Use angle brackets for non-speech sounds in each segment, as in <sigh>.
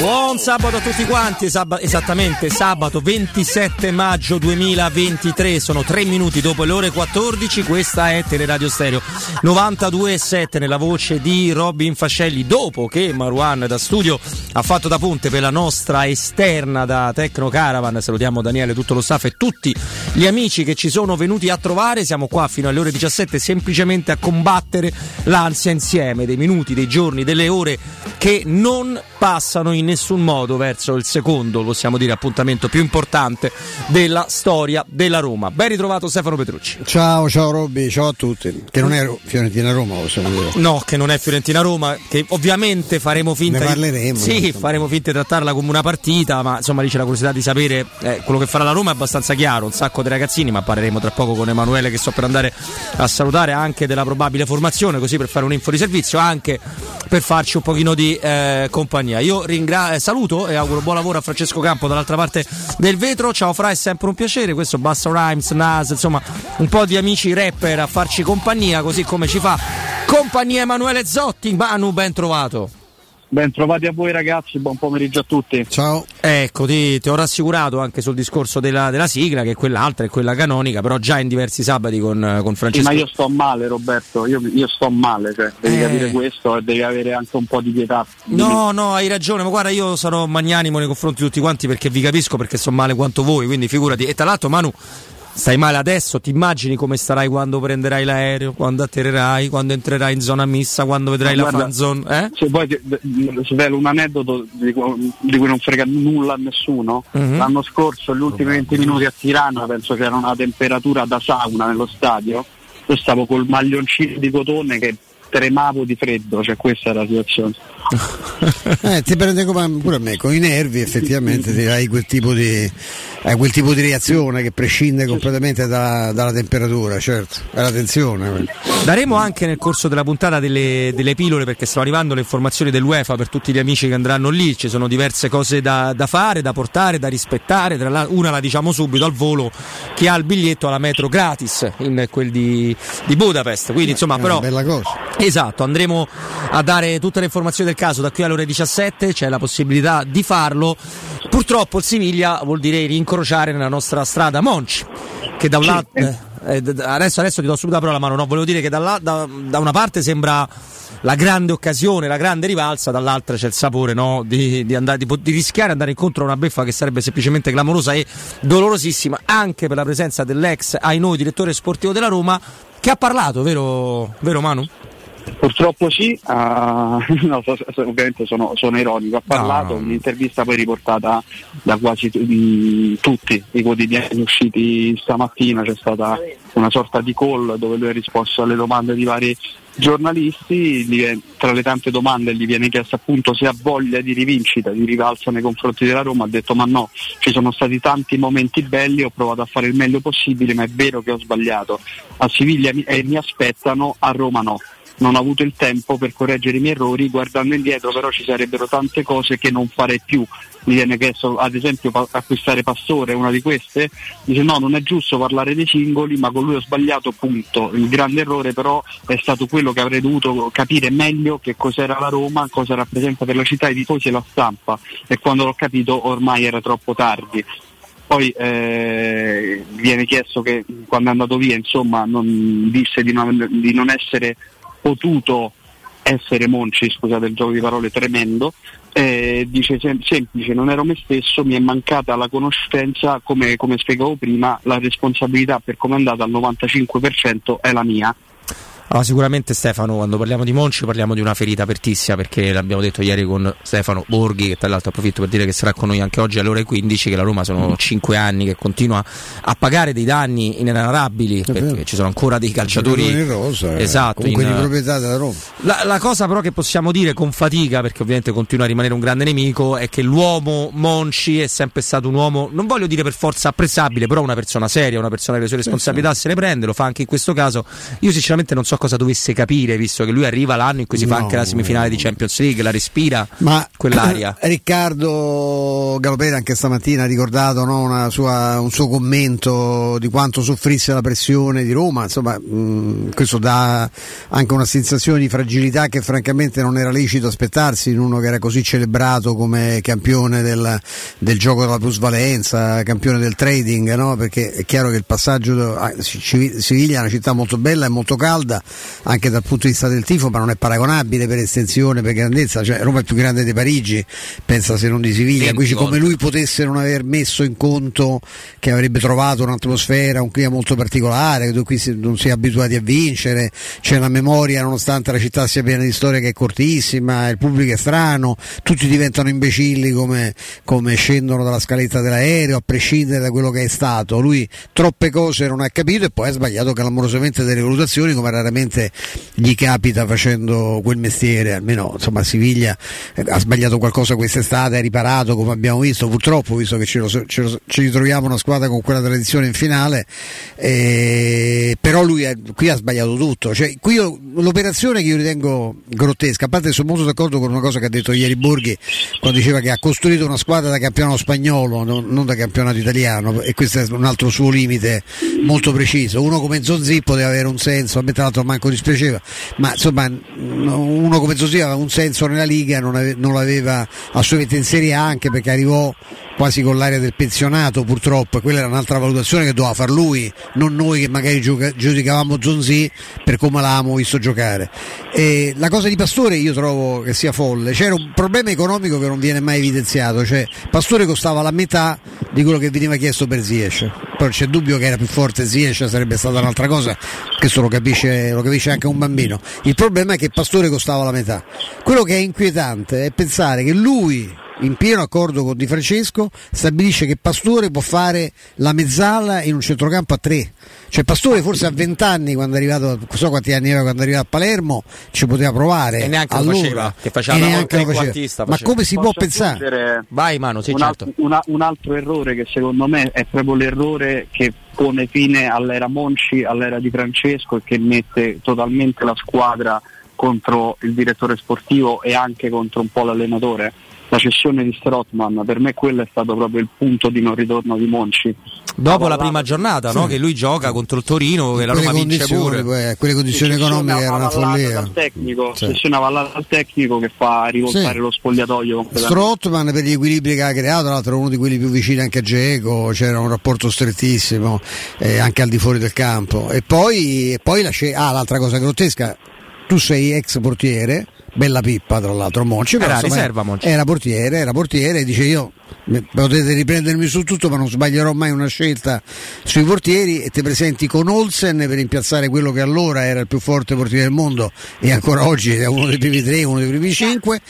Buon sabato a tutti quanti, Sab- esattamente sabato 27 maggio 2023, sono 3 minuti dopo le ore 14, questa è Teleradio Stereo 92.7 nella voce di Robin Fascelli, dopo che Marwan da studio ha fatto da ponte per la nostra esterna da Tecno Caravan, salutiamo Daniele, tutto lo staff e tutti gli amici che ci sono venuti a trovare, siamo qua fino alle ore 17 semplicemente a combattere l'ansia insieme dei minuti, dei giorni, delle ore che non passano in nessun modo verso il secondo, possiamo dire, appuntamento più importante della storia della Roma. Ben ritrovato Stefano Petrucci. Ciao, ciao Robby, ciao a tutti. Che non è Fiorentina Roma, possiamo dire. No, che non è Fiorentina Roma, che ovviamente faremo finta ne parleremo. Di, sì, faremo finta di trattarla come una partita, ma insomma lì c'è la curiosità di sapere eh, quello che farà la Roma è abbastanza chiaro, un sacco di ragazzini, ma parleremo tra poco con Emanuele che sto per andare a salutare anche della probabile formazione, così per fare un'info di servizio, anche per farci un pochino di eh, compagnia. Io ringra- eh, saluto e auguro buon lavoro a Francesco Campo dall'altra parte del vetro. Ciao Fra, è sempre un piacere. Questo Bassa Rhymes, Nas, insomma, un po' di amici rapper a farci compagnia, così come ci fa compagnia Emanuele Zotti. Manu, ben trovato. Ben trovati a voi ragazzi, buon pomeriggio a tutti. Ciao. Ecco, ti, ti ho rassicurato anche sul discorso della, della, sigla, che quell'altra è quella canonica, però già in diversi sabati con, con Francesco. Sì, ma io sto male Roberto, io, io sto male, cioè, devi eh. capire questo e devi avere anche un po' di pietà. No, no, hai ragione, ma guarda, io sarò magnanimo nei confronti di tutti quanti perché vi capisco perché sto male quanto voi, quindi figurati. E tra l'altro Manu Stai male adesso, ti immagini come starai quando prenderai l'aereo, quando atterrerai, quando entrerai in zona missa, quando vedrai no, la fan zone? Eh? Se poi svelo un aneddoto di, di, cui non frega nulla a nessuno, uh-huh. l'anno scorso, gli ultimi 20 minuti a Tirana, penso che era una temperatura da sauna nello stadio, io stavo col maglioncino di cotone che tremavo di freddo, cioè questa è la situazione. eh, ti prende come pure a me, con i nervi effettivamente hai quel tipo di, hai quel tipo di reazione che prescinde completamente da, dalla temperatura, certo, è la tensione. Daremo anche nel corso della puntata delle, delle, pillole perché stanno arrivando le informazioni dell'UEFA per tutti gli amici che andranno lì, ci sono diverse cose da, da fare, da portare, da rispettare, una la diciamo subito al volo, chi ha il biglietto alla metro gratis in quel di, di Budapest, quindi insomma però... Bella cosa. Esatto, andremo a dare tutte le informazioni del caso da qui alle ore 17, c'è la possibilità di farlo. Purtroppo il Siviglia vuol dire rincrociare nella nostra strada Monci, che da un lato... Eh, adesso, adesso, ti do subito la parola, ma no, volevo dire che da, da, da, una parte sembra la grande occasione, la grande rivalsa, dall'altra c'è il sapore no? di, di, andare, di, di, rischiare di andare incontro a una beffa che sarebbe semplicemente clamorosa e dolorosissima, anche per la presenza dell'ex, ai noi, direttore sportivo della Roma, che ha parlato, vero, vero Manu? Purtroppo sì, uh, <laughs> no, so, so, ovviamente sono, sono, ironico, ha parlato, no. un'intervista poi riportata da quasi t- tutti i quotidiani usciti stamattina, c'è stata una sorta di call dove lui ha risposto alle domande di vari giornalisti, tra le tante domande gli viene chiesto appunto se ha voglia di rivincita, di rivalsa nei confronti della Roma, ha detto ma no, ci sono stati tanti momenti belli, ho provato a fare il meglio possibile, ma è vero che ho sbagliato, a Siviglia mi, eh, mi aspettano, a Roma no non ho avuto il tempo per correggere i miei errori, guardando indietro però ci sarebbero tante cose che non farei più. Mi viene chiesto ad esempio acquistare Pastore, una di queste, dice no, non è giusto parlare dei singoli, ma con lui ho sbagliato, punto. Il grande errore però è stato quello che avrei dovuto capire meglio che cos'era la Roma, cosa rappresenta per la città, i tifosi e la stampa e quando l'ho capito ormai era troppo tardi poi eh, viene chiesto che quando è andato via insomma non, disse di non, di non essere potuto essere Monci, scusate il gioco di parole tremendo, eh, dice sem- semplice, non ero me stesso, mi è mancata la conoscenza, come, come spiegavo prima, la responsabilità per come è andata al 95% è la mia allora, sicuramente Stefano, quando parliamo di Monci parliamo di una ferita apertissima perché l'abbiamo detto ieri con Stefano Borghi, che tra l'altro approfitto per dire che sarà con noi anche oggi alle ore 15, che la Roma sono 5 mm. anni che continua a pagare dei danni inenarrabili perché ci sono ancora dei calciatori in rosa, eh. esatto, in, di proprietà della Roma. La, la, cosa però che possiamo dire con fatica, perché ovviamente continua a rimanere un grande nemico, è che l'uomo Monci è sempre stato un uomo, non voglio dire per forza apprezzabile, però una persona seria, una persona che le sue responsabilità se le prende, lo fa anche in questo caso. Io sinceramente non so qualcosa dovesse capire, visto che lui arriva l'anno in cui si no, fa anche la semifinale di Champions League, la respira Ma, quell'aria. <clears throat> Riccardo Galopera anche stamattina ha ricordato no, sua, un suo commento di quanto soffrisse la pressione di Roma, insomma mh, questo dà anche una sensazione di fragilità che francamente non era licito aspettarsi in uno che era così celebrato come campione del, del gioco della plusvalenza, campione del trading, no? perché è chiaro che il passaggio a Siviglia è una città molto bella e molto calda anche dal punto di vista del tifo, ma non è paragonabile per estensione, per grandezza, cioè Roma è più grande di Parigi, pensa se non di Siviglia, quindi come lui potesse non aver messo in conto che avrebbe trovato un'atmosfera, un clima molto particolare, dove qui non si è abituati a vincere, c'è una memoria nonostante la città sia piena di storia che è cortissima, il pubblico è strano, tutti diventano imbecilli come, come scendono dalla scaletta dell'aereo, a prescindere da quello che è stato. Lui troppe cose non ha capito e poi ha sbagliato clamorosamente delle valutazioni come raramente gli capita facendo quel mestiere, almeno insomma Siviglia eh, ha sbagliato qualcosa quest'estate, ha riparato come abbiamo visto, purtroppo visto che ce, lo, ce lo, ci ritroviamo una squadra con quella tradizione in finale, eh, però lui è, qui ha sbagliato tutto, cioè, qui io, l'operazione che io ritengo grottesca, a parte sono molto d'accordo con una cosa che ha detto ieri Borghi quando diceva che ha costruito una squadra da campionato spagnolo, non, non da campionato italiano e questo è un altro suo limite molto preciso, uno come Zonzippo deve avere un senso, a me l'altro manco dispiaceva, ma insomma uno come Zonzippo aveva un senso nella Liga, non, ave, non l'aveva assolutamente in Serie A anche perché arrivò quasi con l'aria del pensionato purtroppo quella era un'altra valutazione che doveva far lui, non noi che magari giudicavamo Zonzi per come l'avevamo visto giocare. E la cosa di Pastore io trovo che sia folle, c'era un problema economico che non viene mai evidenziato, cioè Pastore costava la metà di quello che veniva chiesto per Ziyech, poi c'è dubbio che era più forte Ziyech, sarebbe stata un'altra cosa, questo lo capisce, lo capisce anche un bambino. Il problema è che Pastore costava la metà. Quello che è inquietante è pensare che lui in pieno accordo con Di Francesco, stabilisce che Pastore può fare la mezzala in un centrocampo a tre. Cioè Pastore forse a 20 anni quando è arrivato, non so quanti anni aveva quando è arrivato a Palermo, ci poteva provare. E neanche allora, lo faceva, che faceva e neanche lo faceva. Ma come si Posso può pensare? Vai Manu, sì, un, certo. altro, una, un altro errore che secondo me è proprio l'errore che pone fine all'era Monci, all'era di Francesco e che mette totalmente la squadra contro il direttore sportivo e anche contro un po' l'allenatore la cessione di Strotman, per me quello è stato proprio il punto di non ritorno di Monci. Dopo la prima giornata, sì. no? che lui gioca contro il Torino, che la Roma vince pure. Poi, quelle condizioni economiche erano una follia. Tecnico, sì. Sessione avallata dal tecnico che fa rivoltare sì. lo spogliatoio Strotman per gli equilibri che ha creato, tra l'altro uno di quelli più vicini anche a Geco, c'era un rapporto strettissimo eh, anche al di fuori del campo. E poi, e poi la sc- ah, l'altra cosa grottesca, tu sei ex portiere bella pippa tra l'altro Monci era insomma, riserva Monci. era portiere era portiere dice io potete riprendermi su tutto ma non sbaglierò mai una scelta sui portieri e ti presenti con Olsen per rimpiazzare quello che allora era il più forte portiere del mondo e ancora oggi è uno dei primi tre uno dei primi cinque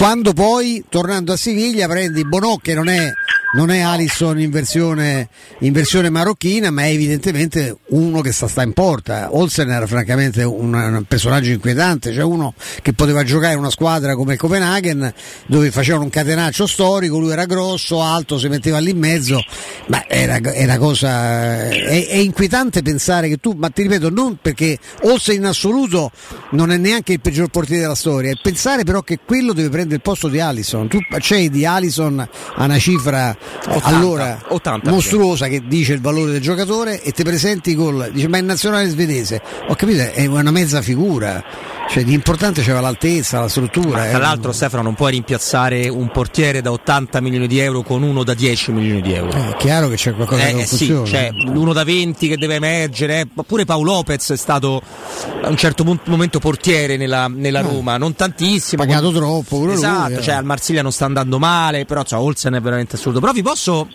quando poi tornando a Siviglia prendi Bonò che non è non è Alisson in versione, in versione, marocchina, ma è evidentemente uno che sta, sta in porta. Olsen era francamente un, un, personaggio inquietante, cioè uno che poteva giocare in una squadra come Copenaghen, dove facevano un catenaccio storico, lui era grosso, alto, si metteva lì in mezzo, ma era, era cosa. È, è, inquietante pensare che tu, ma ti ripeto, non perché Olsen in assoluto non è neanche il peggior portiere della storia, pensare però che quello deve prendere il posto di Alisson. Tu c'è di Alisson a una cifra 80, allora 80, mostruosa che dice il valore del giocatore e ti presenti gol dice ma è nazionale svedese. Ho capito è una mezza figura. Cioè di importante c'era l'altezza la struttura ma tra eh. l'altro Stefano non puoi rimpiazzare un portiere da 80 milioni di euro con uno da 10 milioni di euro. Eh, è chiaro che c'è qualcosa eh, che non eh, funziona. sì, c'è uno da 20 che deve emergere oppure Paolo Lopez è stato a un certo momento portiere nella, nella Roma non tantissimo pagato troppo esatto lui, cioè al Marsiglia non sta andando male però cioè, Olsen è veramente assoluto però vi posso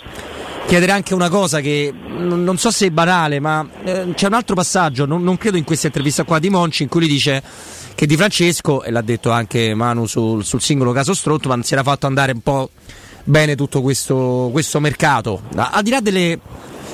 chiedere anche una cosa che non so se è banale, ma eh, c'è un altro passaggio, non, non, credo in questa intervista qua di Monci, in cui lui dice che Di Francesco, e l'ha detto anche Manu sul, sul singolo caso Strottman, si era fatto andare un po' bene tutto questo, questo mercato. Al di là delle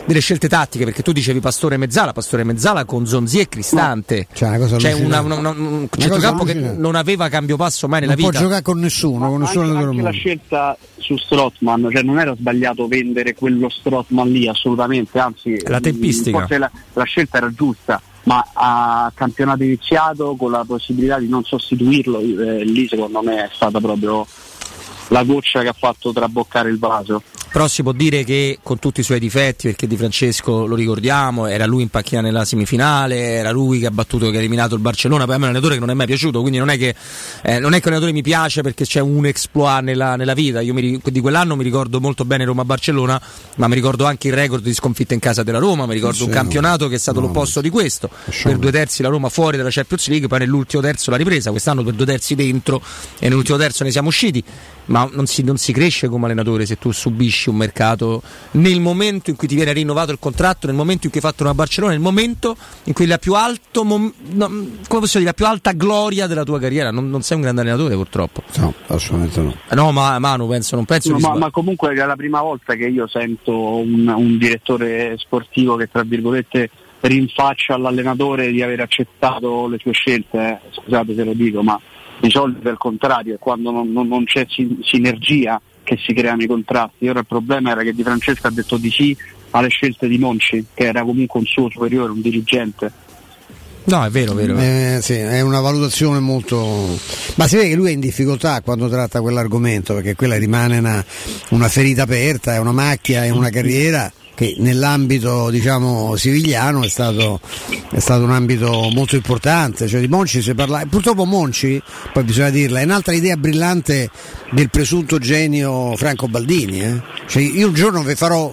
delle scelte tattiche, perché tu dicevi Pastore Mezzala, Pastore Mezzala con Zonzi e Cristante. No, cioè una cosa cioè una, una, una, un centrocampo che non aveva cambio passo mai nella non vita. Non può giocare con nessuno, con nessuno anche, anche la scelta su Strotman, cioè non era sbagliato vendere quello Strotman lì assolutamente, anzi la tempistica. Forse la, la scelta era giusta ma a campionato iniziato con la possibilità di non sostituirlo, eh, lì secondo me è stata proprio la goccia che ha fatto traboccare il vaso. Però si può dire che con tutti i suoi difetti, perché Di Francesco lo ricordiamo, era lui in panchina nella semifinale, era lui che ha battuto, che ha eliminato il Barcellona, poi è un allenatore che non è mai piaciuto, quindi non è che, eh, non è che un allenatore mi piace perché c'è un exploit nella, nella vita, io mi, di quell'anno mi ricordo molto bene Roma-Barcellona, ma mi ricordo anche il record di sconfitta in casa della Roma, mi ricordo sì, un campionato che è stato no, l'opposto di questo, per due terzi la Roma fuori dalla Champions League, poi nell'ultimo terzo la ripresa, quest'anno per due terzi dentro e nell'ultimo terzo ne siamo usciti. Ma non si, non si, cresce come allenatore se tu subisci un mercato nel momento in cui ti viene rinnovato il contratto, nel momento in cui hai fatto una Barcellona, nel momento in cui la più, alto, no, dire, la più alta gloria della tua carriera. Non, non, sei un grande allenatore purtroppo. No, assolutamente no. No, ma Manu penso, non penso no, ma, ma, comunque è la prima volta che io sento un, un direttore sportivo che tra virgolette rinfaccia all'allenatore di aver accettato le sue scelte, eh. scusate se lo dico, ma di solito è il contrario, è quando non, non, non c'è sinergia che si creano i contratti. Ora il problema era che Di Francesco ha detto di sì alle scelte di Monci, che era comunque un suo superiore, un dirigente. No, è vero, vero. Eh, sì, è una valutazione molto. Ma si vede che lui è in difficoltà quando tratta quell'argomento, perché quella rimane una, una ferita aperta, è una macchia, è una carriera che nell'ambito diciamo, sivigliano è stato, è stato, un ambito molto importante, cioè di Monci si parla, purtroppo Monci, poi bisogna dirla, è un'altra idea brillante del presunto genio Franco Baldini. Eh? Cioè io un giorno vi farò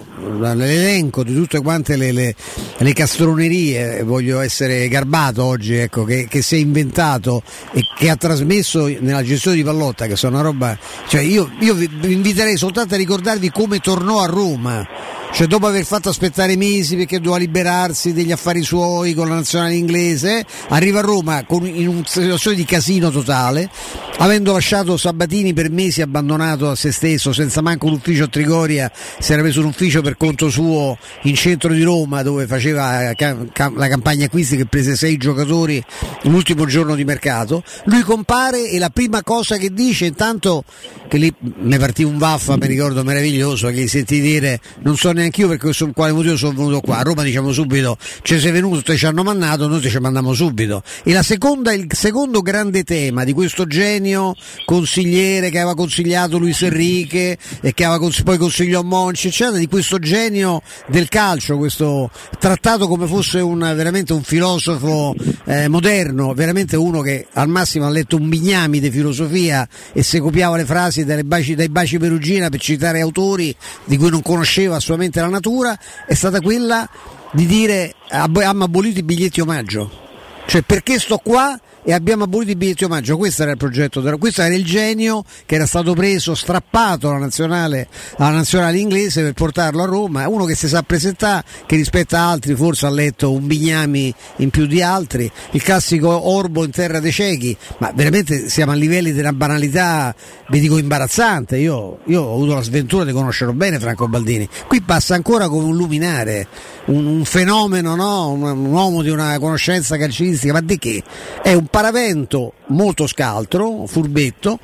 l'elenco di tutte quante le, le, le castronerie, voglio essere garbato oggi, ecco, che, che, si è inventato e che ha trasmesso nella gestione di Pallotta, che sono una roba. Cioè io, io vi inviterei soltanto a ricordarvi come tornò a Roma cioè dopo aver fatto aspettare mesi perché doveva liberarsi degli affari suoi con la nazionale inglese, arriva a Roma con, in una situazione di casino totale, avendo lasciato Sabatini per mesi abbandonato a se stesso, senza manco l'ufficio a Trigoria, si era preso un ufficio per conto suo in centro di Roma dove faceva la campagna acquisti che prese sei giocatori l'ultimo giorno di mercato, lui compare e la prima cosa che dice intanto che lì mi partì un vaffa, mi ricordo meraviglioso, che sentì dire non so neanche io per questo, quale motivo sono venuto qua. A Roma diciamo subito ci sei venuto, te ci hanno mandato, noi ci mandiamo subito. E seconda, il secondo grande tema di questo genio consigliere che aveva consigliato Luis Enrique e che aveva poi consigliò Monci, eccetera, di questo genio del calcio, questo trattato come fosse un, veramente un filosofo eh, moderno, veramente uno che al massimo ha letto un bignami di filosofia e se copiava le frasi baci, dai baci perugina per citare autori di cui non conosceva assolutamente la natura, è stata quella di dire abbiamo abolito i biglietti omaggio. Cioè perché sto qua e abbiamo abolito i biglietti omaggio. Questo era il progetto, questo era il genio che era stato preso, strappato alla nazionale, alla nazionale inglese per portarlo a Roma. Uno che si sa presentare, che rispetto a altri forse ha letto un bignami in più di altri, il classico Orbo in terra dei ciechi, ma veramente siamo a livelli di una banalità, vi dico imbarazzante. Io, io ho avuto la sventura di conoscerlo bene Franco Baldini. Qui passa ancora come un luminare, un, un fenomeno, no? un, un uomo di una conoscenza calcistica, ma di che? È un paravento molto scaltro, furbetto,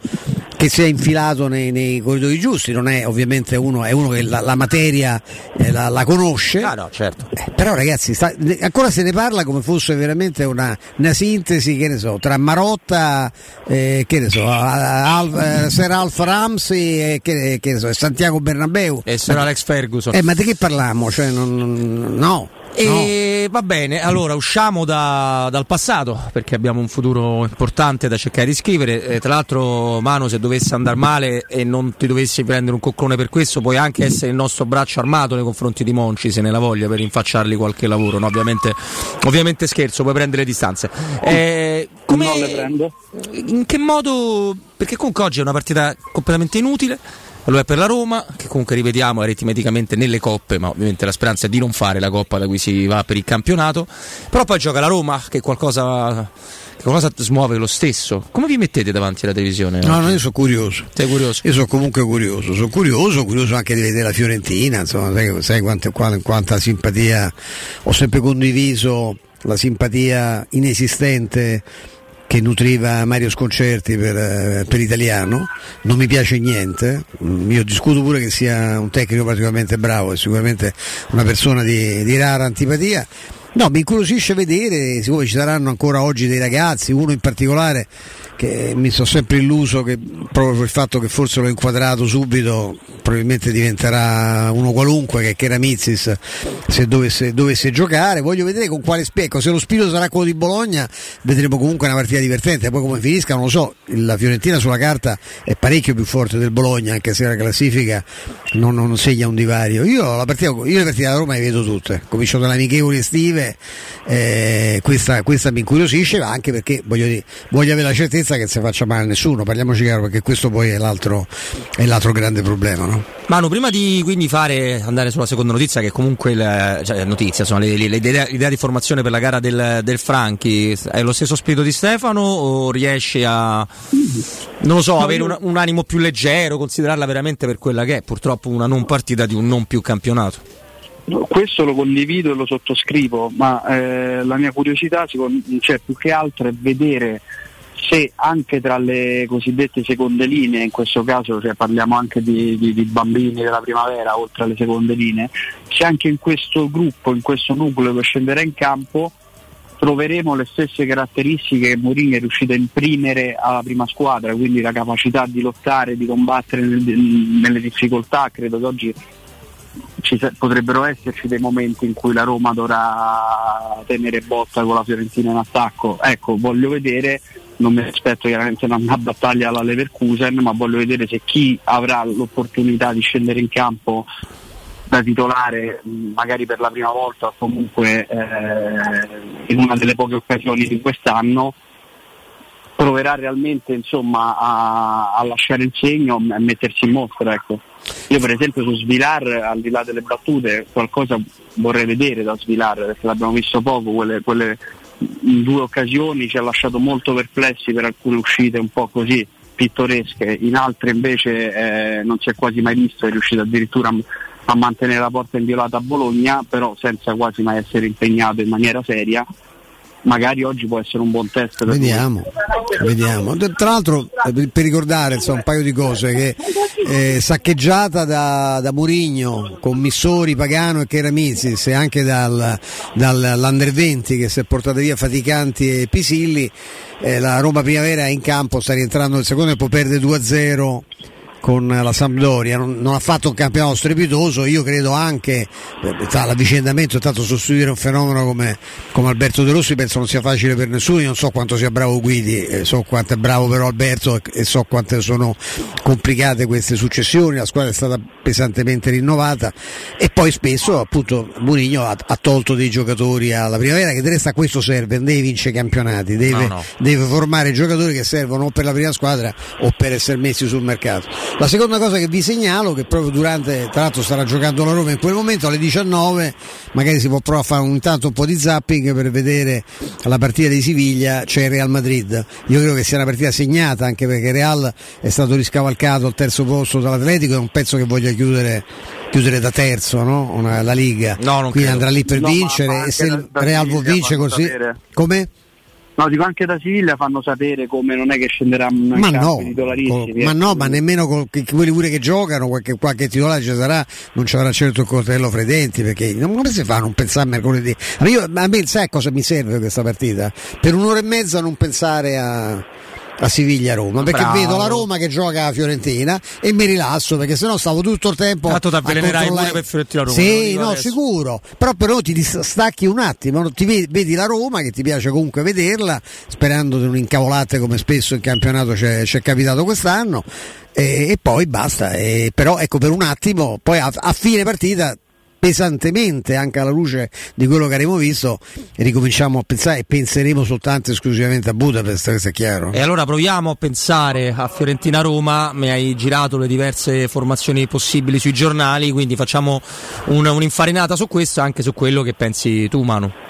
che si è infilato nei, nei corridoi giusti, non è ovviamente uno, è uno che la, la materia eh, la, la, conosce. Ah, no, certo. eh, però ragazzi, sta, ancora se ne parla come fosse veramente una, una sintesi, che ne so, tra Marotta, eh, che ne so, Al, eh, Sir Alf Ramsey e che, che ne so, Santiago Bernabeu. E Sir Alex Ferguson. Eh, ma di che parliamo? Cioè, non, non, no. E no. va bene, allora usciamo da, dal passato perché abbiamo un futuro importante da cercare di scrivere. Eh, tra l'altro, Mano, se dovesse andare male e non ti dovessi prendere un coccone per questo, puoi anche essere il nostro braccio armato nei confronti di Monci se ne la voglia per rinfacciargli qualche lavoro. No? Ovviamente, ovviamente, scherzo, puoi prendere le distanze. Eh, come, non le prendo. In che modo? Perché comunque oggi è una partita completamente inutile lo è per la Roma, che comunque rivediamo aritmeticamente nelle coppe, ma ovviamente la speranza è di non fare la coppa da cui si va per il campionato. Però poi gioca la Roma, che qualcosa, che qualcosa smuove lo stesso. Come vi mettete davanti alla televisione? No, no, io sono curioso. Sei curioso? Io sono comunque curioso, sono curioso, curioso anche di vedere la Fiorentina, insomma, sai, sai quanta, quanta simpatia ho sempre condiviso la simpatia inesistente che nutriva Mario Sconcerti per, eh, per, italiano, non mi piace niente, mm, io discuto pure che sia un tecnico particolarmente bravo e sicuramente una persona di, di rara antipatia, No, mi incuriosisce vedere, siccome ci saranno ancora oggi dei ragazzi, uno in particolare che mi sono sempre illuso che proprio per il fatto che forse l'ho inquadrato subito probabilmente diventerà uno qualunque che, che era se dovesse, dovesse, giocare. Voglio vedere con quale specchio. Se lo spirito sarà quello di Bologna vedremo comunque una partita divertente. Poi come finisca non lo so. La Fiorentina sulla carta è parecchio più forte del Bologna anche se la classifica non, non segna un divario. Io, la partita, io le partite della Roma le vedo tutte. Comincio dalle amichevoli estive eh, questa, questa mi incuriosisce anche perché voglio, dire, voglio avere la certezza che non si faccia male a nessuno, parliamoci chiaro perché questo poi è l'altro, è l'altro grande problema. No? Manu, prima di quindi fare, andare sulla seconda notizia, che comunque la, cioè, notizia, le, l'idea, di formazione per la gara del, del, Franchi, è lo stesso spirito di Stefano o riesci a, non lo so, avere un, un animo più leggero, considerarla veramente per quella che è, purtroppo una non partita di un non più campionato? Questo lo condivido e lo sottoscrivo, ma eh, la mia curiosità cioè, più che altro è vedere se anche tra le cosiddette seconde linee, in questo caso cioè, parliamo anche di, di, di, bambini della primavera oltre alle seconde linee, se anche in questo gruppo, in questo nucleo che scenderà in campo troveremo le stesse caratteristiche che Mourinho è riuscito a imprimere alla prima squadra, quindi la capacità di lottare, di combattere nelle difficoltà, credo che oggi ci potrebbero esserci dei momenti in cui la Roma dovrà tenere botta con la Fiorentina in attacco. Ecco, voglio vedere non mi aspetto chiaramente una, battaglia alla Leverkusen, ma voglio vedere se chi avrà l'opportunità di scendere in campo da titolare magari per la prima volta o comunque eh, in una delle poche occasioni di quest'anno proverà realmente insomma, a, a, lasciare il segno e mettersi in mostra. Ecco. Io per esempio su Svilar, al di là delle battute, qualcosa vorrei vedere da Svilar, perché l'abbiamo visto poco, quelle, quelle in due occasioni ci ha lasciato molto perplessi per alcune uscite un po' così pittoresche, in altre invece eh, non si è quasi mai visto, è riuscito addirittura a mantenere la porta inviolata a Bologna, però senza quasi mai essere impegnato in maniera seria magari oggi può essere un buon test. vediamo, vediamo. Tra l'altro, eh, per ricordare insomma, un paio di cose, che eh, saccheggiata da, da Murigno con Missori, Pagano e Cheramizis e anche dal, dall'Under 20 che si è portata via Faticanti e Pisilli, eh, la Roma Primavera è in campo, sta rientrando nel secondo e può perdere 2-0 con la Sampdoria, non, non, ha fatto un campionato strepitoso, io credo anche tra l'avvicendamento, tanto sostituire un fenomeno come, come, Alberto De Rossi penso non sia facile per nessuno, io non so quanto sia bravo Guidi, eh, so quanto è bravo però Alberto e, e so quante sono complicate queste successioni, la squadra è stata pesantemente rinnovata e poi spesso appunto Murigno ha, ha, tolto dei giocatori alla primavera che del resto a questo serve, non deve vincere campionati, deve, no, no. deve formare giocatori che servono o per la prima squadra o per essere messi sul mercato. La seconda cosa che vi segnalo, che proprio durante, tra l'altro starà giocando la Roma in quel momento alle 19, magari si può provare a fare ogni tanto un po' di zapping per vedere la partita di Siviglia, c'è il Real Madrid. Io credo che sia una partita segnata anche perché Real è stato riscavalcato al terzo posto dall'Atletico, è un pezzo che voglia chiudere chiudere da terzo no? Una, la Liga. No, Quindi credo. andrà lì per no, vincere e se il Real vuol vincere così. Come? No, dico anche da Siviglia fanno sapere come non è che scenderanno ma no, col, ma no, ma nemmeno con quelli pure che giocano, qualche, qualche titolare ci sarà, non ci avrà certo il coltello fra i denti, perché non, come si fa a non pensare a mercoledì? Ma io, a me sai cosa mi serve questa partita? Per un'ora e mezza non pensare a a Siviglia-Roma perché Bravo. vedo la Roma che gioca a Fiorentina e mi rilasso perché sennò stavo tutto il tempo Tanto ti avvelenerai pure per Fiorentina-Roma sì, no, adesso. sicuro però però ti distacchi un attimo ti vedi, vedi, la Roma che ti piace comunque vederla sperando di non incavolate come spesso in campionato c'è, c'è capitato quest'anno e, e poi basta e, però ecco per un attimo poi a, a fine partita pesantemente anche alla luce di quello che avremo visto ricominciamo a pensare e penseremo soltanto esclusivamente a Budapest, questo è chiaro. E allora proviamo a pensare a Fiorentina-Roma, mi hai girato le diverse formazioni possibili sui giornali, quindi facciamo un, un'infarinata su questo e anche su quello che pensi tu Manu.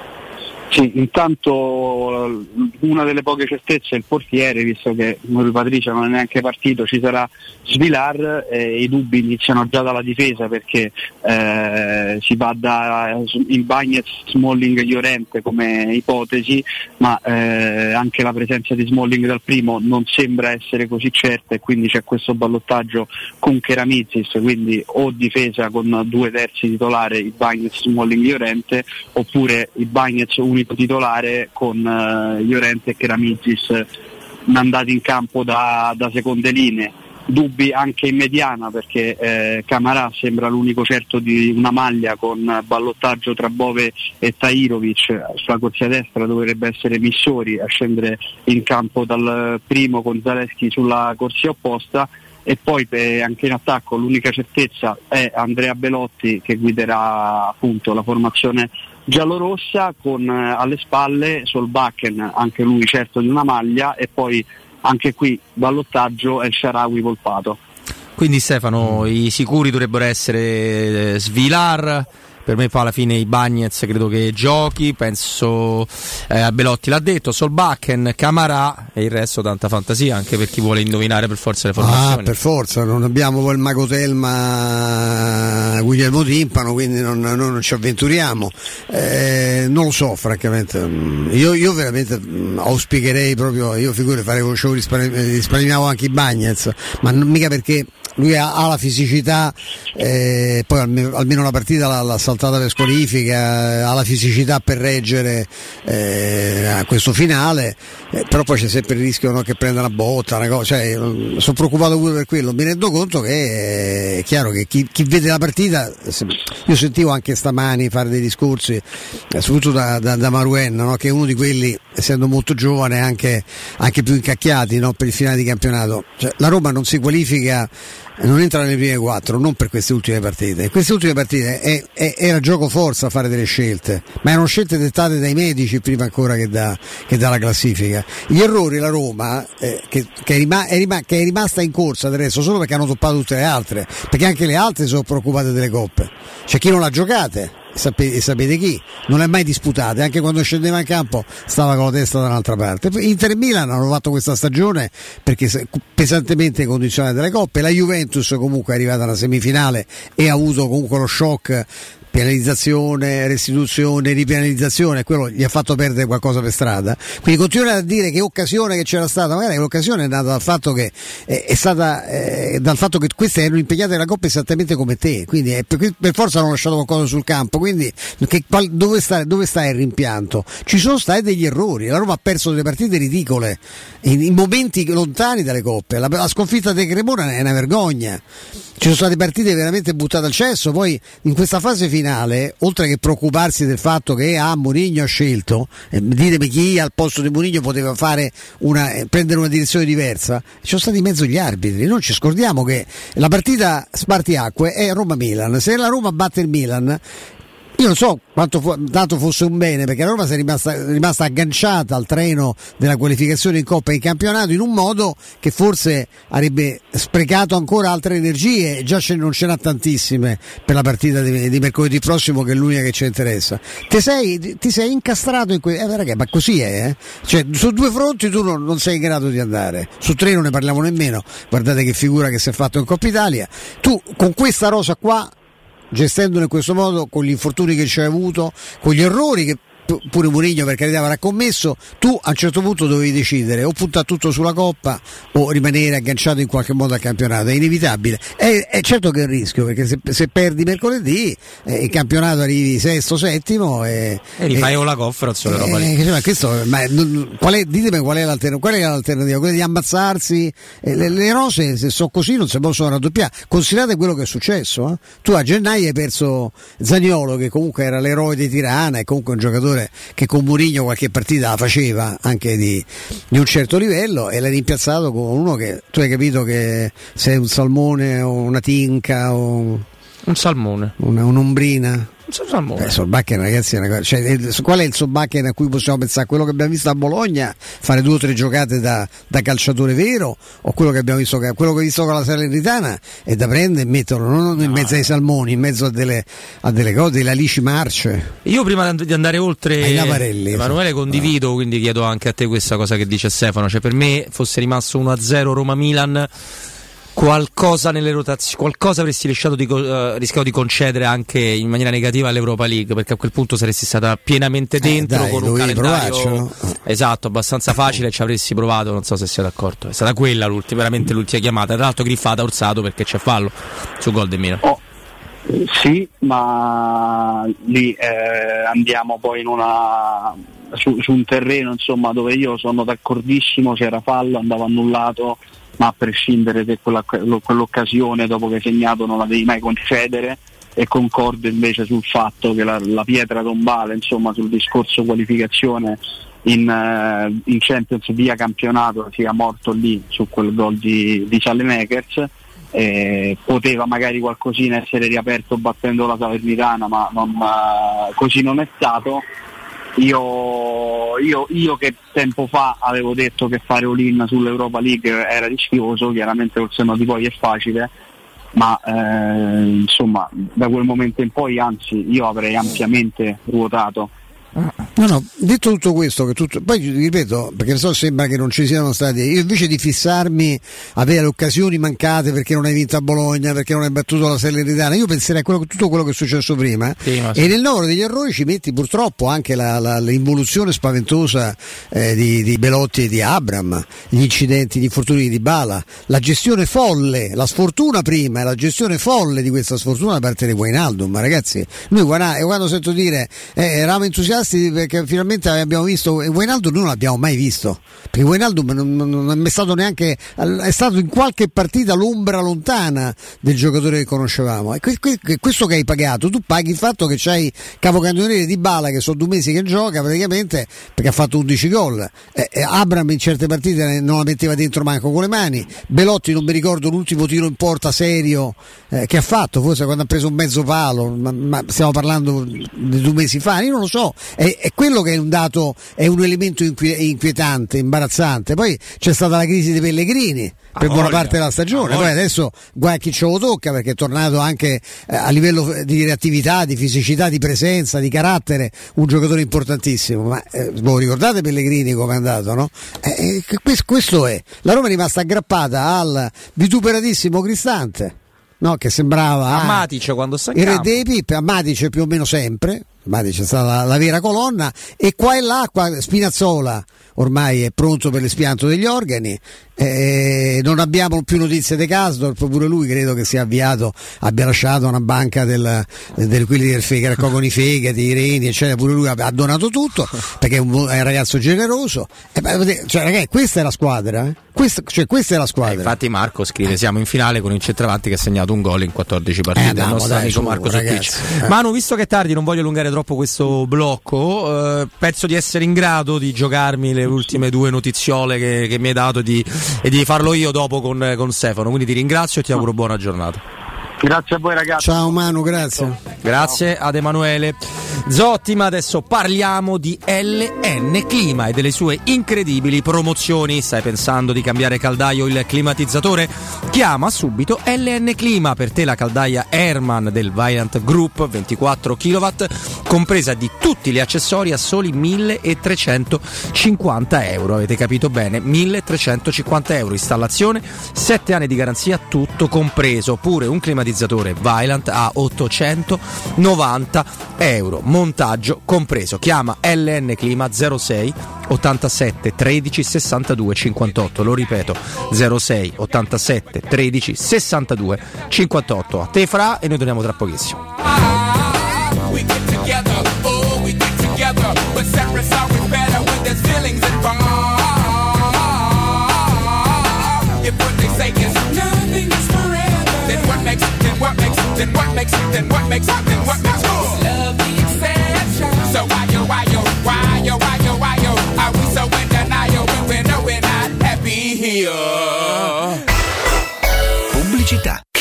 Sì, intanto una delle poche certezze è il portiere, visto che Mori Patricia non è neanche partito, ci sarà Svilar e i dubbi iniziano già dalla difesa perché eh, si va da il Bagnets, Smalling, Llorente come ipotesi, ma eh, anche la presenza di Smalling dal primo non sembra essere così certa e quindi c'è questo ballottaggio con Keramizis, quindi o difesa con due terzi titolare, il Bagnets, Smalling, Llorente, oppure il Bagnets unico titolare con eh, e Keramizis mandati in campo da, da seconde linee. Dubbi anche in mediana perché eh, Camarà sembra l'unico certo di una maglia con ballottaggio tra Bove e Tairovic. Sulla corsia destra dovrebbe essere Missori a scendere in campo dal primo con Zaleschi sulla corsia opposta. E poi eh, anche in attacco l'unica certezza è Andrea Belotti che guiderà appunto la formazione giallorossa con eh, alle spalle Solbakken, anche lui certo di una maglia e poi anche qui ballottaggio è il Sharawi Volpato. Quindi Stefano, i sicuri dovrebbero essere eh, Svilar, per me poi alla fine i Bagnets credo che giochi, penso eh, a Belotti l'ha detto, Solbakken, Camarà e il resto tanta fantasia anche per chi vuole indovinare per forza le formazioni. Ah, per forza, non abbiamo poi il Mago Telma Guglielmo Timpano, quindi non, non, non ci avventuriamo. Eh, non lo so francamente, io, io, veramente auspicherei proprio, io figure farei show risparmiavo anche i Bagnets, ma non, mica perché lui ha, ha la fisicità, eh, poi almeno, almeno la partita l'ha, l'ha saltata per squalifica, ha la fisicità per reggere eh, a questo finale, eh, però poi c'è sempre il rischio no, che prenda una botta, una cosa, cioè, sono preoccupato pure per quello, mi rendo conto che è chiaro che chi, chi vede la partita, io sentivo anche stamani fare dei discorsi, eh, soprattutto da, da, da Maruen, no, che è uno di quelli, essendo molto giovane, anche, anche più incacchiati no, per il finale di campionato. Cioè, la Roma non si qualifica non entra nelle prime quattro, non per queste ultime partite. Queste ultime partite è, è, era gioco forza fare delle scelte, ma erano scelte dettate dai medici prima ancora che, da, che dalla classifica. Gli errori la Roma, eh, che, che, è rima, è rima, che, è rimasta in corsa adesso solo perché hanno toppato tutte le altre, perché anche le altre sono preoccupate delle coppe. C'è chi non l'ha giocate sapete, sapete chi, non è mai disputate, anche quando scendeva in campo stava con la testa da un'altra parte. Inter e Milan hanno fatto questa stagione perché pesantemente condizionate dalle coppe, la Juventus comunque è arrivata alla semifinale e ha avuto comunque lo shock penalizzazione, restituzione, ripenalizzazione, quello gli ha fatto perdere qualcosa per strada. Quindi continuare a dire che occasione che c'era stata, magari l'occasione è nata dal fatto che eh, è stata eh, dal fatto che queste erano impegnate nella Coppa esattamente come te, quindi eh, per, per, forza hanno lasciato qualcosa sul campo, quindi che, dove, sta, dove, sta, il rimpianto? Ci sono stati degli errori, la Roma ha perso delle partite ridicole in, in momenti lontani dalle coppe, la, la sconfitta di Cremona è una vergogna, ci sono state partite veramente buttate al cesso, poi in questa fase finale finale, oltre che preoccuparsi del fatto che ah, Mourinho ha scelto, eh, ditemi chi al posto di Mourinho poteva una, eh, prendere una direzione diversa, ci sono stati in mezzo gli arbitri. Non ci scordiamo che la partita Spartiacque è Roma-Milan. Se la Roma batte il Milan, io non so quanto fu, tanto fosse un bene perché la Roma è rimasta, rimasta, agganciata al treno della qualificazione in Coppa e in campionato in un modo che forse avrebbe sprecato ancora altre energie, già ce, non ce n'ha tantissime per la partita di, di, mercoledì prossimo che è l'unica che ci interessa. Ti sei, ti sei incastrato in questo, eh, ma così è, eh? cioè, su due fronti tu non, non, sei in grado di andare, su tre non ne parliamo nemmeno, guardate che figura che si è fatto in Coppa Italia, tu con questa rosa qua gestendolo in questo modo con gli infortuni che ci hai avuto, con gli errori che pure Murigno per carità avrà commesso, tu a un certo punto dovevi decidere o puntare tutto sulla Coppa o rimanere agganciato in qualche modo al campionato, è inevitabile. È, è certo che è un rischio perché se, se perdi mercoledì eh, il campionato arrivi sesto, settimo e, e rifai o la conference eh, roba lì. Eh, questo, ma, qual è, ditemi qual è l'alternativa, qual è l'alternativa? Quella di ammazzarsi, eh, le, le, rose se sono così non si possono raddoppiare. Considerate quello che è successo, eh? tu a gennaio hai perso Zagnolo che comunque era l'eroe di Tirana e comunque un giocatore giocatore che con Murigno qualche partita la faceva anche di, di, un certo livello e l'hai rimpiazzato con uno che tu hai capito che sei un salmone o una tinca o Un salmone. Una, un'ombrina. Beh, Solbakken ragazzi è una cosa, cioè, qual è il Solbakken a cui possiamo pensare? Quello che abbiamo visto a Bologna fare due o tre giocate da, da calciatore vero o quello che abbiamo visto quello che visto con la Salernitana è da prendere e metterlo non in mezzo ai salmoni, in mezzo a delle, a delle cose, delle alici marce. Io prima di andare oltre ai Navarelli, Emanuele condivido, quindi chiedo anche a te questa cosa che dice Stefano, cioè per me fosse rimasto 1-0 Roma-Milan qualcosa nelle rotazioni, qualcosa avresti rischiato di, uh, rischiato di, concedere anche in maniera negativa all'Europa League, perché a quel punto saresti stata pienamente dentro eh, dai, con un calendario provarci, no? esatto, abbastanza facile, ci avresti provato, non so se siete d'accordo. È stata quella l'ultima, veramente l'ultima chiamata. Tra l'altro griffata Orsato perché c'è fallo su gol del Milan. Oh. Sì, ma lì eh, andiamo poi in una, su, su, un terreno insomma, dove io sono d'accordissimo, c'era fallo, andava annullato, ma a prescindere che quella, quell'occasione dopo che hai segnato non la devi mai concedere e concordo invece sul fatto che la, la pietra tombale insomma, sul discorso qualificazione in, uh, in, Champions via campionato sia morto lì su quel gol di, di Sallemakers eh, poteva magari qualcosina essere riaperto battendo la Salernitana ma non, uh, così non è stato io, io, io, che tempo fa avevo detto che fare all-in sull'Europa League era rischioso, chiaramente col seno di poi è facile, ma eh, insomma da quel momento in poi anzi io avrei ampiamente ruotato No, no, detto tutto questo, tutto, poi ripeto, perché so sembra che non ci siano stati, io invece di fissarmi, avere occasioni mancate perché non hai vinto a Bologna, perché non hai battuto la Salernitana, io penserei a quello, tutto quello che è successo prima sì, sì. e nel numero degli errori ci metti purtroppo anche la, la, l'involuzione spaventosa eh, di, di, Belotti e di Abram, gli incidenti, gli infortuni di Bala, la gestione folle, la sfortuna prima e la gestione folle di questa sfortuna da parte di Guainaldo, ma ragazzi, noi guarda, quando sento dire eh, eravamo entusiasti entusiasti perché finalmente abbiamo visto Wijnaldum non l'abbiamo mai visto perché Wijnaldum non, non è stato neanche è stato in qualche partita l'ombra lontana del giocatore che conoscevamo. E questo che hai pagato tu paghi il fatto che c'hai capocannoniere di Bala che sono due mesi che gioca praticamente perché ha fatto 11 gol. Abram in certe partite non la metteva dentro manco con le mani. Belotti non mi ricordo l'ultimo tiro in porta serio eh, che ha fatto forse quando ha preso un mezzo palo ma stiamo parlando di due mesi fa io non lo so è, è, quello che è un dato, è un elemento inquietante, imbarazzante. Poi c'è stata la crisi dei Pellegrini per buona parte della stagione, poi adesso guarda chi ce lo tocca perché è tornato anche eh, a livello di reattività, di fisicità, di presenza, di carattere, un giocatore importantissimo. Ma eh, voi ricordate Pellegrini come è andato, no? Eh, eh questo è. La Roma è rimasta aggrappata al vituperatissimo Cristante. No, che sembrava a Matic quando sta in il re dei Pip, a Matic più o meno sempre, Matic è stata la, la, vera colonna e qua e là qua, Spinazzola ormai è pronto per l'espianto degli organi eh, non abbiamo più notizie di Casdorp, pure lui credo che sia avviato, abbia lasciato una banca del, del, quelli del che raccolgono i fegati, i reni, eccetera, pure lui ha donato tutto perché è un, è un ragazzo generoso. Eh, cioè, ragazzi, questa è la squadra, eh? questa, cioè, questa, è la squadra. Eh, infatti Marco scrive, siamo in finale con il centravanti che ha segnato un gol in 14 partite, andiamo, il nostro dai, amico Marco ragazzi, eh. Manu, visto che è tardi, non voglio allungare troppo questo blocco, eh, penso di essere in grado di giocarmi le ultime due notiziole che, che mi hai dato di e di farlo io dopo con, con Stefano. Quindi ti ringrazio e ti auguro buona giornata. Grazie a voi ragazzi. Ciao Manu, grazie. Grazie ad Emanuele. Zotti, ma adesso parliamo di LN Clima e delle sue incredibili promozioni. Stai pensando di cambiare caldaio o il climatizzatore? Chiama subito LN Clima per te la caldaia Airman del Viant Group 24 kW, compresa di tutti gli accessori a soli 1350 euro. Avete capito bene? 1350 euro. Installazione, 7 anni di garanzia, tutto compreso. Pure un climatizzatore climatizzatore Vylant a 890 euro, montaggio compreso. Chiama LN Clima 06 87 13 62 58. Lo ripeto 06 87 13 62 58. A te fra e noi torniamo tra pochissimo. Then what makes then what makes then what makes cool? Love the exception. So why yo why yo why yo why yo why yo are we so in denial when we know we're not happy here? Pubblicità.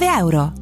euro.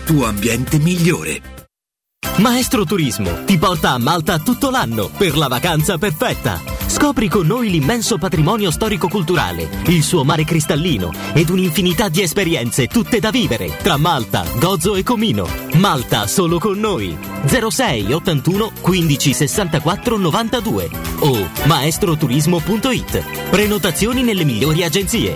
tuo ambiente migliore. Maestro Turismo ti porta a Malta tutto l'anno per la vacanza perfetta. Scopri con noi l'immenso patrimonio storico-culturale, il suo mare cristallino ed un'infinità di esperienze tutte da vivere tra Malta, Gozo e Comino. Malta solo con noi. 06 81 15 64 92 o maestroturismo.it. Prenotazioni nelle migliori agenzie.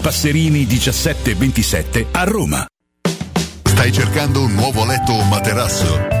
Passerini 1727 a Roma. Stai cercando un nuovo letto o materasso?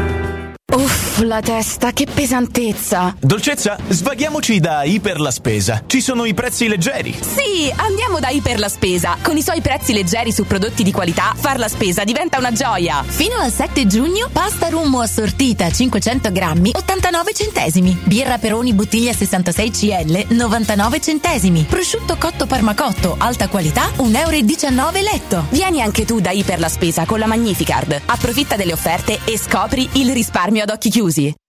Uff, la testa, che pesantezza! Dolcezza, svaghiamoci da Iper la Spesa. Ci sono i prezzi leggeri. Sì, andiamo da Iper la Spesa. Con i suoi prezzi leggeri su prodotti di qualità, far la spesa diventa una gioia. Fino al 7 giugno, pasta rummo assortita 500 grammi, 89 centesimi. Birra Peroni bottiglia 66 CL, 99 centesimi. Prosciutto cotto parmacotto, alta qualità, 1,19 euro letto. Vieni anche tu da Iper la Spesa con la Magnificard. Approfitta delle offerte e scopri il risparmio ad occhi chiusi.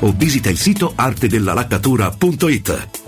o visita il sito artedellalaccatura.it.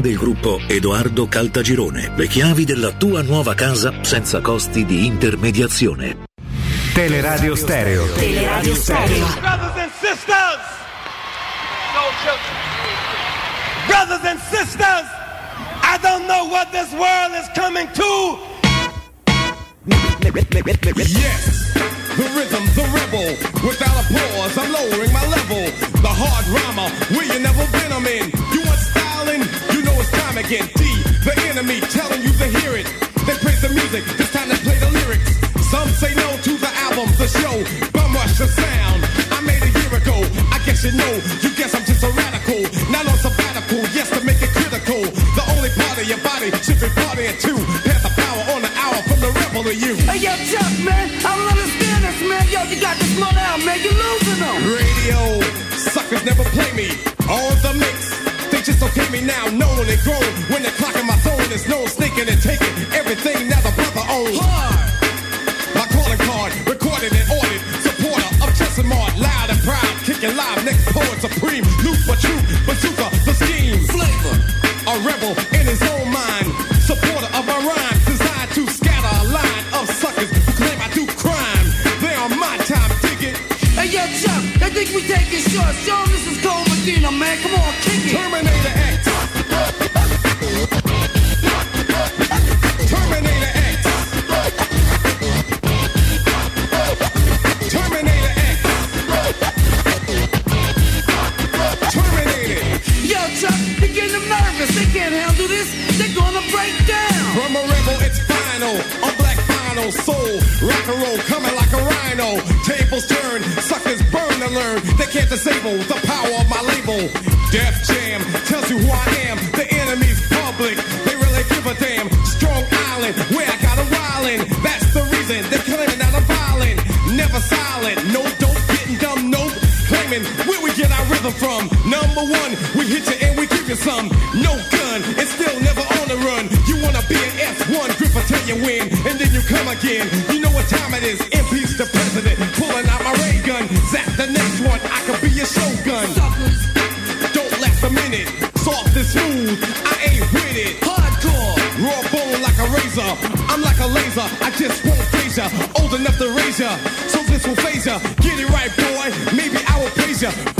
del gruppo Edoardo Caltagirone. Le chiavi della tua nuova casa senza costi di intermediazione. Teleradio Stereo. Teleradio Stereo. Brothers and sisters. No children. Brothers and sisters. I don't know what this world is coming to. Yes, the rhythm, the rebel. Without a pause, I'm lowering my level. The hard rhymer, where you never been, I'm in. You time again. D, the enemy, telling you to hear it. They praise the music, it's time to play the lyrics. Some say no to the album, the show. Bum rush the sound. I made a year ago. I guess you know. You guess I'm just a radical. Not on sabbatical. Yes, to make it critical. The only part of your body should be partying too. Pass the power on the hour from the rebel to you. Hey, yo, Chuck, man, I don't understand this, man. Yo, you got to slow down, man. You're losing them. Radio suckers never play me. On the mix. They just okay me now, known and grown. When the clock in my zone is known, sneaking and taking everything now the brother owns. My calling card, recorded and ordered. Supporter of Chester Mart, loud and proud. Kicking live, next poet supreme. Loop but true, bazooka, the scheme. Flavor, a rebel in his own mind. Supporter of my rhyme, designed to scatter a line of suckers who claim I do crime. They on my time, it. Hey, yo, Chuck, I think we taking short. Show 'em this is Cole Medina, man. Come on, kick it. Terminator X. Terminator X. Terminator X. Terminator. Yo, Chuck, they getting them nervous. They can't handle this. They're gonna break down. From a rebel, it's final. A black final soul. Rock and roll coming like a rhino. Tables turn, suckers to learn. They can't disable the power of my label. Def Jam tells you who I am. The enemy's public. They really give a damn. Strong Island, where I got a wildin'. That's the reason they're claiming that I'm violent. Never silent. No dope, getting dumb, nope. Claiming where we get our rhythm from. Number one, we hit you and we give you some. No gun, and still never on the run. You wanna be an S1 gripper till you win, and then you come again. You know what time it is. Impeach the president, pulling out my ray gun. Zap the next one, I could be your shogun. Don't last a minute, soft and smooth. I ain't with it. Hardcore, raw bone like a razor. I'm like a laser, I just won't phase ya. Old enough to raise ya, so this will phase ya. Get it right, boy. Maybe I will praise ya.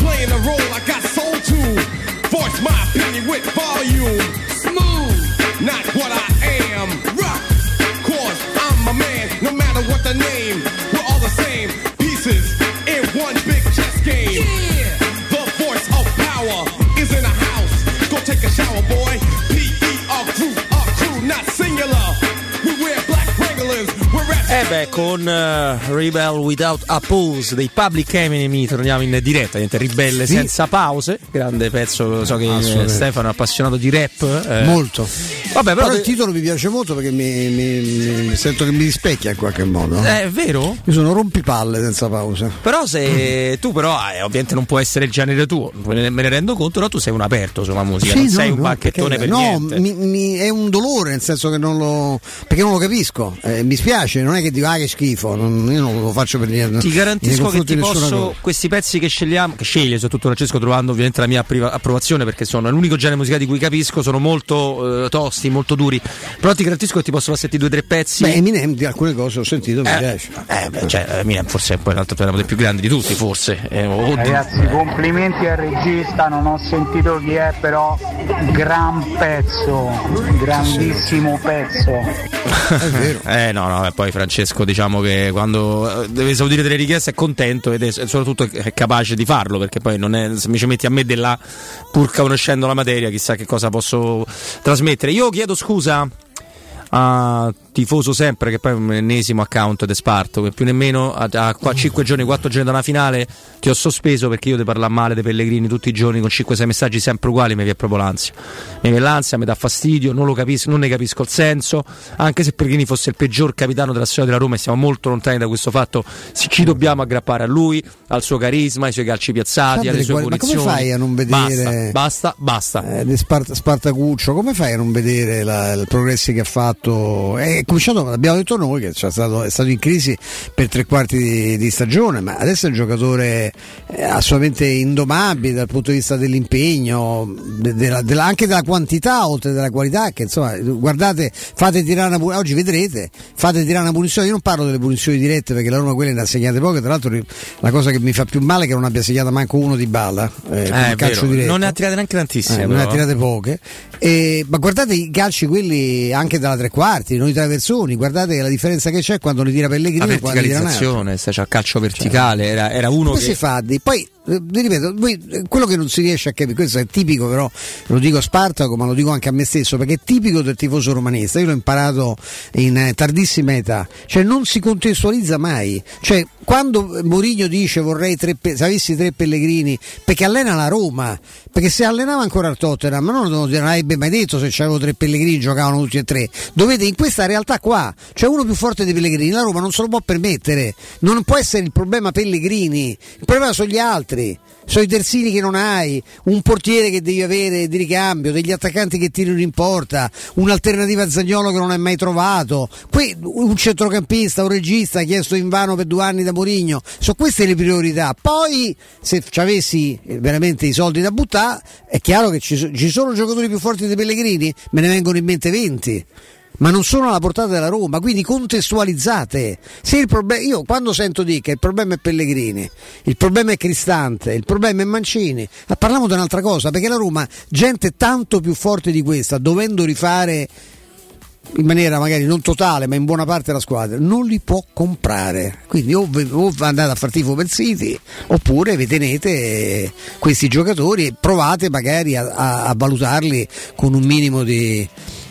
Beh, con eh, Rebel Without a Pause dei Public Enemy torniamo in diretta, niente, ribelle Sì. senza pause, grande pezzo, so che eh. Stefano è appassionato di rap. eh. Molto. Vabbè, però, Però il titolo mi piace molto perché mi, mi- mi- sento che mi rispecchia in qualche modo. Eh, è vero? Io sono rompipalle senza pausa. Però se <clears throat> tu però eh, ovviamente non può essere il genere tuo, me ne, rendo conto, però tu sei un aperto sulla musica, Sì, non no, sei un no, bacchettone perché- per no, niente. mi- mi- è un dolore nel senso che non lo perché non lo capisco. Eh, mi spiace, non è che dico ah che schifo, non- io non lo faccio per niente. Ti garantisco che ti posso, cosa. questi pezzi che scegliamo, che sceglie soprattutto Francesco trovando ovviamente la mia appriva- approvazione perché sono l'unico genere musicale di cui capisco, sono molto eh, tosti, molto duri, però ti garantisco che ti posso far sentire due o tre pezzi. Beh, Eminem di alcune cose ho sentito, mi Eh, piace. eh, beh, cioè, Eminem forse è poi l'altro dei più grandi di tutti, forse. Eh, o- Ragazzi, complimenti al regista, non ho sentito chi è, però gran pezzo, grandissimo pezzo. <laughs> Eh no, no, e poi Francesco diciamo che quando eh, deve esaudire delle richieste è contento ed è soprattutto è capace di farlo perché poi non è, se mi ci metti a me della pur conoscendo la materia chissà che cosa posso trasmettere. Io chiedo scusa a tifoso sempre, che poi è un ennesimo account di Sparto, che più nemmeno a, a qua 5 giorni, 4 giorni da una finale ti ho sospeso perché io ti parlo male dei Pellegrini tutti i giorni con 5-6 messaggi sempre uguali, mi viene proprio l'ansia. Mi viene l'ansia, mi dà fastidio, non, lo capisco, non ne capisco il senso, anche se Pellegrini fosse il peggior capitano della storia della Roma e siamo molto lontani da questo fatto, ci dobbiamo aggrappare a lui, al suo carisma, ai suoi calci piazzati, alle sue quali, ma come fai a non vedere Basta, basta, basta. eh, Spart- Spartacuccio, come fai a non vedere la, il progressi che ha fatto? È cominciato, l'abbiamo detto noi, che stato, è stato in crisi per tre quarti di, di stagione, ma adesso è un giocatore eh, assolutamente indomabile dal punto di vista dell'impegno, de- della- della- anche della quantità oltre della qualità, che insomma, guardate, fate tirare una punizione, oggi vedrete, fate tirare una punizione, io non parlo delle punizioni dirette perché la Roma quelle ne ha segnate poche, tra l'altro la cosa che mi fa più male è che non abbia segnato manco uno di balla, eh, Eh, calcio diretto. Non ne ha tirate neanche tantissime. Eh, non ne ha tirate poche. Eh, ma guardate i calci quelli anche dalla tre quarti, non i traversoni, guardate la differenza che c'è quando li tira Pellegrini La verticalizzazione, se c'è il calcio verticale, era, era uno Come che si fa? di- Poi vi ripeto, voi, eh, quello che non si riesce a capire, questo è tipico però, lo dico a Spartaco, ma lo dico anche a me stesso, perché è tipico del tifoso romanista, io l'ho imparato in eh, tardissima età, cioè non si contestualizza mai, cioè quando Mourinho dice vorrei tre, se avessi tre Pellegrini, perché allena la Roma, perché se allenava ancora il Tottenham, non, non avrebbe mai detto se c'avevo tre Pellegrini giocavano tutti e tre, dovete in questa realtà qua, c'è uno più forte dei Pellegrini, la Roma non se lo può permettere, non può essere il problema Pellegrini, il problema sono gli altri. Sono i terzini che non hai, un portiere che devi avere di ricambio, degli attaccanti che tirano in porta, un'alternativa a Zagnolo che non hai mai trovato, que- un centrocampista, un regista chiesto in vano per due anni da Mourinho. Sono queste le priorità. Poi, se ci avessi eh, veramente i soldi da buttare, è chiaro che ci sono giocatori più forti dei Pellegrini, me ne vengono in mente 20 ma non sono alla portata della Roma, quindi contestualizzate. Se il proble- io quando sento dire che il problema è Pellegrini, il problema è Cristante, il problema è Mancini, ma parliamo di un'altra cosa, perché la Roma, gente tanto più forte di questa, dovendo rifare in maniera magari non totale, ma in buona parte la squadra, non li può comprare. Quindi o, o andate a far tifo per City, oppure vi tenete questi giocatori e provate magari a, a- a valutarli con un minimo di,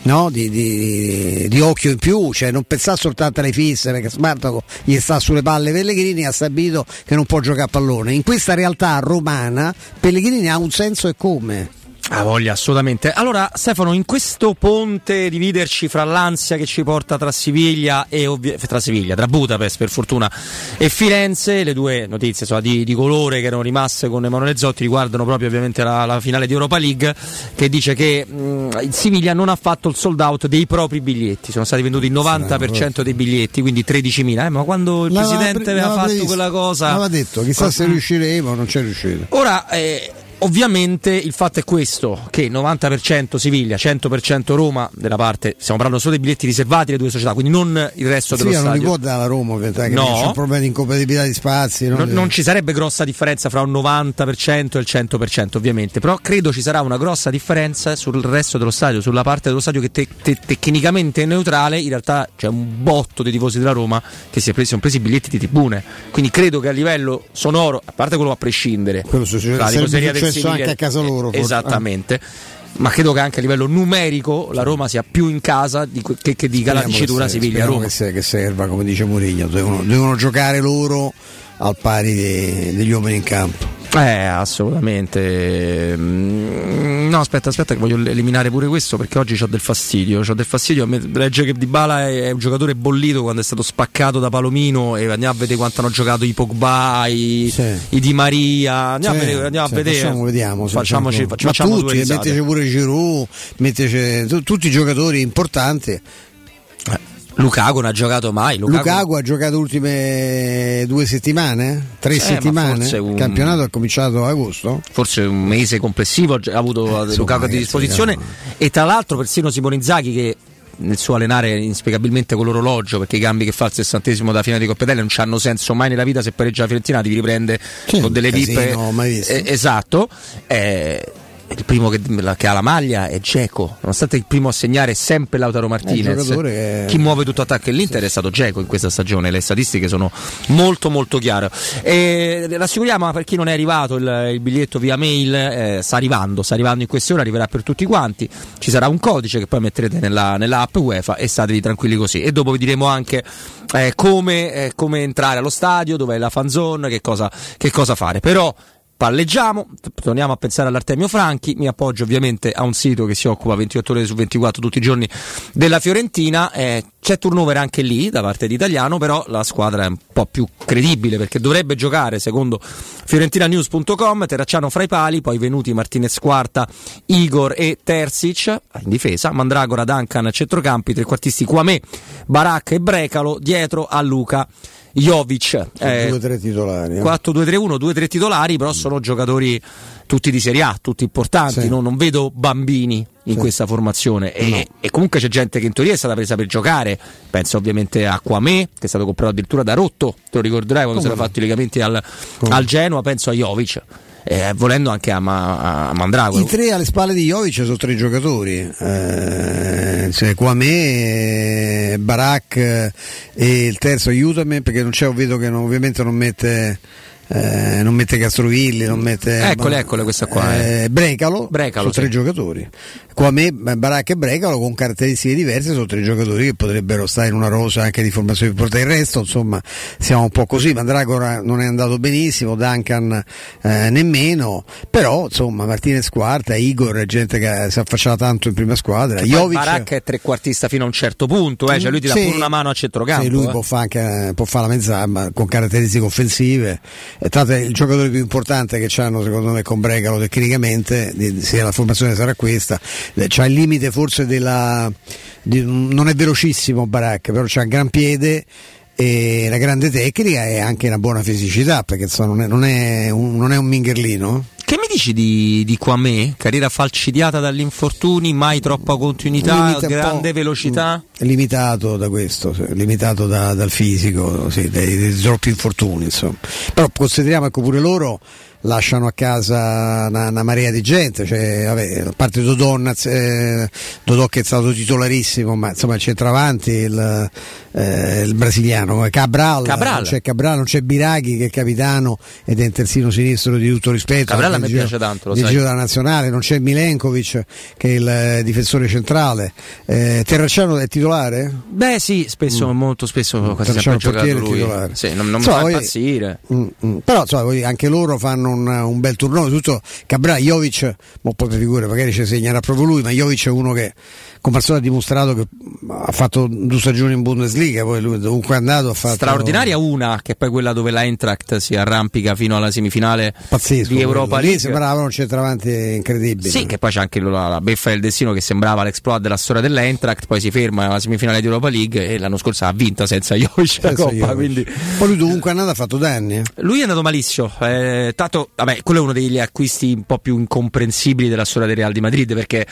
no, di, di- di occhio in più, cioè non pensare soltanto alle fisse, perché Smartaco gli sta sulle palle Pellegrini ha stabilito che non può giocare a pallone. In questa realtà romana Pellegrini ha un senso e come. Ha voglia, assolutamente. Allora, Stefano, in questo ponte dividerci fra l'ansia che ci porta tra Siviglia e ovvi- tra Siviglia, tra Budapest per fortuna e Firenze, le due notizie insomma, di, di colore che erano rimaste con Emanuele Zotti riguardano proprio ovviamente la, la finale di Europa League che dice che mh, il Siviglia non ha fatto il sold out dei propri biglietti, sono stati venduti il 90% dei biglietti, quindi 13.000, eh, ma quando il L'aveva Presidente pre- aveva fatto previsto. quella cosa... Aveva detto, chissà se Mm. riusciremo, non c'è riuscito. Ora, eh, ovviamente il fatto è questo, che 90% Siviglia, 100% Roma, della parte, stiamo parlando solo dei biglietti riservati alle due società, quindi non il resto dello Sì, non li stadio. può dare la Roma, ovviamente, No. perché c'è un problema di incompatibilità di spazi. no? Non, non ci sarebbe grossa differenza fra un 90% e il 100% ovviamente, però credo ci sarà una grossa differenza sul resto dello stadio, sulla parte dello stadio che te- te- tecnicamente è neutrale, in realtà c'è un botto di tifosi della Roma che si è presi, sono presi i biglietti di tribune, quindi credo che a livello sonoro, a parte quello a prescindere, Quello succede- la tifoseria del successo anche a casa loro, forse. Esattamente. Ma credo che anche a livello numerico la Roma sia più in casa di che, che dica la dicitura Siviglia-Roma. Che, che serva, come dice Mourinho, devono, devono giocare loro al pari de- degli uomini in campo. Eh, assolutamente. Mm, No, aspetta, aspetta, che voglio eliminare pure questo perché oggi ho del fastidio. Ho del fastidio. A me legge che Dybala è, è un giocatore bollito quando è stato spaccato da Palomino e andiamo a vedere quanto hanno giocato i Pogba, i, i Di Maria. Andiamo Sì, a vedere. Andiamo sì, a vedere. facciamo, vediamo, Facciamoci, c'è- facci- ma facciamo tutti, metteci pure Giroud, metteci tu- tutti i giocatori importanti. Lukaku non ha giocato mai. Lukaku, Lukaku ha giocato le ultime due settimane, tre Eh, ma settimane. un- Il campionato è cominciato ad agosto. forse un mese complessivo ha avuto insomma, Lukaku a ragazzi, disposizione e tra l'altro persino Simone Inzaghi che nel suo allenare inspiegabilmente con l'orologio perché i cambi che fa al sessantesimo da fine di Coppa Italia non hanno senso mai nella vita se pareggia la Fiorentina devi riprendere con delle pippe. Eh, esatto eh, il primo che, che ha la maglia è Geco, nonostante il primo a segnare è sempre Lautaro Martinez. giocatore che- Chi muove tutto attacco dell'Inter è stato Geco in questa stagione, le statistiche sono molto molto chiare. E rassicuriamo per chi non è arrivato il, il biglietto via mail, eh, sta arrivando, sta arrivando in questione, arriverà per tutti quanti, ci sarà un codice che poi metterete nella, nell'app UEFA e statevi tranquilli così. E dopo vi diremo anche eh, come, eh, come entrare allo stadio, dov'è la fan zone, che cosa, che cosa fare. Però palleggiamo, torniamo a pensare all'Artemio Franchi, mi appoggio ovviamente a un sito che si occupa 28 ore su 24 tutti i giorni della Fiorentina, eh, c'è turnover anche lì da parte di Italiano, però la squadra è un po' più credibile perché dovrebbe giocare secondo fiorentinanews.com, Terracciano fra i pali, poi venuti Martinez Quarta, Igor e Terzic in difesa, Mandragora, Duncan, centrocampi, trequartisti Quamè, Baracca e Brecalo, dietro a Luca Jovic. Eh, due o tre titolari. eh. 4-2-3-1, due o tre titolari, però sono giocatori tutti di Serie A, tutti importanti, Sì. no? non vedo bambini in Sì. questa formazione e, No. e comunque c'è gente che in teoria è stata presa per giocare, penso ovviamente a Quamè che è stato comprato addirittura da Rotto, te lo ricorderai quando si era fatto i legamenti al, al Genoa, penso a Jovic, eh, volendo anche a, Ma- a Mandragora. I tre alle spalle di Jovic sono tre giocatori, eh, cioè Quamè, Barak eh, e il terzo aiutami perché non c'è, vedo che non- ovviamente non mette, eh, non mette Castrovilli, non mette Eccole, eccole questa qua. eh. eh, Brecalo, Brecalo, sono tre sì. giocatori. Quamè, Barak e Brecalo con caratteristiche diverse sono tre giocatori che potrebbero stare in una rosa anche di formazione più importante. Il resto, insomma, siamo un po' così. Mandragora non è andato benissimo, Duncan eh, nemmeno, però insomma Martinez quarta, Igor è gente che si affacciava tanto in prima squadra. Jovic Baracca è trequartista fino a un certo punto, eh, cioè lui ti dà Sì. pure una mano a centrocampo. Sì, lui eh. può fare anche può fare la mezz'arma con caratteristiche offensive. E l'altro è il giocatore più importante che hanno secondo me con Bregalo tecnicamente, sia la formazione sarà questa. Eh, C'ha il limite forse della. di- non è velocissimo Baracca, però c'ha un gran piede e una grande tecnica e anche una buona fisicità, perché insomma, non, è, non, è un, non è un mingherlino. Che mi dici di, di Quamè? Carriera falcidiata dagli infortuni, mai troppa continuità, Limita grande velocità? mm, limitato da questo, limitato da- dal fisico, sì, dai, dai troppi infortuni, insomma. Però consideriamo che pure loro lasciano a casa una, una marea di gente, cioè, vabbè, a parte Dodò, eh, Dodò che è stato titolarissimo, ma insomma centravanti, il, eh, il brasiliano, Cabral, Cabral. non c'è Cabral, non c'è Biraghi che è capitano ed è in terzino sinistro di tutto rispetto. Cabral a me di piace giro- tanto, lo di sai. giro della nazionale, non c'è Milenkovic che è il eh, difensore centrale. Eh, Terracciano è titolare? Beh sì, spesso, molto spesso quasi Terracciano sempre giocato lui. titolare. Sì, non, non mi Insomma, fa impazzire. Mm, mm. Però poi anche loro fanno un, un bel turno, tutto Cabral, Jovic, mo poi per figure, magari ci segnerà proprio lui, ma Jovic è uno che con Barcellona ha dimostrato che ha fatto due stagioni in Bundesliga, poi lui dovunque è andato ha fatto Straordinaria una, che è poi quella dove la Eintracht si arrampica fino alla semifinale pazzesco. di Europa quello. Lì League. sembrava un centravanti incredibile. Sì, che poi c'è anche la, la beffa del destino che sembrava l'exploit della storia dell'Eintracht, poi si ferma alla semifinale di Europa League e l'anno scorso ha vinto senza Jovic la Coppa, quindi Poi lui dovunque è andato ha fatto danni. eh. Lui è andato malissimo, eh, tanto vabbè, quello è uno degli acquisti un po' più incomprensibili della storia del Real di Madrid perché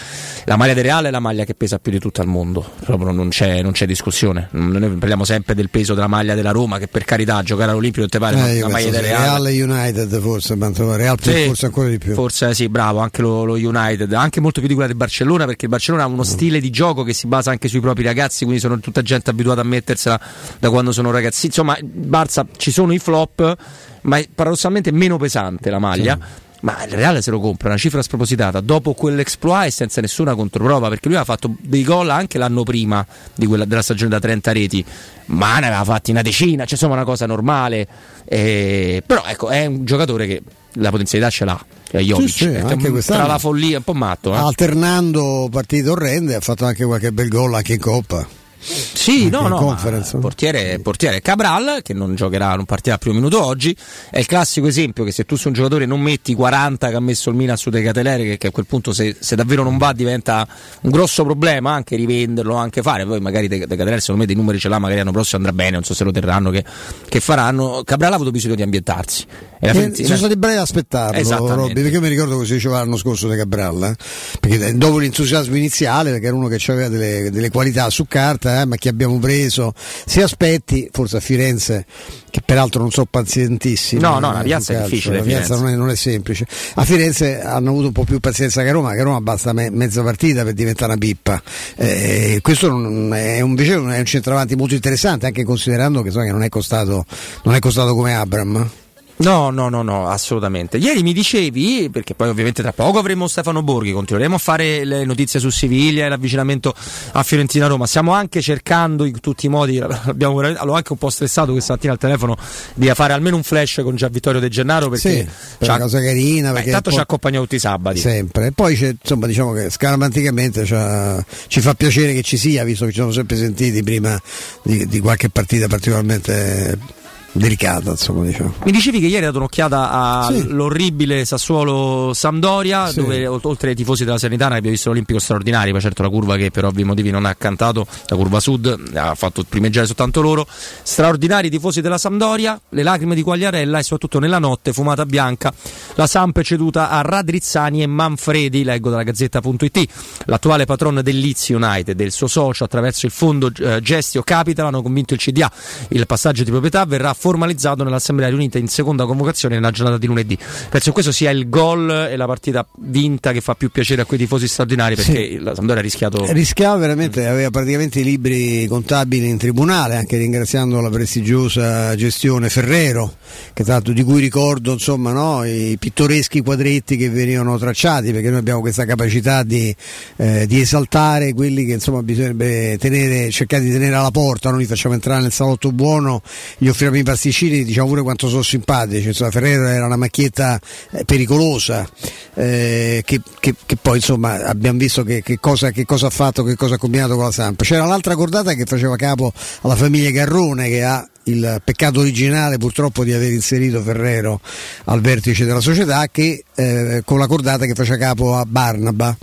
la maglia del Real è la maglia che pesa più di tutto al mondo, proprio non c'è, non c'è discussione. Noi parliamo sempre del peso della maglia della Roma, che per carità giocare all'Olimpico te pare, Eh, la maglia del Real. Real United forse, Real Sì, forse ancora di più. Forse sì, bravo, anche lo, lo United, anche molto più di quella del Barcellona, perché il Barcellona ha uno stile di gioco che si basa anche sui propri ragazzi, quindi sono tutta gente abituata a mettersela da quando sono ragazzi. Insomma, Barça ci sono i flop, ma è paradossalmente meno pesante la maglia. Ma il Reale se lo compra, una cifra spropositata, dopo quell'exploit e senza nessuna controprova, perché lui aveva fatto dei gol anche l'anno prima di quella, della stagione da 30 reti, ma ne aveva fatti una decina, cioè insomma una cosa normale. Eh, però ecco, è un giocatore che la potenzialità ce l'ha. Cioè Jovic, Sì, sì, È anche tra la follia, un po' matto. Eh? Alternando partite orrende ha fatto anche qualche bel gol anche in Coppa. Sì, no, no, portiere, portiere Cabral che non giocherà, non partirà più un minuto oggi. È il classico esempio che se tu sei un giocatore non metti i 40 che ha messo il Milan su De Catelere, che, a quel punto se, se davvero non va diventa un grosso problema anche rivenderlo, anche fare. Poi magari De, De Catelere secondo me dei numeri ce l'ha, magari l'anno prossimo andrà bene, non so se lo terranno, che, che faranno. Cabral ha avuto bisogno di ambientarsi. E Eh, sono stati bravi ad aspettarlo. Robby, perché io mi ricordo si diceva l'anno scorso di Cabral, eh? perché dopo l'entusiasmo iniziale, perché era uno che aveva delle, delle qualità su carta, cosa, eh, ma chi abbiamo preso, se aspetti, forse a Firenze, che peraltro non sono pazientissimi. No, no, la eh, piazza è calcio, difficile, La piazza non è, non è semplice. A Firenze hanno avuto un po' più pazienza che a Roma, che a Roma basta me- mezza partita per diventare una pippa. Eh, questo è un, invece è un centravanti molto interessante, anche considerando che, insomma, che non, è costato, non è costato come Abram. No, no, no, no, assolutamente. Ieri mi dicevi, perché poi ovviamente tra poco avremo Stefano Borghi, continueremo a fare le notizie su Siviglia e l'avvicinamento a Fiorentina-Roma. Stiamo anche cercando in tutti i modi, <laughs> abbiamo l'ho anche un po' stressato questa mattina al telefono, di fare almeno un flash con Gian Vittorio De Gennaro perché Sì, per una cosa carina. Perché intanto ci accompagna tutti i sabati. Sempre. E poi c'è, insomma, diciamo che scaramanticamente ci fa piacere che ci sia, visto che ci siamo sempre sentiti prima di, di qualche partita particolarmente delicata, insomma, diciamo. Mi dicevi che ieri hai dato un'occhiata Sì. all'orribile Sassuolo-Sampdoria, Sì. dove ol- oltre ai tifosi della Sanitana abbiamo visto l'Olimpico straordinario, poi certo la curva che per ovvi motivi non ha cantato, la curva sud, ha fatto primeggiare soltanto loro. Straordinari i tifosi della Sampdoria, le lacrime di Quagliarella e soprattutto nella notte, fumata bianca, la Samp è ceduta a Radrizzani e Manfredi, leggo dalla Gazzetta.it, l'attuale patron del Leeds United e il suo socio attraverso il fondo eh, Gestio Capital hanno convinto il CDA. Il passaggio di proprietà verrà formalizzato nell'Assemblea riunita in seconda convocazione nella giornata di lunedì. Penso che questo sia il gol e la partita vinta che fa più piacere a quei tifosi straordinari perché la Sampdoria ha rischiato Rischiava veramente, aveva praticamente i libri contabili in tribunale, anche ringraziando la prestigiosa gestione Ferrero, che tanto di cui ricordo insomma, no, i pittoreschi quadretti che venivano tracciati, perché noi abbiamo questa capacità di, eh, di esaltare quelli che insomma bisognerebbe tenere, cercare di tenere alla porta, noi li facciamo entrare nel salotto buono, gli offriamo i pasticcini, diciamo pure quanto sono simpatici, insomma, Ferrero era una macchietta eh, pericolosa, eh, che, che- che poi insomma abbiamo visto che, cosa, che cosa ha fatto, che cosa ha combinato con la Samp. C'era l'altra cordata che faceva capo alla famiglia Garrone che ha il peccato originale purtroppo di aver inserito Ferrero al vertice della società che eh, con la cordata che faceva capo a Barnaba.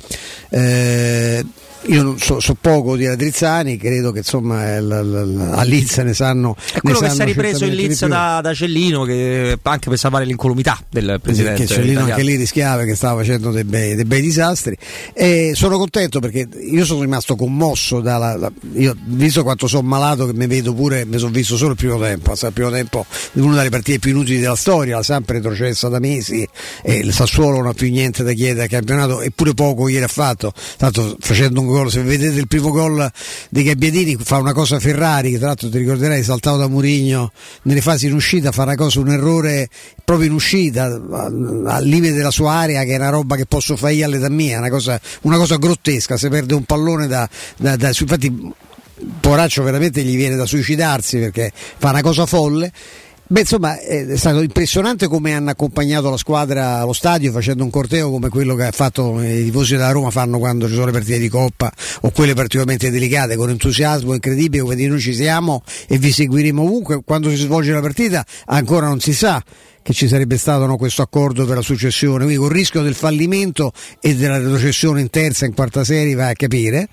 Eh, io non so, so poco di Radrizzani, credo che insomma il- il- a Leeds ne sanno. È quello che si è ripreso in più. da, da Cellino, che anche per salvare l'incolumità del presidente. che Cellino italiano. anche lì rischiava che stava facendo dei bei, dei bei disastri e sono contento perché io sono rimasto commosso dalla, la- io, visto quanto sono malato che mi vedo pure mi sono visto solo il primo tempo il primo tempo è una delle partite più inutili della storia la Samp retrocessa da mesi e il Sassuolo non ha più niente da chiedere al campionato eppure poco ieri ha fatto tanto facendo un gol. Se vedete il primo gol dei Gabbiadini fa una cosa Ferrari che tra l'altro ti ricorderai saltato da Murigno nelle fasi in uscita fa una cosa un errore proprio in uscita al limite della sua area che è una roba che posso fare io all'età mia una cosa, una cosa grottesca. Se perde un pallone da, da, da- infatti poraccio veramente gli viene da suicidarsi perché fa una cosa folle Beh, insomma, è stato impressionante come hanno accompagnato la squadra allo stadio facendo un corteo come quello che ha fatto i tifosi della Roma fanno quando ci sono le partite di Coppa o quelle particolarmente delicate, con entusiasmo incredibile, come dire noi ci siamo e vi seguiremo ovunque. Quando si svolge la partita ancora non si sa che ci sarebbe stato no, questo accordo per la successione, quindi con il rischio del fallimento e della retrocessione in terza e in quarta serie vai a capire.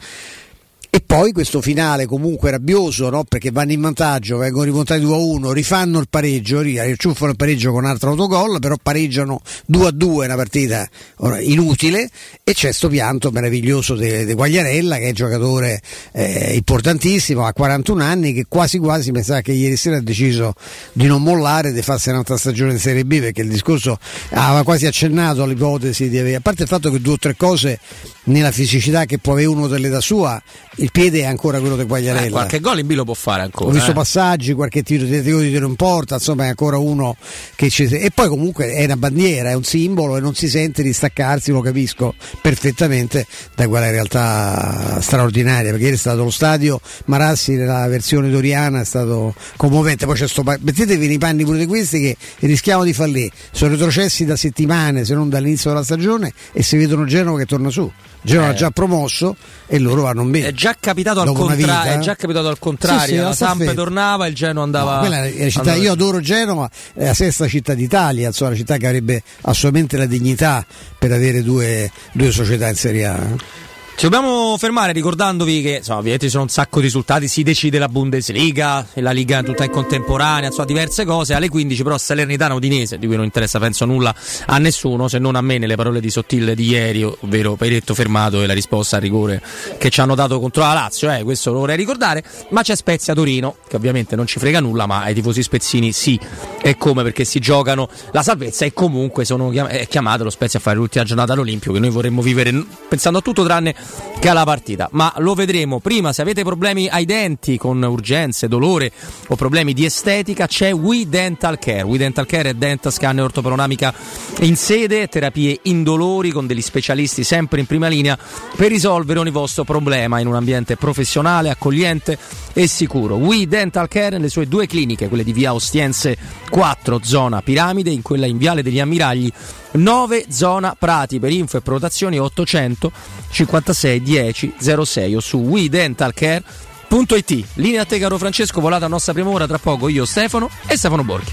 E poi questo finale comunque rabbioso, no? perché vanno in vantaggio, vengono rimontati 2-1, rifanno il pareggio, riacciuffano il pareggio con un altro autogol, però pareggiano 2-2 una partita inutile e c'è sto pianto meraviglioso di Guagliarella che è giocatore eh, importantissimo, ha 41 anni, che quasi quasi mi sa che ieri sera ha deciso di non mollare, di farsi un'altra stagione in Serie B, perché il discorso aveva quasi accennato all'ipotesi di avere, a parte il fatto che due o tre cose nella fisicità che può avere uno delle da sua, il piede è ancora quello di Quagliarella. Eh, qualche gol in B lo può fare ancora. Ho visto eh. passaggi, qualche tiro di tiro di in porta, insomma è ancora uno che ci E poi comunque è una bandiera, è un simbolo e non si sente di staccarsi, lo capisco perfettamente, da quella realtà straordinaria, perché ieri è stato lo stadio Marassi nella versione doriana, è stato commovente. Poi c'è sto mettetevi nei panni pure di questi che rischiamo di fallire. Sono retrocessi da settimane, se non dall'inizio della stagione, e si vedono Genova che torna su. Genova Eh. ha già promosso e loro vanno bene. È già capitato al, contra- è già capitato al contrario. Sì, sì, la la Samp tornava, il Genoa andava. No, la città, io adoro Genova, è la sesta città d'Italia, insomma, una città che avrebbe assolutamente la dignità per avere due, due società in Serie A. Ci dobbiamo fermare ricordandovi che insomma, ovviamente ci sono un sacco di risultati, si decide la Bundesliga, la Liga tutta in contemporanea, insomma diverse cose, alle 15 però Salernitana Udinese, di cui non interessa penso nulla a nessuno, se non a me nelle parole di Sottile di ieri, ovvero Peretto fermato e la risposta al rigore che ci hanno dato contro la Lazio, eh, questo lo vorrei ricordare, ma c'è Spezia Torino, che ovviamente non ci frega nulla, ma ai tifosi spezzini sì, e come? Perché si giocano. La salvezza e comunque sono chiam- è chiamato lo Spezia a fare l'ultima giornata all'Olimpio che noi vorremmo vivere pensando a tutto tranne che alla partita, ma lo vedremo. Prima, se avete problemi ai denti con urgenze, dolore o problemi di estetica, c'è We Dental Care. We Dental Care è denta scan e ortoparonamica in sede, terapie indolori con degli specialisti sempre in prima linea per risolvere ogni vostro problema in un ambiente professionale, accogliente e sicuro. We Dental Care nelle sue due cliniche, quelle di via Ostiense 4, zona Piramide, in quella in Viale degli Ammiragli 9 zona Prati. Per info e prenotazioni 800 56 10 06 o su WeDentalCare.it Linea a te caro Francesco, volata a nostra prima ora. Tra poco io Stefano e Stefano Borghi.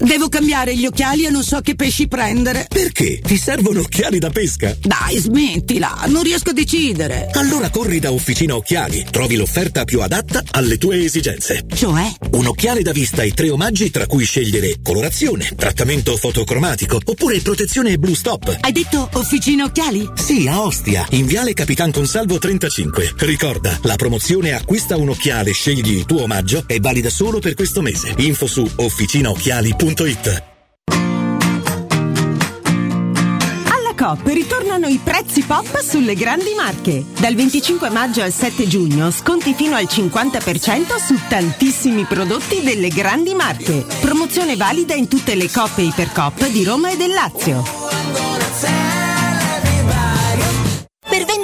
Devo cambiare gli occhiali e non so che pesci prendere. Perché? Ti servono occhiali da pesca? Dai, smettila, non riesco a decidere. Allora corri da Officina Occhiali. Trovi l'offerta più adatta alle tue esigenze. Cioè? Un occhiale da vista e tre omaggi tra cui scegliere colorazione, trattamento fotocromatico oppure protezione Blue Stop. Hai detto Officina Occhiali? Sì, a Ostia, in Viale Capitan Consalvo 35. Ricorda, la promozione acquista un occhiale, scegli il tuo omaggio è valida solo per questo mese. Info su officinaocchiali.it Alla Coop ritornano i prezzi pop sulle grandi marche. Dal 25 maggio al 7 giugno sconti fino al 50% su tantissimi prodotti delle grandi marche. Promozione valida in tutte le Coop e Ipercoop di Roma e del Lazio.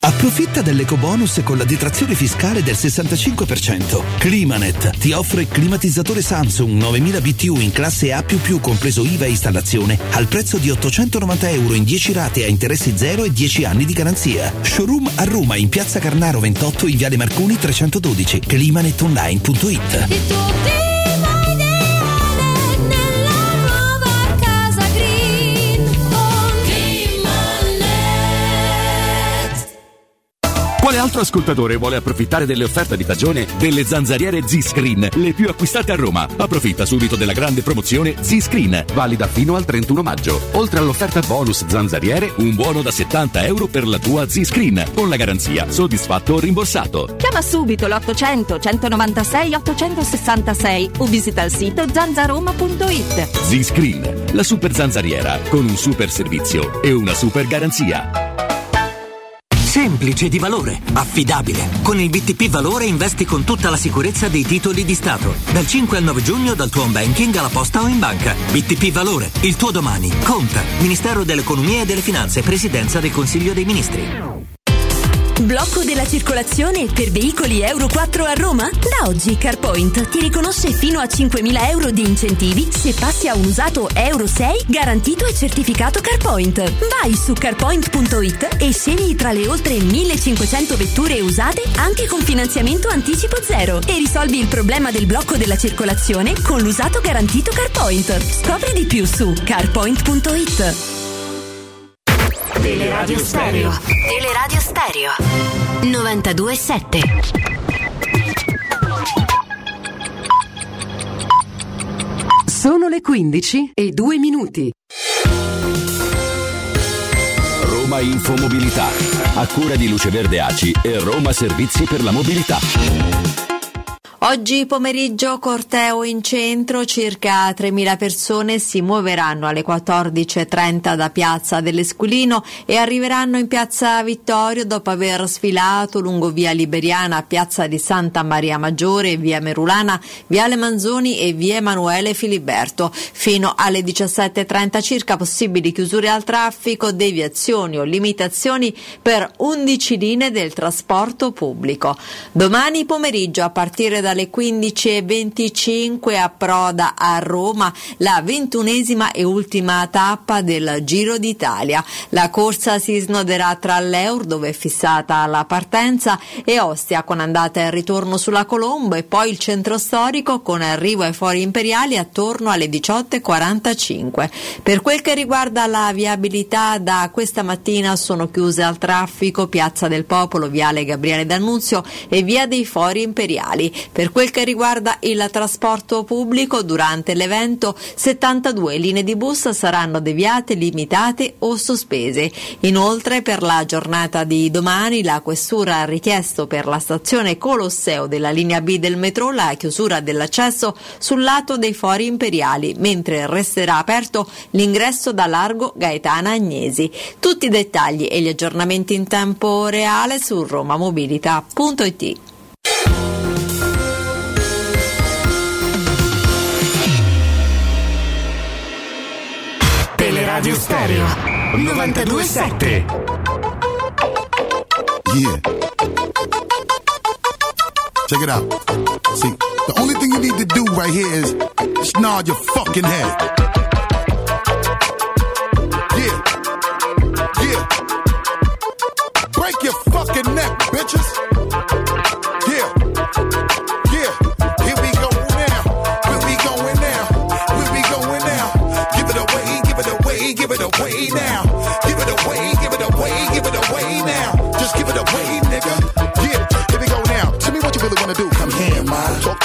Approfitta dell'ecobonus con la detrazione fiscale del 65%. Climanet ti offre climatizzatore Samsung 9000 BTU in classe A++ compreso IVA e installazione al prezzo di 890 euro in 10 rate a interessi zero e 10 anni di garanzia. Showroom a Roma in piazza Carnaro 28 in viale Marconi 312. climanetonline.it altro ascoltatore vuole approfittare delle offerte di stagione delle zanzariere Z-Screen, le più acquistate a Roma? Approfitta subito della grande promozione Z-Screen, valida fino al 31 maggio. Oltre all'offerta bonus zanzariere, un buono da 70 euro per la tua Z-Screen, con la garanzia soddisfatto o rimborsato. Chiama subito l'800 196 866 o visita il sito zanzaroma.it. Z-Screen, la super zanzariera, con un super servizio e una super garanzia. Semplice di valore, affidabile. Con il BTP Valore investi con tutta la sicurezza dei titoli di Stato. Dal 5 al 9 giugno dal tuo home banking alla posta o in banca. BTP Valore, il tuo domani. Conta. Ministero dell'Economia e delle Finanze, Presidenza del Consiglio dei Ministri. Blocco della circolazione per veicoli Euro 4 a Roma? Da oggi CarPoint ti riconosce fino a 5.000 euro di incentivi se passi a un usato Euro 6 garantito e certificato CarPoint. Vai su carpoint.it e scegli tra le oltre 1.500 vetture usate anche con finanziamento anticipo zero e risolvi il problema del blocco della circolazione con l'usato garantito CarPoint. Scopri di più su carpoint.it. Teleradio Stereo. Teleradio Stereo. 92.7. Sono le 15 e 2 minuti. Roma Infomobilità, a cura di Luce Verde Aci e Roma Servizi per la Mobilità. Oggi pomeriggio corteo in centro, circa 3.000 persone si muoveranno alle 14.30 da Piazza dell'Esquilino e arriveranno in Piazza Vittorio dopo aver sfilato lungo via Liberiana, Piazza di Santa Maria Maggiore, via Merulana, viale Manzoni e via Emanuele Filiberto. Fino alle 17.30 circa possibili chiusure al traffico, deviazioni o limitazioni per 11 linee del trasporto pubblico. Domani pomeriggio a partire dalle 15.25 approda a Roma la ventunesima e ultima tappa del Giro d'Italia. La corsa si snoderà tra l'Eur dove è fissata la partenza e Ostia con andata e ritorno sulla Colombo e poi il centro storico con arrivo ai fori imperiali attorno alle 18.45. Per quel che riguarda la viabilità da questa mattina sono chiuse al traffico Piazza del Popolo, Viale Gabriele D'Annunzio e Via dei Fori Imperiali. Per quel che riguarda il trasporto pubblico, durante l'evento 72 linee di bus saranno deviate, limitate o sospese. Inoltre, per la giornata di domani, la Questura ha richiesto per la stazione Colosseo della linea B del metro la chiusura dell'accesso sul lato dei fori imperiali, mentre resterà aperto l'ingresso da largo Gaetana Agnesi. Tutti i dettagli e gli aggiornamenti in tempo reale su romamobilità.it. Teleradio Stereo 927. Yeah. Check it out. See, the only thing you need to do right here is nod your fucking head. Yeah. Yeah. Break your fucking neck, bitches.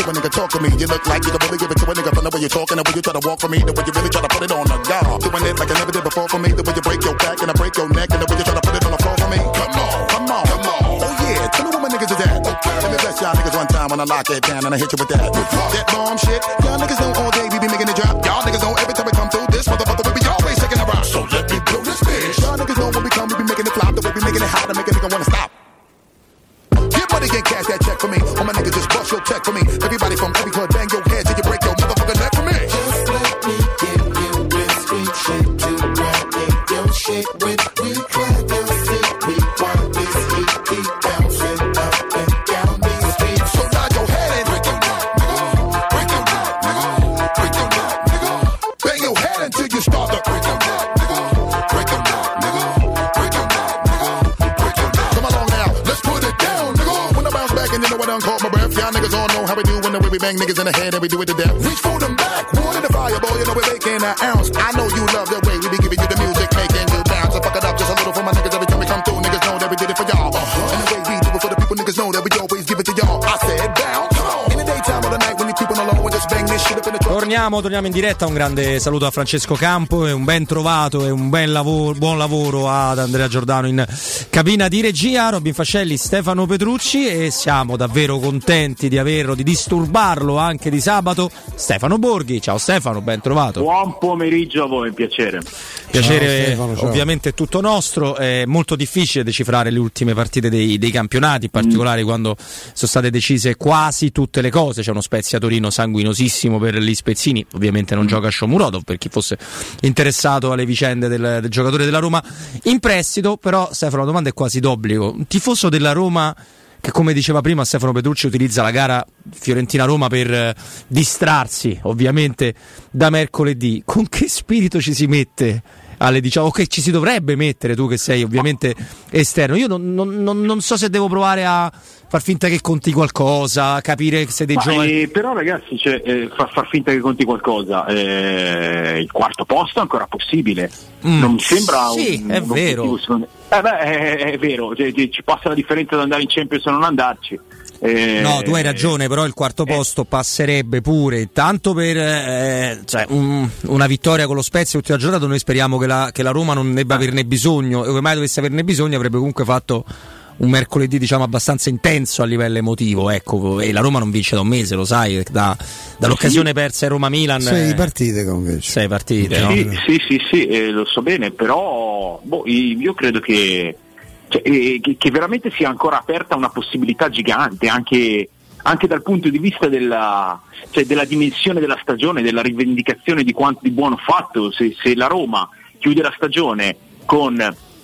To a nigga, talk to me. You look like you can really give it to a nigga from the way you're talking, the way you try to walk for me, the way you really try to put it on the guy. Doing it like I never did before for me, the way you break your back and I break your neck, and the way you try to put it on the floor for me. Come on, come on, come on. Oh yeah, tell me what my niggas is at. Okay. Let me bless y'all niggas one time when I lock it down and I hit you with that. That bomb shit. Y'all niggas know all cash that check for me. All my niggas just bust your check for me. Everybody from every club bang your head till you break your motherfucking neck for me. Just let me give you real street shit to grab your shit with know how we do when the way we bang niggas in the head and we do it to death. Reach for them back, one in the fire, boy, you know we're making an ounce. I know you love the way we be giving you the music, making you bounce. So fuck it up just a little for my niggas every Torniamo, torniamo in diretta. Un grande saluto a Francesco Campo e un ben trovato e un bel lavoro, buon lavoro ad Andrea Giordano in cabina di regia, Robin Fascelli, Stefano Petrucci e siamo davvero contenti di averlo, di disturbarlo anche di sabato. Stefano Borghi, ciao Stefano, ben trovato. Buon pomeriggio a voi, piacere. Piacere Ciao, Stefano, ciao. ovviamente è tutto nostro, è molto difficile decifrare le ultime partite dei, dei campionati, in particolare Mm. quando sono state decise quasi tutte le cose, c'è uno Spezia Torino sanguinosissimo per gli Spezzini, ovviamente Mm. non gioca Shomurodov per chi fosse interessato alle vicende del, del giocatore della Roma in prestito, però Stefano la domanda è quasi d'obbligo, un tifoso della Roma che come diceva prima Stefano Petrucci utilizza la gara Fiorentina-Roma per eh, distrarsi ovviamente da mercoledì, con che spirito ci si mette? alle diciamo che ci si dovrebbe mettere tu che sei ovviamente esterno io non- non- non so se devo provare a far finta che conti qualcosa capire se dei Ma, giovani eh, però ragazzi, cioè, eh, fa- far finta che conti qualcosa, eh, il quarto posto è ancora possibile. Mm. Non mi sembra Sì, un, è un vero. obiettivo. Eh beh, è, è vero, cioè, ci passa la differenza da andare in Champions e non andarci. Eh, No, tu hai ragione, però il quarto posto passerebbe pure. Tanto per eh, cioè, un- una vittoria con lo Spezia l'ultima giornata, noi speriamo che la, che la Roma non debba averne bisogno, e ove mai dovesse averne bisogno avrebbe comunque fatto un mercoledì diciamo abbastanza intenso a livello emotivo, ecco, e la Roma non vince da un mese, lo sai, da- dall'occasione persa in Roma-Milan. Sei eh, partite comunque. Sei partite, no? Sì, sì, sì, sì, eh, lo so bene, però boh, io credo che, cioè, eh, che, che veramente sia ancora aperta una possibilità gigante, anche, anche dal punto di vista della, cioè, della dimensione della stagione, della rivendicazione di quanto di buono fatto. Se, se la Roma chiude la stagione con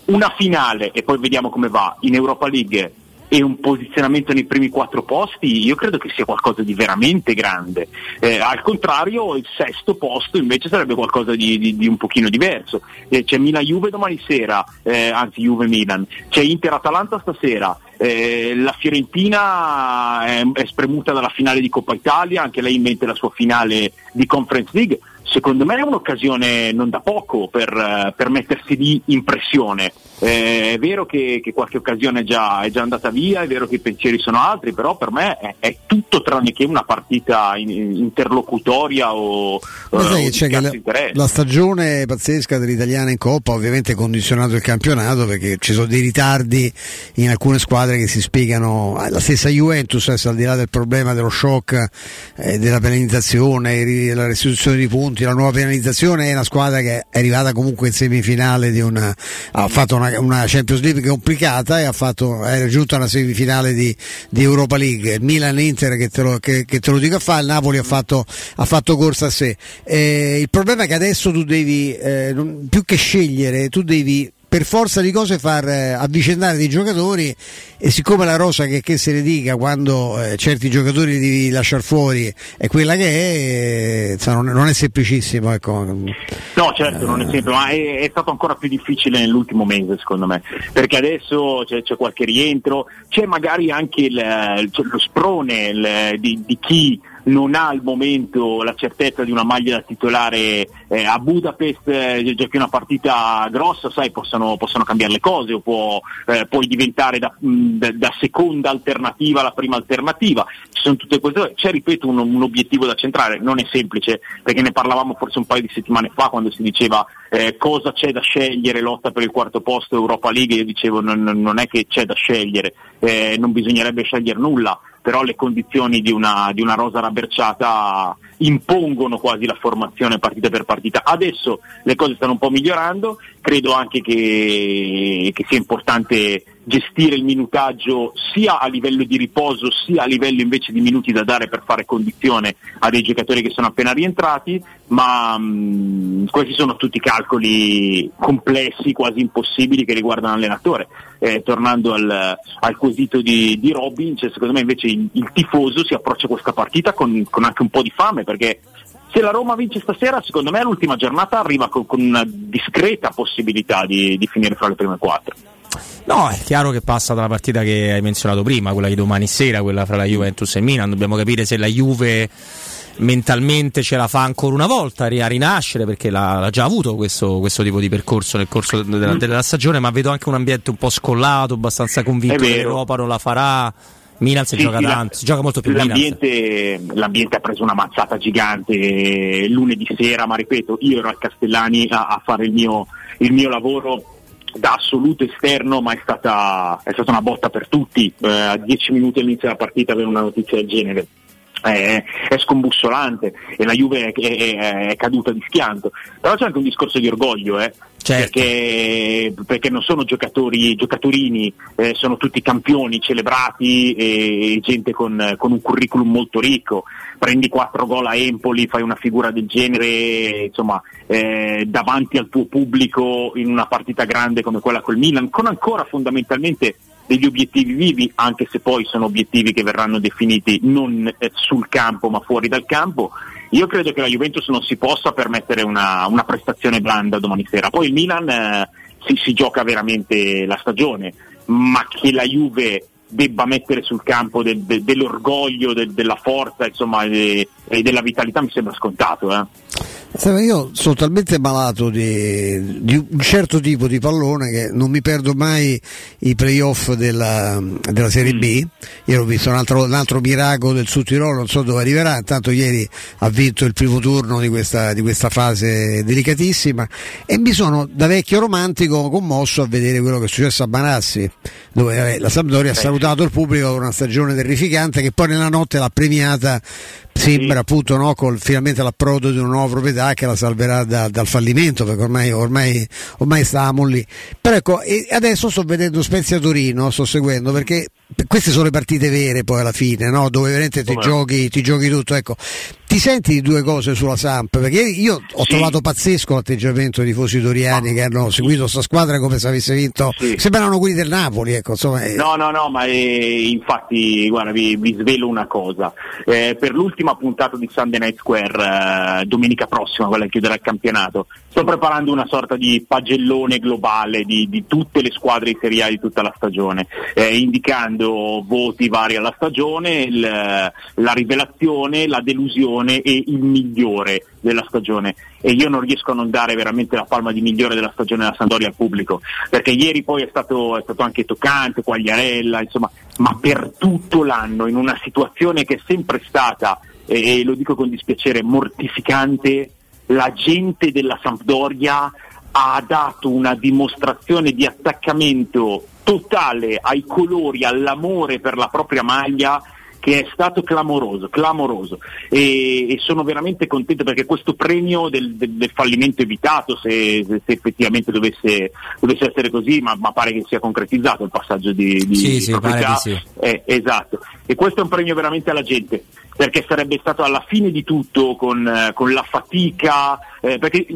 una finale e poi vediamo come va in Europa League e un posizionamento nei primi quattro posti, io credo che sia qualcosa di veramente grande. Eh, al contrario, il sesto posto invece sarebbe qualcosa di, di- di un pochino diverso. Eh, c'è Milan-Juve domani sera, eh, anzi Juve-Milan, c'è Inter-Atalanta stasera. eh, la Fiorentina è, è spremuta dalla finale di Coppa Italia, anche lei in mente la sua finale di Conference League. Secondo me è un'occasione non da poco per, eh, per mettersi lì in pressione. Eh, è vero che, che qualche occasione è già, è già andata via, è vero che i pensieri sono altri, però per me è, è tutto tranne che una partita in- interlocutoria o, Ma eh, sai o c'è che scarso la, la stagione pazzesca dell'italiana in Coppa ovviamente ha condizionato il campionato perché ci sono dei ritardi in alcune squadre che si spiegano eh, la stessa Juventus adesso al di là del problema dello shock eh, della penalizzazione la restituzione di punti la nuova penalizzazione è una squadra che è arrivata comunque in semifinale di una ha fatto una, una Champions League complicata e ha fatto, è raggiunta una semifinale di, di Europa League. Il Milan Inter che te lo, che, che te lo dico a fare il Napoli ha fatto, ha fatto corsa a sé. Eh, il problema è che adesso tu devi eh, più che scegliere tu devi per forza di cose far eh, avvicendare dei giocatori e siccome la rosa che, che se ne dica quando eh, certi giocatori li devi lasciare fuori è quella che è, eh, non, non è semplicissimo ecco. No, certo, non è sempre, ma è, è stato ancora più difficile nell'ultimo mese, secondo me, perché adesso c'è, c'è qualche rientro, c'è magari anche il, c'è lo sprone il- di, di chi non ha al momento la certezza di una maglia da titolare eh, a Budapest, eh, giochi una partita grossa, sai, possono, possono cambiare le cose o può, eh, puoi diventare da, mh, da seconda alternativa alla prima alternativa. Ci sono tutte queste cose. C'è, ripeto, un, un obiettivo da centrare, non è semplice, perché ne parlavamo forse un paio di settimane fa quando si diceva eh, cosa c'è da scegliere, lotta per il quarto posto Europa League, io dicevo non, non è che c'è da scegliere, eh, non bisognerebbe scegliere nulla, però le condizioni di una, di una rosa rabberciata impongono quasi la formazione partita per partita. Adesso le cose stanno un po' migliorando, credo anche che, che sia importante gestire il minutaggio sia a livello di riposo sia a livello invece di minuti da dare per fare condizione a dei giocatori che sono appena rientrati, ma mh, questi sono tutti calcoli complessi, quasi impossibili che riguardano l'allenatore. Eh, tornando al, al quesito di, di Robin, cioè, secondo me invece il, il tifoso si approccia a questa partita con, con anche un po' di fame perché se la Roma vince stasera, secondo me l'ultima giornata arriva con, con una discreta possibilità di, di finire fra le prime quattro. No, è chiaro che passa dalla partita che hai menzionato prima, quella di domani sera, quella fra la Juventus e il Milan. Dobbiamo capire se la Juve mentalmente ce la fa ancora una volta a rinascere perché l'ha, l'ha già avuto questo, questo, tipo di percorso nel corso della, della, stagione, ma vedo anche un ambiente un po' scollato, abbastanza convinto che l'Europa non la farà. Milan si sì, gioca sì, tanto, si gioca molto più l'ambiente, l'ambiente ha preso una mazzata gigante lunedì sera, ma ripeto, io ero al Castellani a, a fare il mio, il mio lavoro da assoluto esterno, ma è stata, è stata una botta per tutti. Eh, a dieci minuti all'inizio della partita avere una notizia del genere è, è, scombussolante e la Juve è, è, è, caduta di schianto. Però c'è anche un discorso di orgoglio, eh? certo. perché, perché, non sono giocatori, giocatorini, eh, sono tutti campioni celebrati e, gente con, con, un curriculum molto ricco. Prendi quattro gol a Empoli, fai una figura del genere, insomma, eh, davanti al tuo pubblico in una partita grande come quella col Milan, con ancora fondamentalmente degli obiettivi vivi, anche se poi sono obiettivi che verranno definiti non eh, sul campo ma fuori dal campo. Io credo che la Juventus non si possa permettere una, una prestazione blanda domani sera. Poi il Milan eh, si, si gioca veramente la stagione, ma che la Juve debba mettere sul campo de, de, dell'orgoglio, de, della forza insomma, e della vitalità mi sembra scontato. Eh. Io sono talmente malato di, di, un certo tipo di pallone che non mi perdo mai i playoff della, della Serie B. Io ho visto un altro, un altro, miracolo del Sud Tirolo, non so dove arriverà. Intanto ieri ha vinto il primo turno di questa, di questa fase delicatissima e mi sono da vecchio romantico commosso a vedere quello che è successo a Banassi, dove la Sampdoria ha salutato il pubblico con una stagione terrificante che poi nella notte l'ha premiata sembra appunto no, col, finalmente l'approdo di una nuova proprietà che la salverà da, dal fallimento perché ormai, ormai, ormai stavamo lì però ecco adesso sto vedendo Spezia Torino sto seguendo perché queste sono le partite vere poi alla fine no? dove veramente ti giochi, ti giochi, tutto ecco ti senti di due cose sulla Samp? Perché io ho sì. trovato pazzesco l'atteggiamento dei tifosi toriani no. che hanno seguito questa squadra come se avesse vinto. Sì. Sembrano quelli del Napoli, ecco. Insomma, eh. No, no, no, ma eh, infatti, guarda, vi, vi, svelo una cosa. Eh, per l'ultima puntata di Sunday Night Square, eh, domenica prossima, quella che chiuderà il campionato, sto preparando una sorta di pagellone globale di, di tutte le squadre A di tutta la stagione, eh, indicando voti vari alla stagione, il, la rivelazione, la delusione e il migliore della stagione. E io non riesco a non dare veramente la palma di migliore della stagione della Sandoria al pubblico perché ieri poi è stato, è stato anche toccante, Quagliarella, insomma, ma per tutto l'anno in una situazione che è sempre stata, e lo dico con dispiacere, mortificante, la gente della Sampdoria ha dato una dimostrazione di attaccamento totale ai colori, all'amore per la propria maglia che è stato clamoroso, clamoroso. E, e sono veramente contento perché questo premio del, del, del fallimento evitato, se, se, effettivamente dovesse, dovesse, essere così, ma, ma, pare che sia concretizzato il passaggio di, di, sì, di sì, proprietà, sì. eh, esatto, e questo è un premio veramente alla gente perché sarebbe stato alla fine di tutto con, eh, con la fatica, eh, perché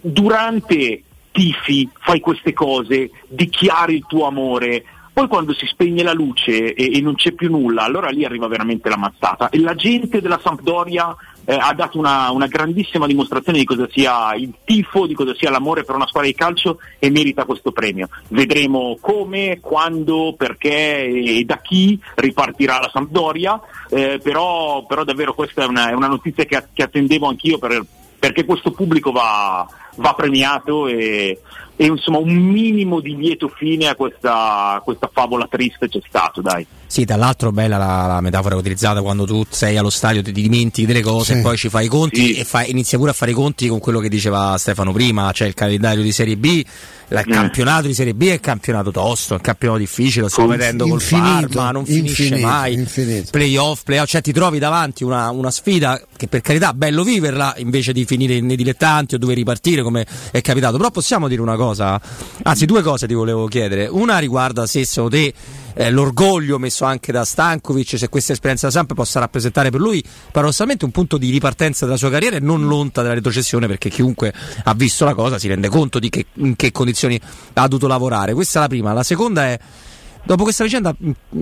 durante tifi fai queste cose, dichiari il tuo amore, poi quando si spegne la luce e, e, non c'è più nulla, allora lì arriva veramente la mazzata. E la gente della Sampdoria eh, ha dato una, una, grandissima dimostrazione di cosa sia il tifo, di cosa sia l'amore per una squadra di calcio e merita questo premio. Vedremo come, quando, perché e da chi ripartirà la Sampdoria, eh, però, però, davvero questa è una, è una notizia che, che attendevo anch'io per, perché questo pubblico va, va premiato e, e insomma un minimo di lieto fine a questa, questa favola triste c'è stato, dai. Sì, dall'altro bella la, la, metafora utilizzata quando tu sei allo stadio, ti dimentichi delle cose sì. e poi ci fai i conti sì. e fai, inizia pure a fare i conti con quello che diceva Stefano prima, cioè il calendario di Serie B, il mm. campionato di Serie B è il campionato tosto, è un campionato difficile, lo stiamo vedendo col Parma, non finisce infinito, mai, infinito. playoff, playoff, cioè ti trovi davanti una, una sfida che per carità è bello viverla invece di finire nei dilettanti o dove ripartire come è capitato, però possiamo dire una cosa, anzi due cose ti volevo chiedere, una riguarda se secondo te eh, l'orgoglio messo anche da Stankovic, se questa esperienza da Samp possa rappresentare per lui paradossalmente un punto di ripartenza della sua carriera e non l'onta della retrocessione, perché chiunque ha visto la cosa si rende conto di che, in che condizioni ha dovuto lavorare. Questa è la prima. La seconda è. Dopo questa vicenda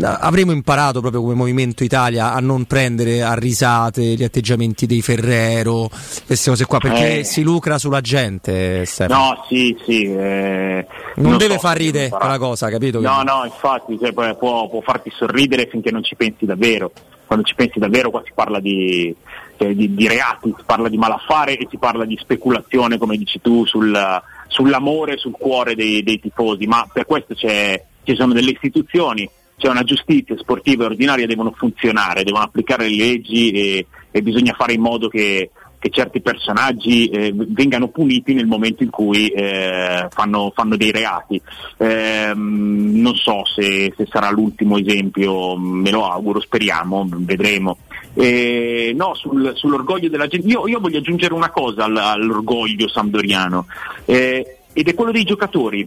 avremo imparato proprio come Movimento Italia a non prendere a risate gli atteggiamenti dei Ferrero, queste cose qua, perché Eh. si lucra sulla gente, Stefano. No, sì, sì. eh, Non, deve so far ridere quella cosa, capito? No, no, infatti cioè, può, può farti sorridere finché non ci pensi davvero. Quando ci pensi davvero qua si parla di, cioè, di- di reati, si parla di malaffare e si parla di speculazione, come dici tu, sul- sull'amore, sul cuore dei, dei tifosi, ma per questo c'è- ci sono delle istituzioni, c'è una giustizia sportiva e ordinaria, devono funzionare, devono applicare le leggi e, e bisogna fare in modo che, che certi personaggi eh, vengano puniti nel momento in cui eh, fanno, fanno dei reati. Ehm, non so se, se sarà l'ultimo esempio, me lo auguro, speriamo, vedremo. No, sul- sull'orgoglio della gente, io, io voglio aggiungere una cosa al- all'orgoglio sampdoriano, eh, ed è quello dei giocatori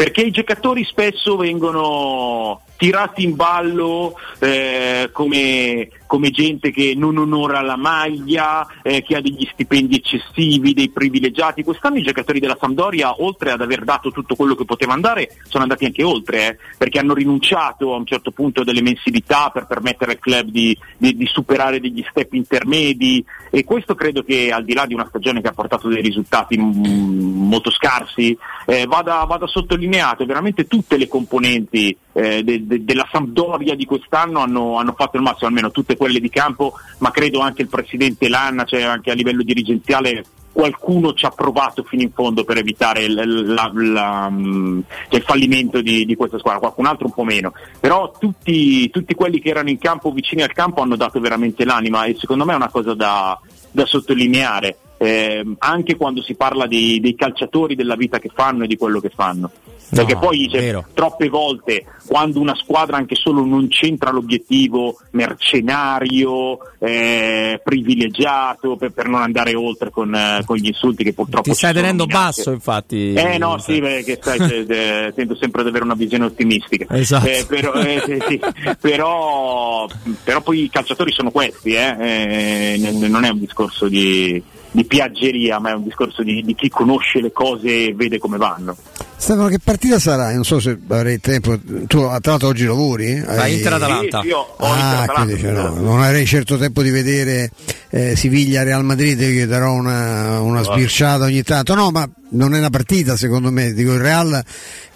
perché i giocatori spesso vengono tirati in ballo eh, come, come gente che non onora la maglia, eh, che ha degli stipendi eccessivi, dei privilegiati. Quest'anno i giocatori della Sampdoria, oltre ad aver dato tutto quello che poteva andare, sono andati anche oltre, eh, perché hanno rinunciato a un certo punto delle mensilità per permettere al club di, di- di superare degli step intermedi e questo credo che al di là di una stagione che ha portato dei risultati mm, molto scarsi, eh, vada, vada sottolineato, veramente tutte le componenti eh, de- de- della Sampdoria di quest'anno hanno, hanno fatto il massimo, almeno tutte quelle di campo, ma credo anche il presidente Lanna, cioè anche a livello dirigenziale qualcuno ci ha provato fino in fondo per evitare il, la- la- mm, il fallimento di, di questa squadra, qualcun altro un po' meno, però tutti, tutti quelli che erano in campo, vicini al campo, hanno dato veramente l'anima e secondo me è una cosa da, da sottolineare, eh, anche quando si parla dei, dei calciatori, della vita che fanno e di quello che fanno. Perché No, poi vero. troppe volte quando una squadra anche solo non c'entra l'obiettivo mercenario, eh, privilegiato per, per non andare oltre con, eh, con gli insulti che purtroppo Ti stai tenendo minacce. basso, infatti. Eh no, sì, perché sai, eh, <laughs> tento sempre ad avere una visione ottimistica. Esatto. Eh, però, eh, sì. Però- però poi i calciatori sono questi, eh, non è un discorso di, di piaggeria, ma è un discorso di, di chi conosce le cose e vede come vanno. Stefano, che partita sarà? Non so se avrei tempo. Tu, tra l'altro, oggi lavori? Hai- Inter-Atalanta. Sì, io ho Ah, Inter-Atalanta, quindi, cioè, no, non avrei certo tempo di vedere eh, Siviglia-Real Madrid, che darò una, una sbirciata ogni tanto. No, ma non è una partita secondo me. Dico il Real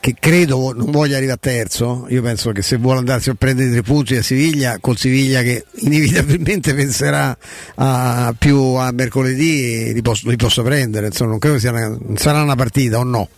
che credo non voglia arrivare a terzo. Io penso che se vuole andarsi a prendere tre punti a Siviglia, col Siviglia che <laughs> inevitabilmente penserà a, più a mercoledì, li posso, li posso prendere. Insomma, non credo sia una, sarà una partita o no.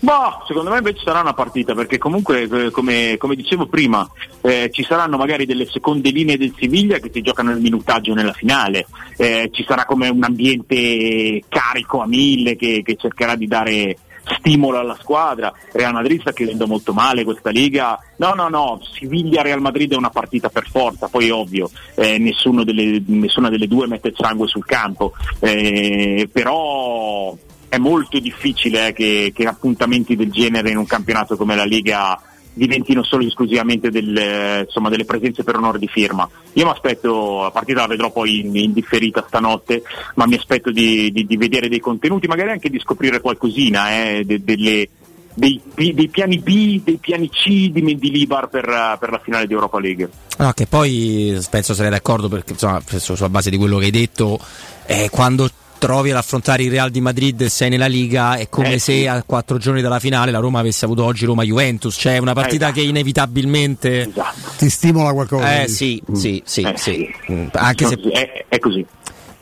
Boh, secondo me invece sarà una partita perché comunque eh, come, come dicevo prima eh, ci saranno magari delle seconde linee del Siviglia che si giocano il minutaggio nella finale, eh, ci sarà come un ambiente carico a mille che, che cercherà di dare stimolo alla squadra, Real Madrid sta chiudendo molto male questa Liga, no no no, Siviglia-Real Madrid è una partita per forza, poi ovvio, eh, delle- nessuna delle due mette sangue sul campo, eh, però è molto difficile eh, che, che appuntamenti del genere in un campionato come la Liga diventino solo esclusivamente del, eh, insomma, delle presenze per onore di firma. Io mi aspetto, la partita la vedrò poi in, in differita stanotte, ma mi aspetto di, di- di vedere dei contenuti, magari anche di scoprire qualcosina, eh, de- delle- dei, dei piani B, dei piani C di Mendilibar per, eh, per la finale di Europa League. No, che poi penso sarei d'accordo perché insomma, sulla base di quello che hai detto, eh, quando trovi ad affrontare il Real di Madrid e sei nella Liga è come Eh, se sì. a quattro giorni dalla finale la Roma avesse avuto oggi Roma-Juventus, cioè è una partita esatto. che inevitabilmente... Ti stimola qualcosa? Eh sì, sì, sì, Eh, sì. Mm, Anche se È, è così.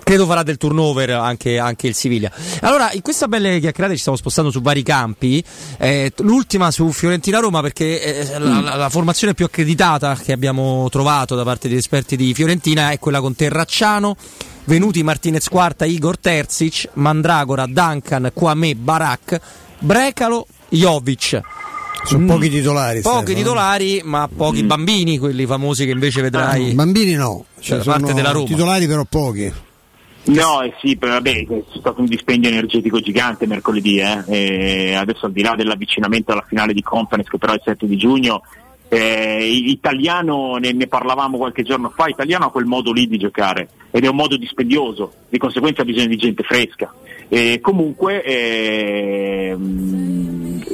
credo farà del turnover anche, anche il Siviglia. Allora, in questa belle chiacchierata ci stiamo spostando su vari campi. Eh, l'ultima su Fiorentina-Roma perché eh, la, la- la formazione più accreditata che abbiamo trovato da parte degli esperti di Fiorentina è quella con Terracciano. Venuti Martinez Quarta, Igor Terzic, Mandragora, Duncan, Kwame, Barak, Brecalo, Jovic. Sono Mm, pochi titolari. Pochi Stefano. titolari, ma pochi bambini, quelli famosi che invece vedrai. Bambini no, cioè, da parte della Roma. titolari però pochi. No, eh sì, però, vabbè, c'è stato un dispendio energetico gigante mercoledì, eh, e adesso al di là dell'avvicinamento alla finale di conference che però è il 7 di giugno, eh, italiano, ne, ne parlavamo qualche giorno fa, italiano ha quel modo lì di giocare ed è un modo dispendioso, di conseguenza ha bisogno di gente fresca. E comunque ehm,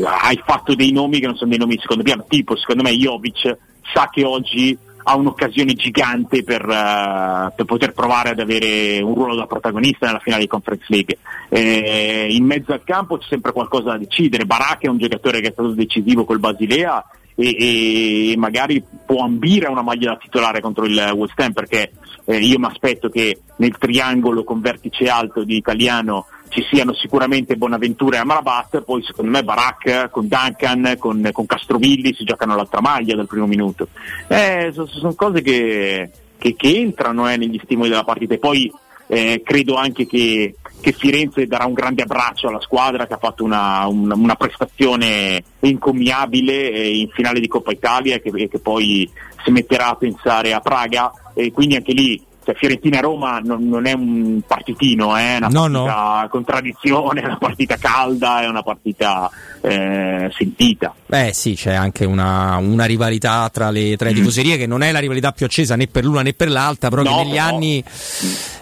hai fatto dei nomi che non sono dei nomi secondo piano, tipo secondo me Jovic sa che oggi ha un'occasione gigante per, uh, per, poter provare ad avere un ruolo da protagonista nella finale di Conference League. Eh, in mezzo al campo c'è sempre qualcosa da decidere. Barak è un giocatore che è stato decisivo col Basilea e, e magari può ambire a una maglia da titolare contro il West Ham perché eh, io mi aspetto che nel triangolo con vertice alto di Italiano ci siano sicuramente Bonaventura e Amrabat, poi secondo me Barak con Duncan, con, con Castrovilli si giocano l'altra maglia dal primo minuto. Eh, sono, sono cose che, che, che entrano eh, negli stimoli della partita e poi eh, credo anche che, che, Firenze darà un grande abbraccio alla squadra che ha fatto una, una, una prestazione incommiabile eh, in finale di Coppa Italia e che, che poi si metterà a pensare a Praga. E quindi anche lì cioè, Fiorentina-Roma non, non, è un partitino, è una no, partita no. con tradizione, <laughs> è una partita calda, è una partita eh, sentita. Beh sì, c'è anche una, una rivalità tra le, tra le mm. tifoserie che non è la rivalità più accesa né per l'una né per l'altra, però no, che negli, anni,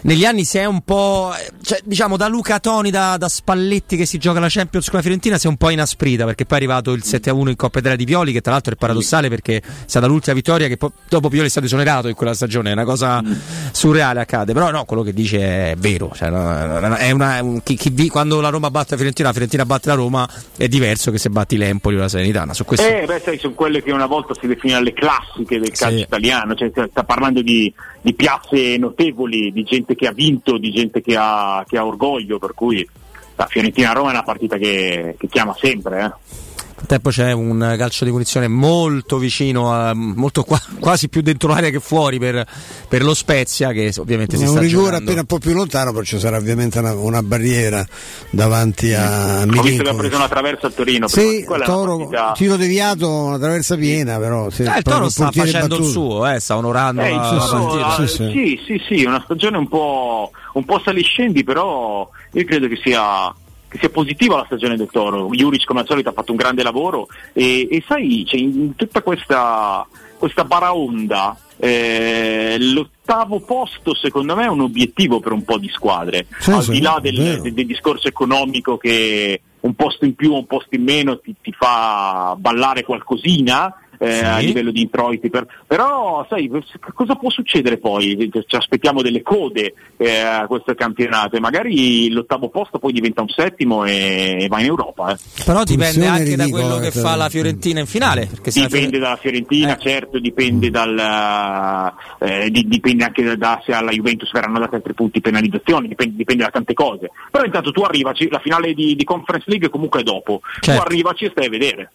negli anni si è un po', cioè, diciamo da Luca Toni, da, da, Spalletti che si gioca la Champions con la Fiorentina si è un po' inasprita perché poi è arrivato il 7-1 in Coppa Italia di Pioli che tra l'altro è paradossale perché è stata l'ultima vittoria che poi, dopo Pioli è stato esonerato in quella stagione, è una cosa mm. Surreale accade, però no, quello che dice è vero, cioè, è una, un, chi, chi, quando la Roma batte la Fiorentina, la Fiorentina batte la Roma è diverso diverso che se batti l'Empoli o la Serenitana. Su questo... Eh, beh, sai, sono quelle che una volta si definivano le classiche del calcio sì. italiano, cioè, sta parlando di, di, piazze notevoli, di gente che ha vinto, di gente che ha, che ha orgoglio, per cui la Fiorentina-Roma è una partita che, che chiama sempre. Eh tempo c'è un calcio di punizione molto vicino, a, molto qua, quasi più dentro l'area che fuori per, per lo Spezia che ovviamente si un sta rigore giocando. appena un po' più lontano però ci sarà ovviamente una, una barriera davanti a Milinkovic. Ho visto che ha preso una traversa a Torino. Sì, Toro, tiro deviato, una traversa piena però. Sì, eh, il Toro sta facendo battuto. il suo, eh, sta onorando eh, la, toro, la sì, sì. sì, sì, sì, una stagione un po', un po' saliscendi però io credo che sia che sia positiva la stagione del Toro. Juric come al solito ha fatto un grande lavoro e, e sai, cioè, in tutta questa, questa baraonda eh, l'ottavo posto secondo me è un obiettivo per un po' di squadre, sì, al di là del, del, del, discorso economico che un posto in più o un posto in meno ti, ti fa ballare qualcosina, eh, sì. a livello di introiti. Per, però, sai, cosa può succedere poi? Ci aspettiamo delle code eh, a questo campionato e magari l'ottavo posto poi diventa un settimo e, e va in Europa. Eh. Però dipende anche da quello che fa la Fiorentina in finale. Dipende dalla Fiorentina, eh. certo, dipende, dal, eh, dipende anche da, da, se alla Juventus verranno dati altri punti penalizzazioni, dipende, dipende, da tante cose. Però intanto tu arrivaci, la finale di, di Conference League comunque è dopo, certo. tu arrivaci e stai a vedere.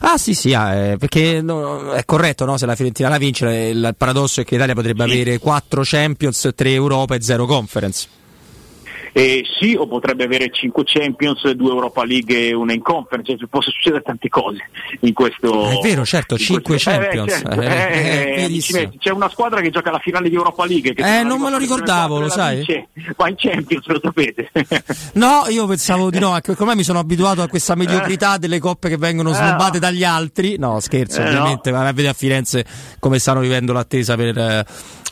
Ah sì sì, ah, eh, perché no, è corretto no? se la Fiorentina la vince, il, il paradosso è che l'Italia potrebbe sì. avere 4 Champions, 3 Europa e 0 Conference. Eh, sì, o potrebbe avere 5 Champions, 2 Europa League e una in Conference, cioè, possono succedere tante cose in questo. È vero, certo, 5 questo... Champions. Eh, certo. eh, eh c'è una squadra che gioca la finale di Europa League. eh, non me lo ricordavo, lo sai. Ma in Champions lo sapete. <laughs> no, io pensavo di no, anche perché ormai mi sono abituato a questa mediocrità delle coppe che vengono snobate dagli altri. No, scherzo, ovviamente, no. ma a vedere a Firenze come stanno vivendo l'attesa per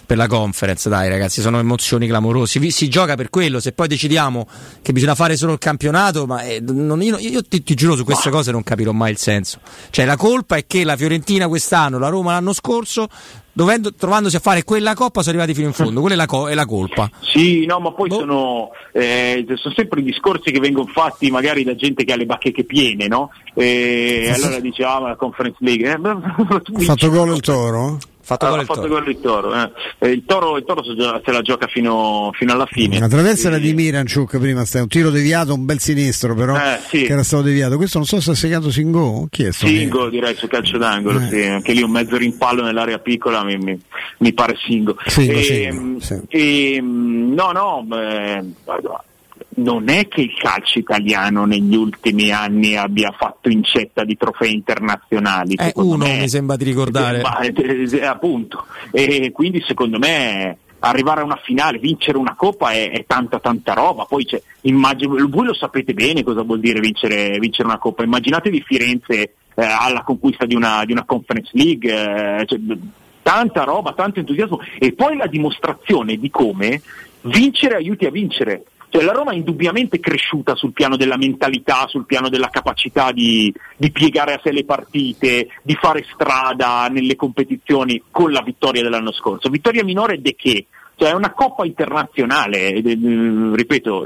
per la conference, dai ragazzi, sono emozioni clamorosi. Si gioca per quello, se poi decidiamo che bisogna fare solo il campionato, ma eh, non, io, io ti, ti, giuro su queste cose non capirò mai il senso. Cioè la colpa è che la Fiorentina quest'anno, la Roma l'anno scorso Dovendo, trovandosi a fare quella coppa sono arrivati fino in fondo, quella è la, co- è la colpa. Sì, no, ma poi boh. sono, eh, sono, sempre i discorsi che vengono fatti magari da gente che ha le bacheche piene, no? E sì. allora dicevamo ah, la Conference League. Eh, <laughs> ha fatto gol il Toro? Fatto, ah, fatto gol il Toro. Eh. Il Toro, il toro se la gioca fino, fino alla fine. La traversa era di Miranchuk prima, stai un tiro deviato, un bel sinistro però, eh, sì. che era stato deviato. Questo non so se ha segnato Singo. Chi è Singo direi su calcio d'angolo, eh. sì. anche lì un mezzo rimpallo nell'area piccola mi, mi, mi pare Singo. Singo, e, Singo sì. e, no, no, beh, non è che il calcio italiano negli ultimi anni abbia fatto incetta di trofei internazionali. È uno, me, mi sembra di ricordare. Eh, eh, appunto. E quindi secondo me arrivare a una finale, vincere una coppa è, è tanta tanta roba. Poi immagino, voi lo sapete bene cosa vuol dire vincere, vincere una coppa. Immaginatevi Firenze eh, alla conquista di una, di una Conference League. Eh, cioè, tanta roba, tanto entusiasmo e poi la dimostrazione di come vincere aiuti a vincere Cioè, la Roma è indubbiamente cresciuta sul piano della mentalità, sul piano della capacità di, di piegare a sé le partite, di fare strada nelle competizioni con la vittoria dell'anno scorso. Vittoria minore de che? Cioè è una coppa internazionale, eh, eh, ripeto,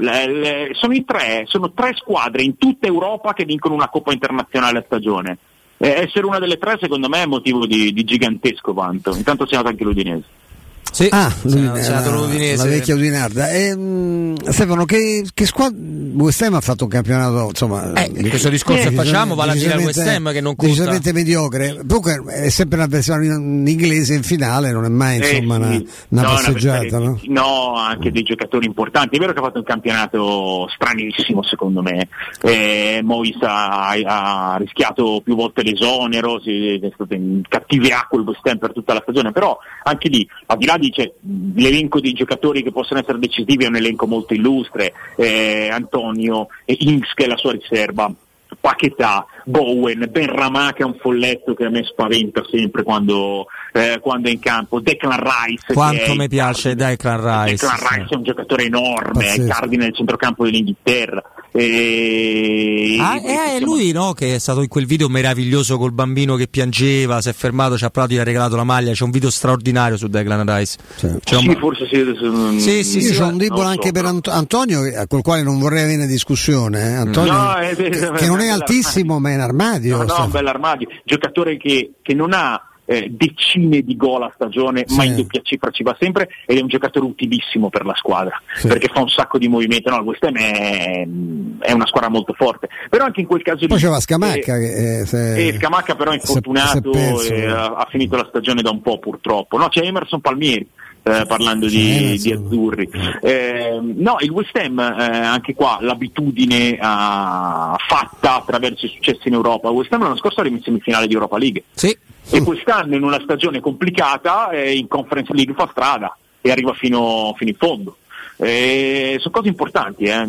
sono, tre, sono tre squadre in tutta Europa che vincono una coppa internazionale a stagione. Eh, essere una delle tre secondo me è motivo di, di gigantesco vanto. Intanto c'è anche l'Udinese. Sì, ah, c'è stato la, la vecchia Udinarda. E, mm, Stefano, che, che squadra West Ham ha fatto un campionato insomma, Eh, questo discorso che facciamo vale a dire al West Ham che non conta. decisamente mediocre. Comunque è sempre una versione in inglese in finale, non è mai Eh, insomma una, sì. una No, passeggiata. avversario- no? no, anche dei giocatori importanti. È vero che ha fatto un campionato stranissimo secondo me. Eh, Mois ha, ha rischiato più volte l'esonero, si- è stato in cattiveria col West Ham per tutta la stagione, però anche lì, al di là di cioè, l'elenco dei giocatori che possono essere decisivi è un elenco molto illustre, eh, Antonio, e Inks che è la sua riserva. Paquetà, Bowen, Benramà che è un folletto che a me spaventa sempre quando, eh, quando è in campo, Declan Rice Quanto è mi piace Declan Rice. Declan Rice è un giocatore enorme, è Pazzesco. cardine del centrocampo dell'Inghilterra. E... Ah, eh, è lui no, che è stato in quel video meraviglioso col bambino che piangeva, si è fermato, ci ha parlato, gli ha regalato la maglia, c'è un video straordinario su Declan Rice. C'è un- Sì, forse sì, non- Sì, sì, Io sì, ho ma- un debole non so, anche per. Ant- Antonio, che- col quale non vorrei avere discussione. eh. Antonio, No, è- che, che non è altissimo, ma è in armadio. No, no, sta- un bel armadio. Giocatore che, che non ha eh, decine di gol a stagione, ma in doppia cifra ci va sempre ed è un giocatore utilissimo per la squadra perché fa un sacco di movimento. No, il West Ham è, è una squadra molto forte, però anche in quel caso Poi lì, c'era Scamacca eh, che eh, se- e Scamacca però è infortunato si è perso. e ha, ha finito la stagione da un po' purtroppo. No, c'è Emerson Palmieri. eh, parlando Sì, di, di azzurri Eh, no il West Ham eh, anche qua l'abitudine ah, fatta attraverso i successi in Europa il West Ham l'anno scorso era in semifinale di Europa League e quest'anno in una stagione complicata eh, in Conference League fa strada e arriva fino, fino in fondo Eh, sono cose importanti eh.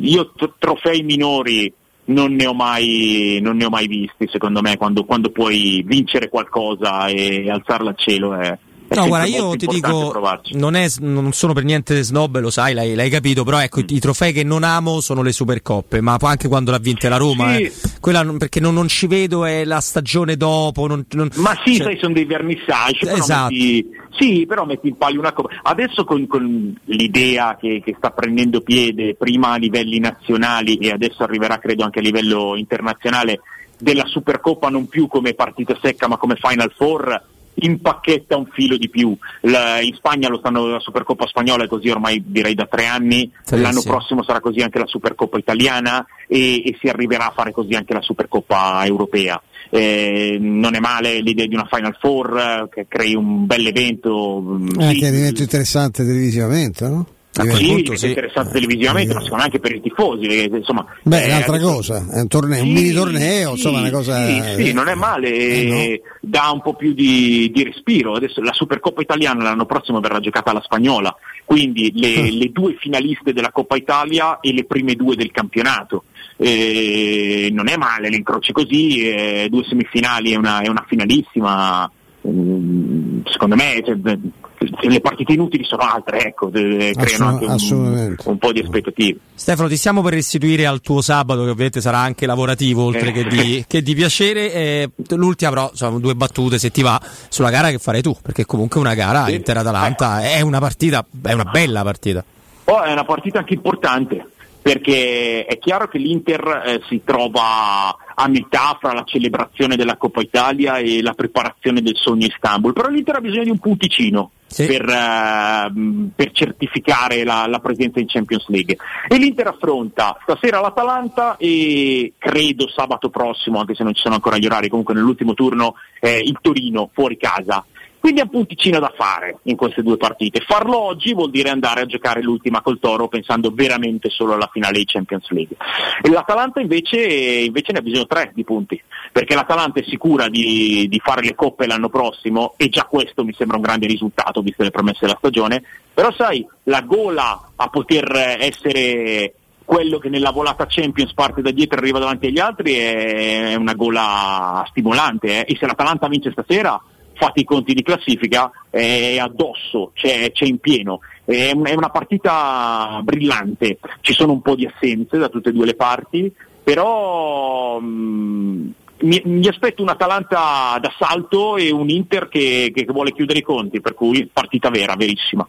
io tro- trofei minori non ne, ho mai, non ne ho mai visti secondo me quando, quando puoi vincere qualcosa e alzarla al cielo è No, guarda, io ti dico, non, è, non sono per niente snob, lo sai, l'hai, l'hai capito, però ecco, i, i trofei che non amo sono le Supercoppe, ma poi anche quando l'ha vinta la Roma, Sì. eh. Quella non- perché non, non ci vedo, è la stagione dopo. non- Ma sì, cioè- sai, sono dei vernissage. Però Esatto. metti, sì, però metti in palio una cosa. Adesso con, con l'idea che, che sta prendendo piede prima a livelli nazionali e adesso arriverà credo anche a livello internazionale della Supercoppa non più come partita secca ma come Final Four impacchetta un filo di più. La- in Spagna lo stanno la Supercoppa spagnola è così ormai direi da tre anni, Sì, l'anno sì. prossimo sarà così anche la Supercoppa italiana e, e si arriverà a fare così anche la Supercoppa europea. Eh, non è male l'idea di una Final Four eh, che crei un bel evento. mm, Eh, sì, che diventa interessante televisivamente, no? Sì, Diventa- diventa interessante televisivamente, ma secondo me anche per i tifosi. perché, insomma, Beh, è eh, un'altra adesso- cosa, è un, torneo, un Sì, mini torneo, sì, insomma, una cosa. Sì, sì, non è male, eh, dà un po' più di, di respiro. Adesso la Supercoppa italiana l'anno prossimo verrà giocata alla spagnola, quindi le, Ah. le due finaliste della Coppa Italia e le prime due del campionato. Eh, non è male, le incroci così, eh, due semifinali e una, una finalissima. Mm, Secondo me cioè, eh, le partite inutili sono altre, ecco, eh, creano anche un, un po' di aspettative. Stefano, ti stiamo per restituire al tuo sabato, che ovviamente sarà anche lavorativo oltre Eh. che, di, <laughs> che di piacere. Eh, l'ultima, però, sono due battute se ti va sulla gara che farai tu, perché comunque una gara Inter-Atalanta è una partita, è una bella partita. Oh, è una partita anche importante perché è chiaro che l'Inter eh, si trova a metà fra la celebrazione della Coppa Italia e la preparazione del sogno Istanbul, però l'Inter ha bisogno di un punticino per, ehm, per certificare la, la presenza in Champions League. E l'Inter affronta stasera l'Atalanta e credo sabato prossimo, anche se non ci sono ancora gli orari, comunque nell'ultimo turno eh, il Torino fuori casa. Quindi è un punticino da fare in queste due partite. Farlo oggi vuol dire andare a giocare l'ultima col Toro pensando veramente solo alla finale di Champions League. E l'Atalanta invece, invece ne ha bisogno tre di punti, perché l'Atalanta è sicura di, di fare le coppe l'anno prossimo e già questo mi sembra un grande risultato visto le promesse della stagione, però sai, la gola a poter essere quello che nella volata Champions parte da dietro e arriva davanti agli altri è una gola stimolante eh. e se l'Atalanta vince stasera fate i conti di classifica è addosso, c'è, c'è in pieno è, un- è una partita brillante, ci sono un po' di assenze da tutte e due le parti, però mm, mi, mi aspetto un Atalanta d'assalto e un Inter che, che vuole chiudere i conti, per cui partita vera, verissima.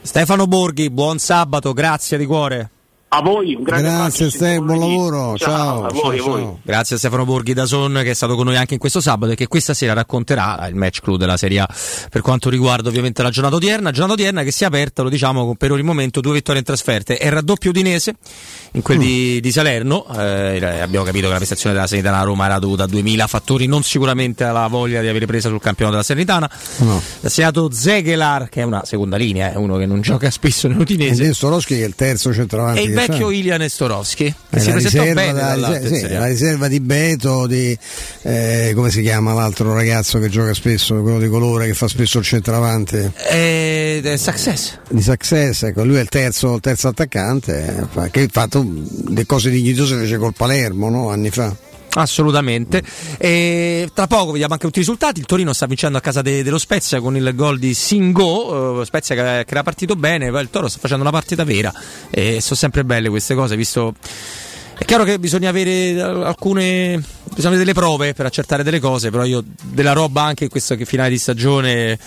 Stefano Borghi, buon sabato, grazie di cuore. A voi, un grande Grazie Ste, buon lavoro. Ciao. a voi, ciao, ciao. Grazie a Stefano Borghi da Son che è stato con noi anche in questo sabato e che questa sera racconterà il match crew della Serie A per quanto riguarda ovviamente la giornata odierna. Giornata odierna che si è aperta, lo diciamo, con per il momento due vittorie in trasferte. È il raddoppio udinese in quel di, di Salerno. Eh, abbiamo capito che la prestazione della Sanitana a Roma era dovuta a 2000 fattori, non sicuramente alla voglia di avere presa sul campionato della Sanitana. No. Ha segnato Zegelar, che è una seconda linea, è uno che non gioca spesso E nell'udinese. Nestorowski che è il terzo centravanti. Vecchio. Ilya Nestorovski, che si la presentò riserva, bene la, riserva, in sì, la riserva di Beto, di eh, come si chiama l'altro ragazzo che gioca spesso, quello di colore che fa spesso il centravanti. Eh, eh, Success. Di Success, ecco, lui è il terzo, il terzo attaccante, eh, che ha fatto le cose dignitose fece col Palermo no? anni fa. Assolutamente. E tra poco vediamo anche tutti i risultati. Il Torino sta vincendo a casa de- dello Spezia con il gol di Singo. eh, Spezia che, che era partito bene, poi il Toro sta facendo una partita vera. E sono sempre belle queste cose, visto. È chiaro che bisogna avere alcune. bisogna avere delle prove per accertare delle cose, però io della roba anche in questo finale di stagione.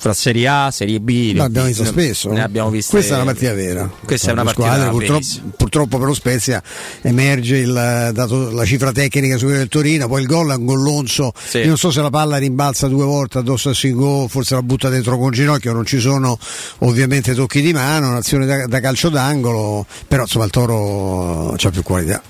Fra Serie A, Serie B, abbiamo visto spesso. Ne abbiamo viste. Questa è una partita vera. Questa è una partita purtroppo, purtroppo per lo Spezia emerge il, dato la cifra tecnica su quella del Torino, poi il gol è un gollonzo. Sì. Io non so se la palla rimbalza due volte addosso a Singo, forse la butta dentro con ginocchio, non ci sono ovviamente tocchi di mano, un'azione da, da calcio d'angolo, però insomma il Toro ha più qualità.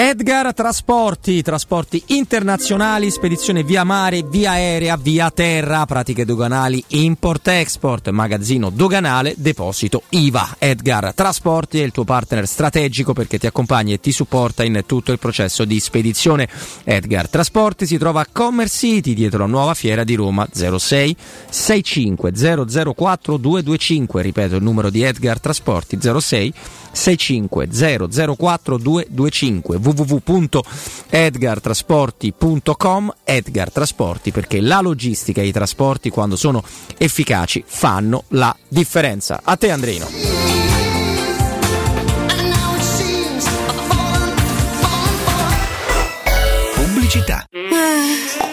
Edgar Trasporti, trasporti internazionali, spedizione via mare, via aerea, via terra, pratiche doganali, import-export, magazzino doganale, deposito IVA. Edgar Trasporti è il tuo partner strategico perché ti accompagna e ti supporta in tutto il processo di spedizione. Edgar Trasporti si trova a Commerce City, dietro la nuova fiera di Roma 06 65 004 225. Ripeto il numero di Edgar Trasporti 06 65 004 225 www.edgartrasporti.com Edgar Trasporti perché la logistica e i trasporti quando sono efficaci fanno la differenza. A te Andrino. Pubblicità.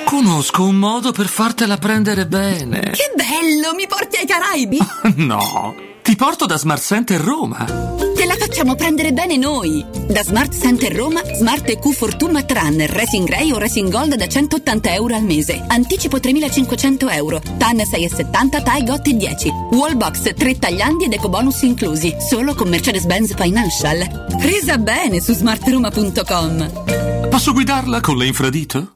Conosco un modo per fartela prendere bene. Che bello, mi porti ai Caraibi? <laughs> No, ti porto da Smart Center Roma. La facciamo prendere bene noi. Da Smart Center Roma, Smart EQ Fortuna Tran, Racing Grey o Racing Gold da 180 euro al mese. Anticipo 3.500 euro. TAN 6,70, TAI GOT 10. Wallbox 3 tagliandi ed ecobonus inclusi. Solo con Mercedes-Benz Financial. Presa bene su smartroma.com. Posso guidarla con le infradito?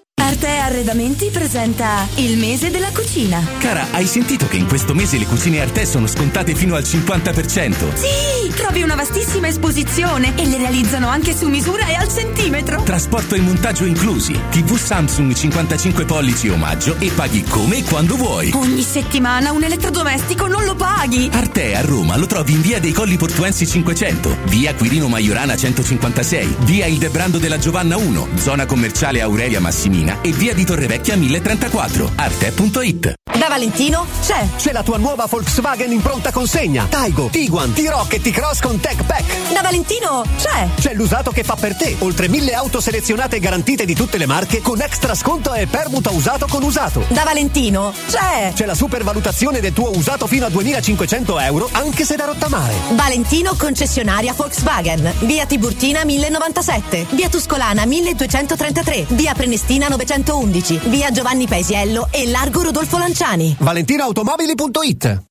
Arte Arredamenti presenta il mese della cucina. Cara, hai sentito che in questo mese le cucine Arte sono scontate fino al 50%? Sì, trovi una vastissima esposizione e le realizzano anche su misura e al centimetro. Trasporto e montaggio inclusi. TV Samsung 55 pollici omaggio e paghi come e quando vuoi. Ogni settimana un elettrodomestico non lo paghi. Arte a Roma lo trovi in via dei Colli Portuensi 500, via Quirino Maiorana 156, via Il Debrando della Giovanna 1, zona commerciale Aurelia Massimina e via di Torrevecchia 1034. Arte.it. Da Valentino c'è. C'è la tua nuova Volkswagen in pronta consegna. Taigo, Tiguan, T-Rock e T-Cross con Tech Pack. Da Valentino c'è. C'è l'usato che fa per te. Oltre mille auto selezionate e garantite di tutte le marche con extra sconto e permuta usato con usato. Da Valentino c'è. C'è la supervalutazione del tuo usato fino a 2500 euro anche se da rottamare. Valentino concessionaria Volkswagen. Via Tiburtina 1097. Via Tuscolana 1233. Via Prenestina 911. Via Giovanni Paesiello e Largo Rodolfo Lanciani. ValentinoAutomobili.it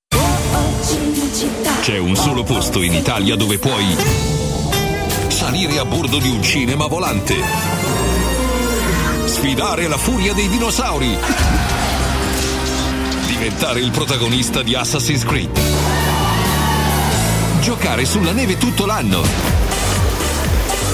C'è un solo posto in Italia dove puoi salire a bordo di un cinema volante, sfidare la furia dei dinosauri, diventare il protagonista di Assassin's Creed, giocare sulla neve tutto l'anno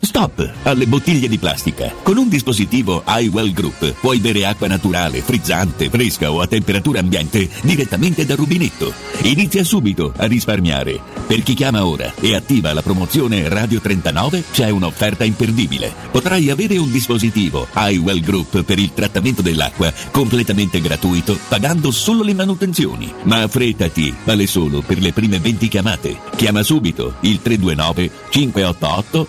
Stop alle bottiglie di plastica. Con un dispositivo iWell Group puoi bere acqua naturale, frizzante, fresca o a temperatura ambiente direttamente dal rubinetto. Inizia subito a risparmiare. Per chi chiama ora e attiva la promozione Radio 39 c'è un'offerta imperdibile. Potrai avere un dispositivo iWell Group per il trattamento dell'acqua completamente gratuito pagando solo le manutenzioni. Ma affrettati, vale solo per le prime 20 chiamate. Chiama subito il 329 588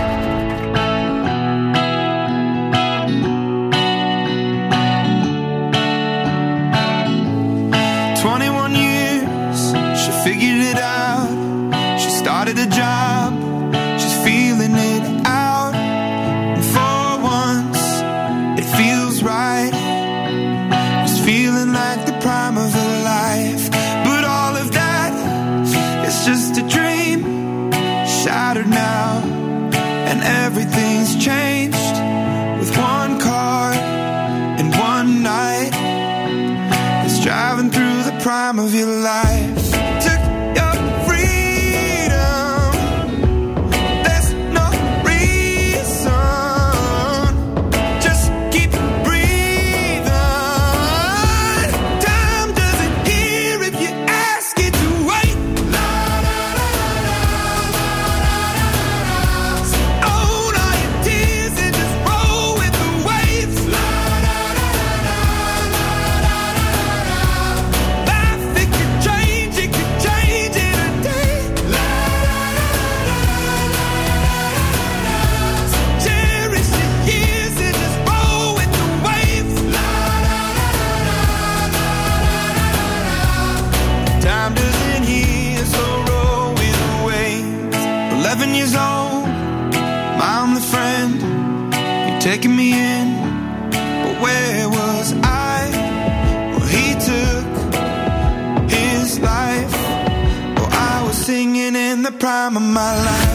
Of your life. Years old, I'm the friend. You're taking me in, but where was I? Well, he took his life. Well, I was singing in the prime of my life.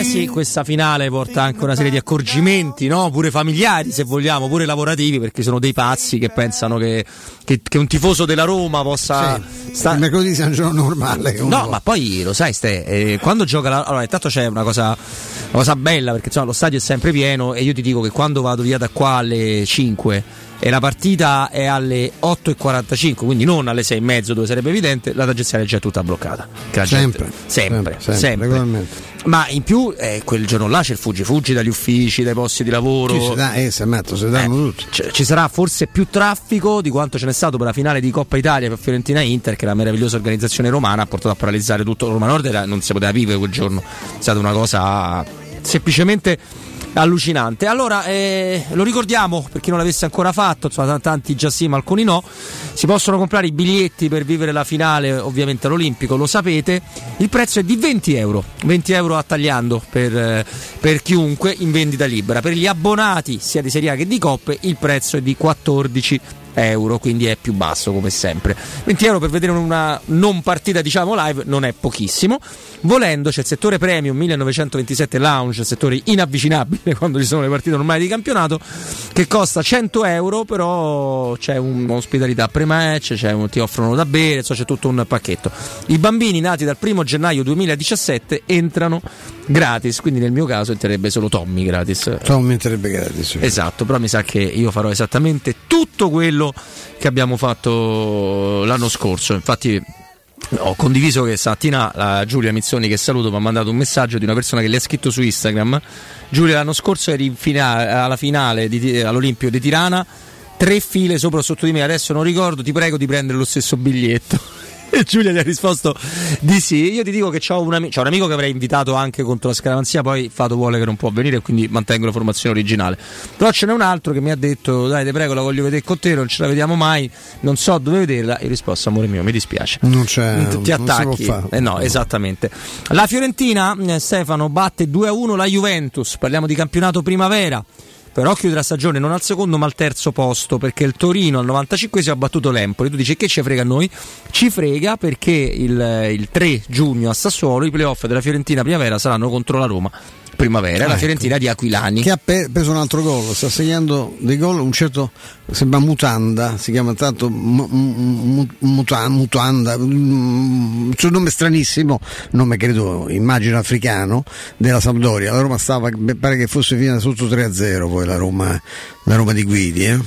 Eh sì, questa finale porta anche una serie di accorgimenti, no? Pure familiari, se vogliamo, pure lavorativi, perché sono dei pazzi che pensano che, che- che un tifoso della Roma possa. sta- Il mercoledì sia un giorno normale. No, ma poi lo sai, Ste, eh, quando gioca la... Allora, intanto c'è una cosa, una cosa bella, perché insomma, lo stadio è sempre pieno e io ti dico che quando vado via da qua alle 5 e la partita è alle 8.45, quindi non alle 6.30 dove sarebbe evidente, la tangenziale è già tutta bloccata. Sempre, sempre, sempre. Ma in più eh, quel giorno là c'è il fuggi fuggi dagli uffici, dai posti di lavoro. Si dà- eh, si ammetto, si danno tutti. C- ci sarà forse più traffico di quanto ce n'è stato per la finale di Coppa Italia per Fiorentina Inter, che la meravigliosa organizzazione romana ha portato a paralizzare tutto Roma Nord, non si poteva vivere quel giorno. È stata una cosa semplicemente allucinante. Allora, eh, lo ricordiamo per chi non l'avesse ancora fatto, insomma, tanti già sì, ma alcuni no. Si possono comprare i biglietti per vivere la finale, ovviamente all'Olimpico, lo sapete. Il prezzo è di 20 euro, 20 euro a tagliando per, eh, per chiunque in vendita libera. Per gli abbonati, sia di Serie A che di Coppe, il prezzo è di 14 euro, quindi è più basso come sempre. 20 euro per vedere una non partita diciamo live non è pochissimo. Volendo c'è il settore premium 1927 lounge, settore inavvicinabile <laughs> quando ci sono le partite normali di campionato, che costa 100 euro, però c'è un'ospitalità pre-match, c'è un- ti offrono da bere, insomma, c'è tutto un pacchetto. I bambini nati dal 1 gennaio 2017 entrano gratis, quindi nel mio caso entrerebbe solo Tommy gratis. Tommy entrerebbe gratis. Esatto, però mi sa che io farò esattamente tutto quello che abbiamo fatto l'anno scorso. Infatti ho condiviso che stamattina la Giulia Mizzoni, che saluto, mi ha mandato un messaggio di una persona che le ha scritto su Instagram. Giulia, l'anno scorso eri in fina- alla finale di- all'Olimpio di Tirana, tre file sopra o sotto di me, adesso non ricordo, ti prego di prendere lo stesso biglietto. <laughs> E Giulia gli ha risposto di sì. Io ti dico che ho un, ami- c'ho un amico che avrei invitato anche contro la scaramanzia, poi Fato vuole che non può venire, quindi mantengo la formazione originale. Però ce n'è un altro che mi ha detto: Dai, ti prego, la voglio vedere con te, non ce la vediamo mai, non so dove vederla. E ho risposto, amore mio, mi dispiace. Non c'è. Ti non attacchi. Eh no, esattamente. La Fiorentina, eh, Stefano, batte 2-1 la Juventus. Parliamo di campionato primavera. Però chiude la stagione non al secondo ma al terzo posto perché il Torino al 95 ha battuto l'Empoli. Tu dici che ci frega a noi? Ci frega perché il, il 3 giugno a Sassuolo i playoff della Fiorentina primavera saranno contro la Roma primavera, Ah, la ecco. Fiorentina di Aquilani. Che ha pe- preso un altro gol, sta segnando dei gol, un certo sembra Mutanda, si chiama tanto Mu- Mu- Muta- Mutanda, mm, un suo nome stranissimo, nome credo, immagino africano, della Sampdoria. La Roma stava, pare che fosse finita sotto 3-0 poi la Roma, la Roma di Guidi. Eh?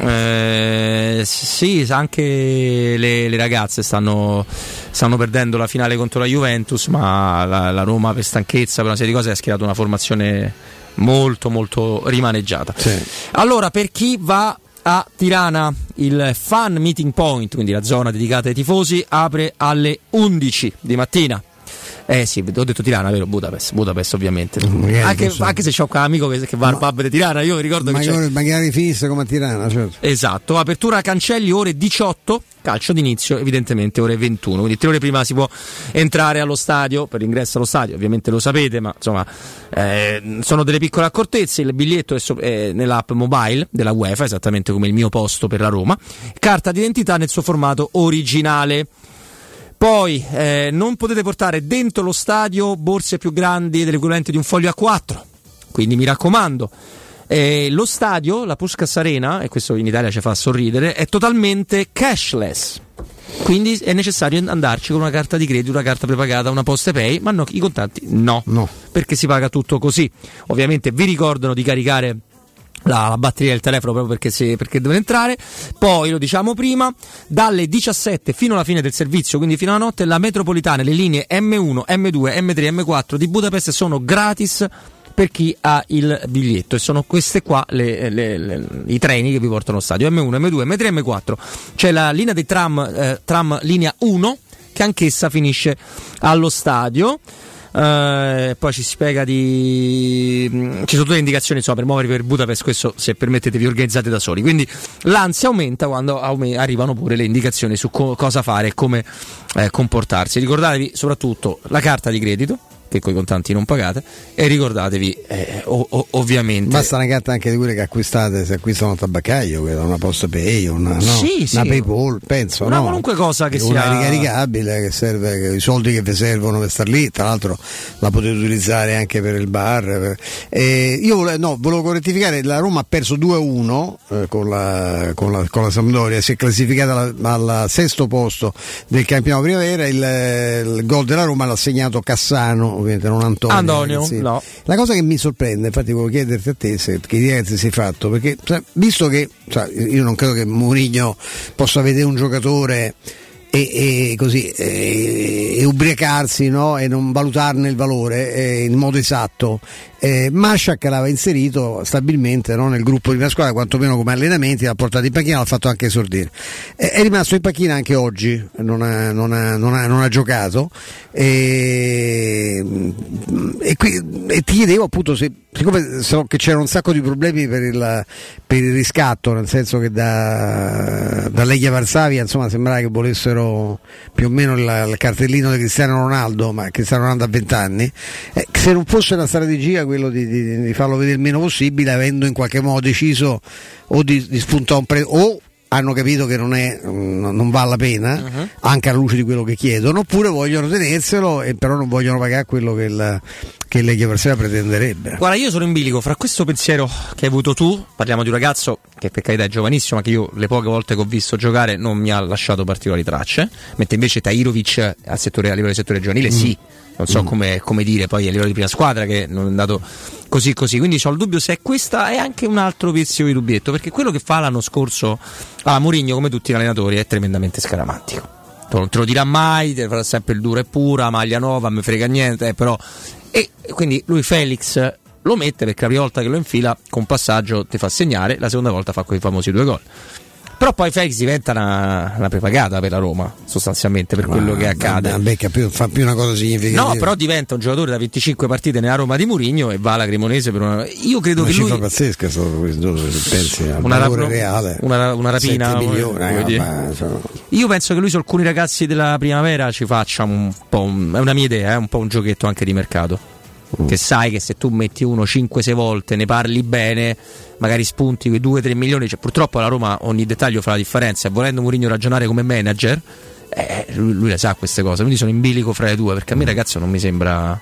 Eh, sì, anche le, le ragazze stanno, stanno perdendo la finale contro la Juventus, ma la, la Roma per stanchezza, per una serie di cose ha schierato una formazione molto molto rimaneggiata. Allora, per chi va a Tirana, il Fan Meeting Point, quindi la zona dedicata ai tifosi, apre alle 11 di mattina. Eh sì, ho detto Tirana, vero? Budapest, Budapest ovviamente. Anche, questo- anche se c'ho un amico che, che va al pub di Tirana, io ricordo che c'è... Magari, magari finisse come a Tirana, certo. Esatto, apertura cancelli ore 18, calcio d'inizio evidentemente ore 21, quindi tre ore prima si può entrare allo stadio, per l'ingresso allo stadio ovviamente lo sapete, ma insomma eh, sono delle piccole accortezze, il biglietto è, so- è nell'app mobile della UEFA, esattamente come il mio posto per la Roma, carta d'identità nel suo formato originale. Poi eh, non potete portare dentro lo stadio borse più grandi dell'equivalente di un foglio A4, quindi mi raccomando. eh, lo stadio, la Puskas Arena, e questo in Italia ci fa sorridere, è totalmente cashless. Quindi è necessario andarci con una carta di credito, una carta prepagata, una poste pay, ma no, i contanti no, perché si paga tutto così. Ovviamente vi ricordano di caricare la, la batteria del telefono proprio perché, se, perché devono entrare. Poi, lo diciamo prima, dalle 17 fino alla fine del servizio, quindi fino alla notte, la metropolitana, le linee M1, M2, M3, M4 di Budapest sono gratis per chi ha il biglietto. E sono queste qua le- le- le- i treni che vi portano allo stadio. M1, M2, M3, M4 c'è la linea dei tram, eh, tram linea 1 che anch'essa finisce allo stadio eh, poi ci spiega di. mh, Ci sono le indicazioni insomma, per muovervi per Budapest. Questo, se permettete, vi organizzate da soli. Quindi l'ansia aumenta quando arrivano pure le indicazioni su co- cosa fare e come eh, comportarsi. Ricordatevi soprattutto la carta di credito. Che coi contanti non pagate e ricordatevi eh, o- o- ovviamente Basta una carta anche di quelle che acquistate se acquistano un tabaccaio, una post pay, una, no? Sì, sì. una PayPal, penso. Una no? qualunque cosa che una sia- ricaricabile che serve, che- i soldi che vi servono per star lì, tra l'altro la potete utilizzare anche per il bar. per- Eh, io vole- no, volevo rettificare, la Roma ha perso 2-1 eh, con, la, con, la, con la Sampdoria, si è classificata al sesto posto del campionato primavera, il, il gol della Roma l'ha segnato Cassano, ovviamente non Antonio. Antonio, ragazzi. no. La cosa che mi sorprende, infatti volevo chiederti a te se, che idea ti sei fatto, perché sai, visto che sai, io non credo che Mourinho possa vedere un giocatore e, e così e, e ubriacarsi no? e non valutarne il valore eh, in modo esatto. Eh, Mashak l'aveva inserito stabilmente no? nel gruppo di una squadra, quantomeno come allenamenti, l'ha portato in panchina, l'ha fatto anche esordire. Eh, è rimasto in panchina anche oggi, non ha, non ha- non ha- non ha giocato. E, e, qui- e ti chiedevo appunto se, siccome so che c'erano un sacco di problemi per il, per il riscatto, nel senso che da, da Leghia Varsavia insomma sembrava che volessero più o meno il, il cartellino di Cristiano Ronaldo, ma Cristiano Ronaldo ha 20 anni, eh, se non fosse una strategia quello di, di- di farlo vedere il meno possibile, avendo in qualche modo deciso o di, di spuntare un prezzo o hanno capito che non, è, mm, non vale la pena, Uh-huh. anche alla luce di quello che chiedono, oppure vogliono tenerselo e però non vogliono pagare quello che il, che Leghia Varsavia pretenderebbe. Guarda, io sono in bilico fra questo pensiero che hai avuto tu, parliamo di un ragazzo che per carità è giovanissimo, ma che io le poche volte che ho visto giocare non mi ha lasciato particolari tracce, mentre invece Tairovic al settore, a livello di settore giovanile sì, non so come, come dire poi a livello di prima squadra che non è andato così così, quindi ho il dubbio se questa è anche un altro pezzo di dubbietto, perché quello che fa l'anno scorso a Mourinho come tutti gli allenatori è tremendamente scaramantico. Non te lo dirà mai, te farà sempre il duro e pura, maglia nuova, mi frega niente, eh, però e quindi lui Felix lo mette perché la prima volta che lo infila con passaggio ti fa segnare, la seconda volta fa quei famosi due gol. Però poi Felix diventa una, una prepagata per la Roma, sostanzialmente, per quello che accade. Vabbè, più, fa più una cosa significativa. No, però diventa un giocatore da 25 partite nella Roma di Murigno e va alla Cremonese per una... Io credo una che lui... pazzesca è stato questo, se pensi al Una valore rap- reale. una- una rapina, 7 milioni, ma, insomma, Io penso che lui su alcuni ragazzi della primavera ci faccia un po' un, è una mia idea, è un po' un giochetto anche di mercato. Che sai che se tu metti uno 5-6 volte, ne parli bene, magari spunti quei 2-3 milioni. Cioè, purtroppo la Roma ogni dettaglio fa la differenza. E volendo Mourinho ragionare come manager, eh, lui, lui le sa queste cose. Quindi sono in bilico fra le due. Perché a me, ragazzo, non mi sembra.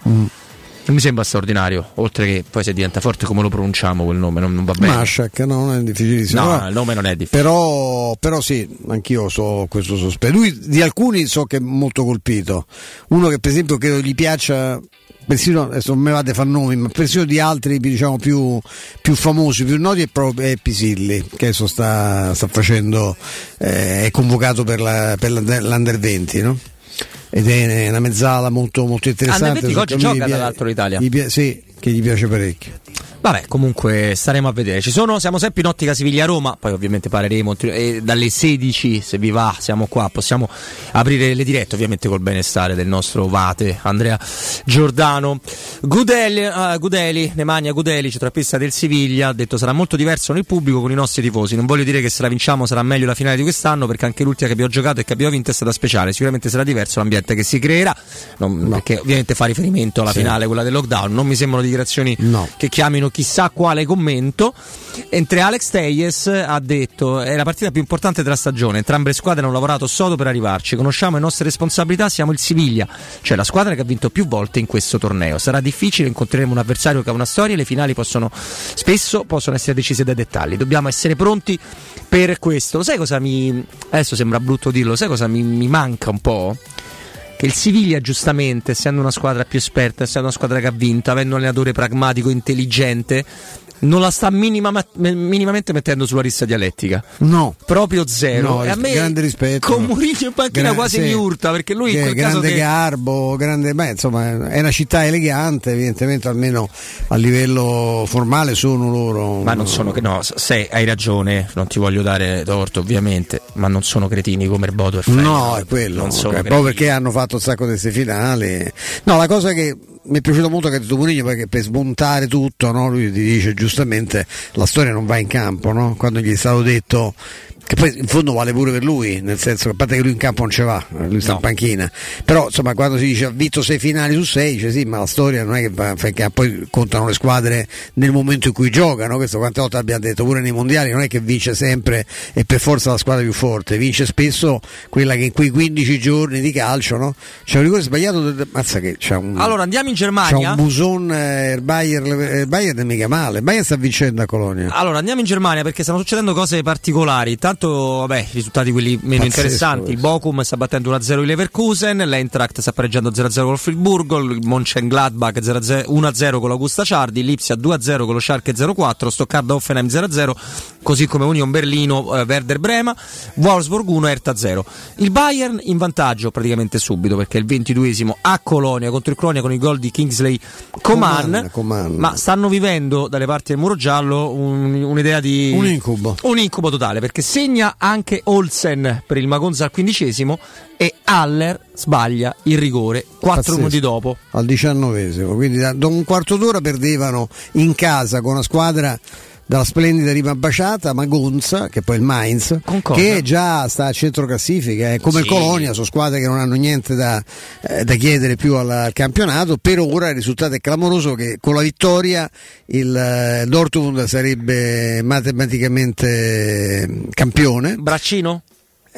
Non mi sembra straordinario. Oltre che poi se diventa forte come lo pronunciamo quel nome, non, non va bene. Mashak no, non è difficilissimo. No, Però- il nome non è difficile. Però, però sì, anch'io so questo sospetto. Lui di alcuni so che è molto colpito. Uno che per esempio credo gli piaccia, persino, adesso non me vado a fare nomi, ma persino di altri diciamo più, più famosi, più noti è proprio è Pisilli, che adesso sta, sta facendo, eh, è convocato per, la, per l'Under 20, no? Ed è una mezzala molto, molto interessante. Under 20 oggi gioca dall'altro Italia. gli sì, che gli piace parecchio. Vabbè, comunque staremo a vedere. Ci sono, siamo sempre in ottica Siviglia-Roma, poi ovviamente parleremo e dalle 16, se vi va, siamo qua, possiamo aprire le dirette ovviamente col benestare del nostro Vate, Andrea Giordano. Gudeli, ah, Gudeli Nemanja Gudeli, centrocampista del Siviglia, ha detto sarà molto diverso nel pubblico con i nostri tifosi. Non voglio dire che se la vinciamo sarà meglio la finale di quest'anno, perché anche l'ultima che abbiamo giocato e che abbiamo vinto è stata speciale. Sicuramente sarà diverso l'ambiente che si creerà, non- perché ovviamente fa riferimento alla Sì. finale, quella del lockdown. Non mi sembrano dichiarazioni che chiamino chissà quale commento. Mentre Alex Teyes ha detto è la partita più importante della stagione, entrambe le squadre hanno lavorato sodo per arrivarci, conosciamo le nostre responsabilità, siamo il Siviglia, cioè la squadra che ha vinto più volte in questo torneo. Sarà difficile, incontreremo un avversario che ha una storia le finali possono spesso possono essere decise dai dettagli. Dobbiamo essere pronti per questo. Lo sai cosa mi adesso sembra brutto dirlo, sai cosa mi, mi manca un po'? Che il Siviglia giustamente essendo una squadra più esperta essendo una squadra che ha vinto avendo un allenatore pragmatico intelligente non la sta minima- minimamente mettendo sulla rissa dialettica No. proprio zero No, e a me grande rispetto. con Mourinho in panchina Gra- quasi sì. mi urta perché lui in Che- quel caso grande che- garbo, grande, beh, insomma, è una città elegante, evidentemente almeno a livello formale sono loro. ma non sono che no se hai ragione non ti voglio dare torto ovviamente ma non sono cretini come Erboto e Fred No, è quello, non sono ok, cretini. proprio perché hanno fatto un sacco di queste finali. No, la cosa che mi è piaciuto molto detto Mourinho perché per smontare tutto, no, lui ti dice giustamente la storia non va in campo, no? quando gli è stato detto che poi in fondo vale pure per lui, nel senso che a parte che lui in campo non ce va, lui sta No. in panchina, però insomma quando si dice ha vinto sei finali su sei, dice sì, ma la storia non è che va, perché poi contano le squadre nel momento in cui giocano, questo quante volte abbiamo detto, pure nei mondiali non è che vince sempre e per forza la squadra più forte, vince spesso quella che in quei 15 giorni di calcio, no? C'è un rigore sbagliato, mazza che c'è un... Allora andiamo in C'è Germania. un buson eh, il Bayern, eh, il Bayern è mica male, il Bayern sta vincendo a Colonia. Allora andiamo in Germania perché stanno succedendo cose particolari. Intanto, vabbè, i risultati quelli meno Pazzesco interessanti. Il Bochum sta battendo 1-0 il Leverkusen, l'Eintracht sta pareggiando 0-0 col Friburgo, il Mönchengladbach 0-0 1-0 con l'Augusta Ciardi, Lipsia 2-0 con lo Schalke 0-4, Stoccarda Offenheim 0-0, così come Union Berlino eh, Werder Brema, Wolfsburg 1 Erta 0. Il Bayern in vantaggio praticamente subito perché è il 22esimo a Colonia contro il Colonia con il gol di Kingsley Coman, Coman, ma stanno vivendo dalle parti del muro giallo un- un'idea di Un incubo. un incubo totale perché segna anche Olsen per il Magonza al quindicesimo e Haller sbaglia il rigore quattro Pazzesco. minuti dopo al diciannovesimo, quindi da, da un quarto d'ora perdevano in casa con una squadra dalla splendida Rima Baciata, Magonza, che poi è il Mainz, Concordo. che già sta a centro classifica, è come il Sì. Colonia, sono squadre che non hanno niente da, eh, da chiedere più al, al campionato. Per ora il risultato è clamoroso che con la vittoria il eh, Dortmund sarebbe matematicamente eh, campione. Braccino?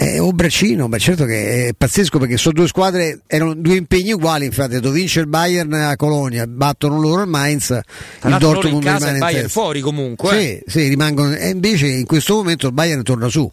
Eh, o braccino, ma certo che è pazzesco perché sono due squadre, erano due impegni uguali, infatti, detto vince il Bayern a Colonia, battono loro il Mainz, il in Dortmund casa rimane il in Bayern testa. fuori comunque eh. Sì, sì, rimangono, e invece in questo momento il Bayern torna su.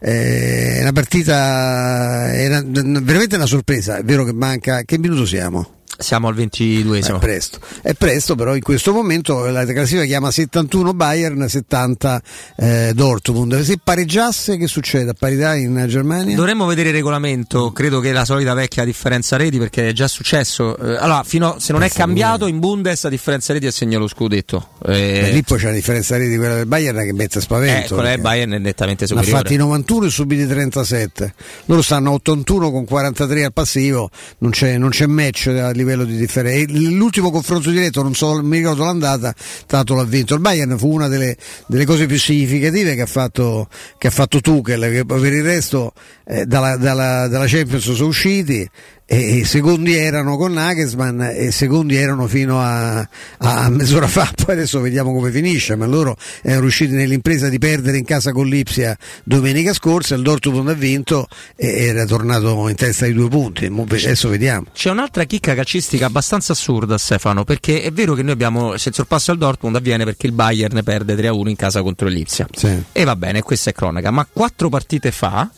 Eh, È una partita, è una- veramente una sorpresa. È vero che manca. Che minuto siamo? Siamo al 22esimo È presto, è presto, però in questo momento la classifica chiama 71 Bayern, 70 eh, Dortmund. Se pareggiasse, che succede? A parità in Germania? Dovremmo vedere il regolamento, credo che la solita vecchia differenza reti perché è già successo. Eh, allora, fino, se non è cambiato in Bundes la differenza reti assegna lo scudetto. Eh, Beh, lì poi c'è la differenza di quella del Bayern che mette eh, spavento. quella del Bayern è nettamente Ne ha superiore. fatti 91 e subiti 37. Loro stanno a 81 con 43 al passivo, non c'è, non c'è match a livello di differenza. L'ultimo confronto diretto, non so, mi ricordo l'andata, tanto l'ha vinto. Il Bayern fu una delle, delle cose più significative che ha fatto, che ha fatto Tuchel, che per il resto eh, dalla, dalla, dalla Champions sono usciti. E i secondi erano con Nagelsmann e i secondi erano fino a, a mezz'ora fa, poi adesso vediamo come finisce, ma loro erano riusciti nell'impresa di perdere in casa con l'Ipsia domenica scorsa, il Dortmund ha vinto e era tornato in testa di due punti, adesso vediamo. C'è un'altra chicca calcistica abbastanza assurda, Stefano, perché è vero che noi abbiamo, se il sorpasso al Dortmund avviene perché il Bayern perde 3-1 in casa contro Lipsia. E va bene, questa è cronaca, ma quattro partite fa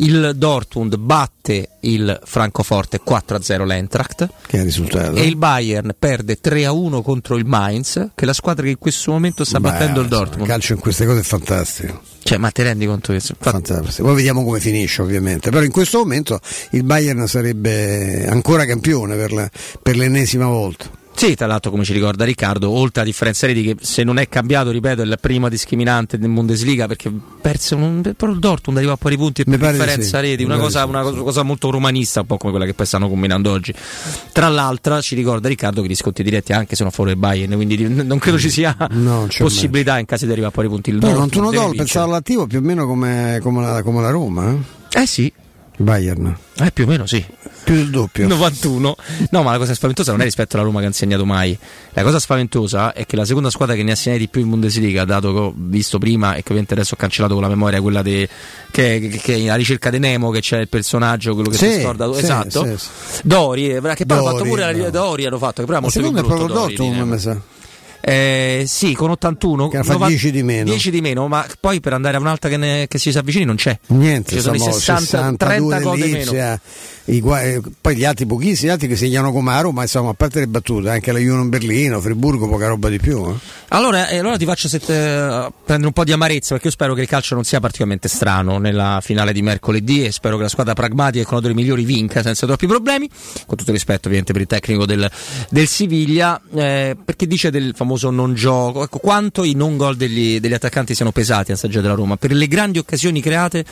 il Dortmund batte il Francoforte 4-0 l'Eintracht Che è il risultato? e il Bayern perde 3-1 contro il Mainz, che è la squadra che in questo momento sta Beh, battendo il Dortmund. Il calcio in queste cose è fantastico. Cioè, ma ti rendi conto che Fantastico. Poi vediamo come finisce ovviamente, però in questo momento il Bayern sarebbe ancora campione per, la- per l'ennesima volta. Sì, tra l'altro, come ci ricorda Riccardo, oltre a differenza reti che se non è cambiato, ripeto, è la prima discriminante del Bundesliga perché perse un, però il Dortmund arriva a pari punti per differenza sì. reti, una cosa, una cosa- cosa molto romanista, un po' come quella che poi stanno combinando oggi. Tra l'altro, ci ricorda Riccardo che gli sconti diretti anche sono favore del Bayern, quindi di- non credo ci sia No, possibilità in caso di arrivare a pari punti il Però Dortmund. 91 deve gol, vincere. pensavo all'attivo più o meno come, come la, come la Roma. Eh sì. Bayern. Eh, più o meno sì. Più del doppio. 91. No, ma la cosa spaventosa non è rispetto alla Roma che ha insegnato mai. La cosa spaventosa è che la seconda squadra che ne ha segnati di più in Bundesliga, dato che ho visto prima e che ovviamente adesso ho cancellato con la memoria, quella de, che, è la ricerca di Nemo, che c'è il personaggio, quello che Sì, si scorda. sì, esatto. sì, sì. Dori, eh, che poi hanno fatto Dori, pure la no. Dori, hanno fatto, che però è molto più brutto proprio Dori Dortmund, mi sa. Eh, sì, con 81 Che fa nova- 10 di meno. 10 di meno, ma poi per andare a un'altra che, ne- che si avvicini non c'è. Niente, ci sono i siamo 60, 62 30 cose meno. dell'Ipsia, i gua- eh, poi gli altri pochissimi, gli altri che segnano come a Roma, insomma, a parte le battute, anche la Union Berlino, Friburgo, poca roba di più. eh. Allora, eh, allora ti faccio set- eh, prendere un po' di amarezza perché io spero che il calcio non sia particolarmente strano nella finale di mercoledì e spero che la squadra pragmatica e con odori migliori vinca senza troppi problemi, con tutto rispetto ovviamente per il tecnico del, del Siviglia, eh, perché dice del famoso non gioco, ecco quanto i non gol degli, degli attaccanti siano pesati a stagione della Roma, per le grandi occasioni create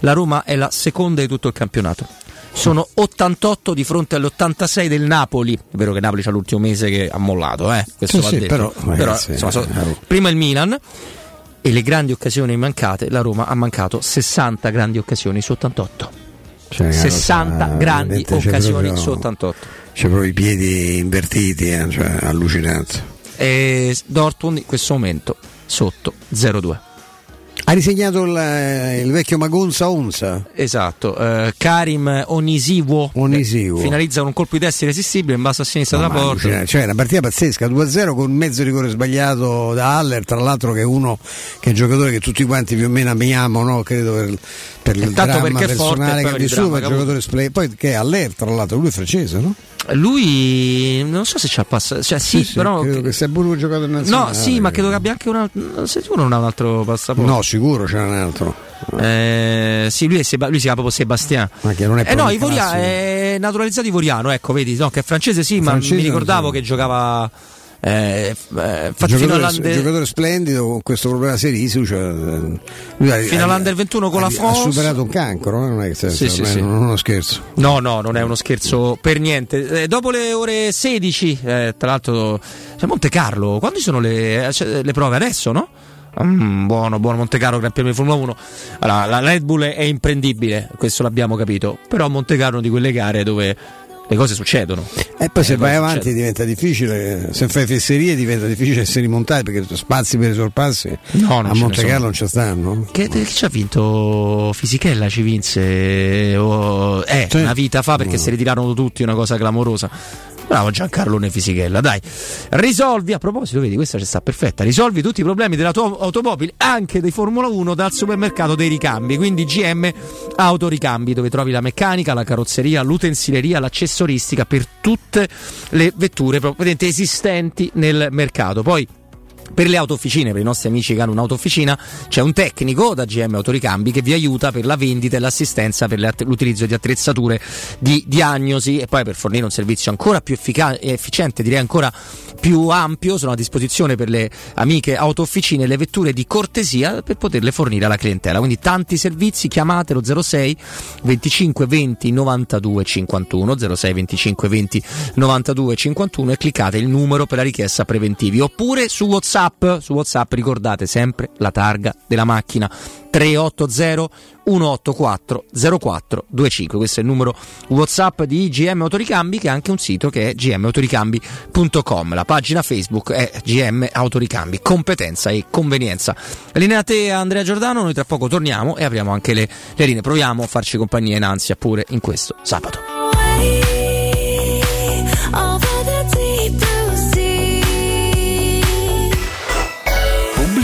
la Roma è la seconda di tutto il campionato. Sono 88 di fronte alle 86 del Napoli. È vero che Napoli c'ha l'ultimo mese che ha mollato, eh? Questo Sì, va sì, detto. però, ragazzi, insomma, so- eh, prima il Milan. e le grandi occasioni mancate, la Roma ha mancato 60 grandi occasioni su 88. Cioè, 60 cosa, grandi occasioni proprio- su 88. C'è proprio i piedi invertiti, eh, cioè allucinante. E Dortmund in questo momento sotto 0-2. Ha risegnato il, il vecchio Magonza Onza. Esatto, eh, Karim Onisiwo. eh, finalizza con un colpo di testa irresistibile in basso a sinistra della porta. Allucinante. Cioè, una partita pazzesca, 2-0 con mezzo rigore sbagliato da Haller, tra l'altro che è uno che è un giocatore che tutti quanti più o meno amiamo, no? credo per, per il Tanto dramma perché è forte personale e che ha il vissuto, ha giocatore splendido. Poi che è Haller, tra l'altro, lui è francese, no? Lui non so se c'ha passato, cioè sì, però credo che sia pure un giocatore nazionale. No, sì, ma credo che abbia anche un altro. Sicuro non ha un altro passaporto? No, sicuro c'era un altro. Eh, sì, lui, è Seba- lui si chiama proprio Sebastian. Ma che non è Eh no, classico. è naturalizzato ivoriano, ecco, vedi, no, che è francese sì, Francese ma mi ricordavo che giocava. Eh, eh, fino giocatore, splendido con questo problema serissimo. Cioè, eh, ha- fino ha- all'Under 21 con la ha, ha France. superato un cancro, eh, non è che Sì, sì, sì. non è uno scherzo. No, no, non è uno scherzo per niente. Eh, dopo le ore 16, eh, tra l'altro, c'è Monte Carlo. Quando ci sono le, c'è le prove? Adesso, no? Mm, buono, buono Monte Carlo, Gran Premio di Formula 1. Allora, la Red Bull è imprendibile, questo l'abbiamo capito. Però Monte Carlo è una di quelle gare dove le cose succedono. E poi se Eh, vai cosa avanti succede? diventa difficile, se fai fesserie diventa difficile essere rimontati perché spazi per i sorpassi No, non a Monte. Carlo non ci stanno. Che, che ci ha vinto Fisichella? Ci vinse oh, eh, Sì. una vita fa perché si ritirarono tutti, una cosa clamorosa. Bravo Giancarlone Fisichella, dai. Risolvi, a proposito, vedi, questa ci sta perfetta. Risolvi tutti i problemi della tua automobile, anche dei Formula 1, dal supermercato dei ricambi. Quindi GM Autoricambi, dove trovi la meccanica, la carrozzeria, l'utensileria, l'accessoristica per tutte le vetture esistenti nel mercato. Poi per le autofficine, per i nostri amici che hanno un'autofficina, c'è un tecnico da GM Autoricambi che vi aiuta per la vendita e l'assistenza per l'utilizzo di attrezzature di diagnosi e poi per fornire un servizio ancora più effica- e efficiente, direi ancora più ampio, sono a disposizione per le amiche autofficine le vetture di cortesia per poterle fornire alla clientela. Quindi tanti servizi, chiamatelo 06 25 20 92 51 06 25 20 92 51 e cliccate il numero per la richiesta preventivi oppure su WhatsApp, su WhatsApp ricordate sempre la targa della macchina. 380 184 0425 questo è il numero Whatsapp di GM Autoricambi che ha anche un sito che è gmautoricambi.com la pagina Facebook è GM Autoricambi. Competenza e convenienza. Linea a te Andrea Giordano. Noi tra poco torniamo e apriamo anche le, le linee. Proviamo a farci compagnia in ansia pure in questo sabato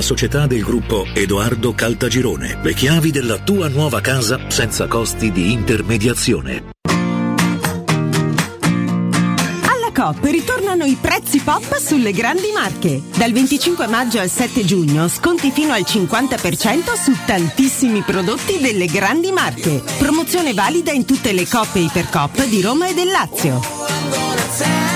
società del gruppo Edoardo Caltagirone. Le chiavi della tua nuova casa senza costi di intermediazione. Alla Coop ritornano i prezzi pop sulle grandi marche. Dal 25 maggio al 7 giugno sconti fino al 50% su tantissimi prodotti delle grandi marche. Promozione valida in tutte le Coop e Ipercoop di Roma e del Lazio.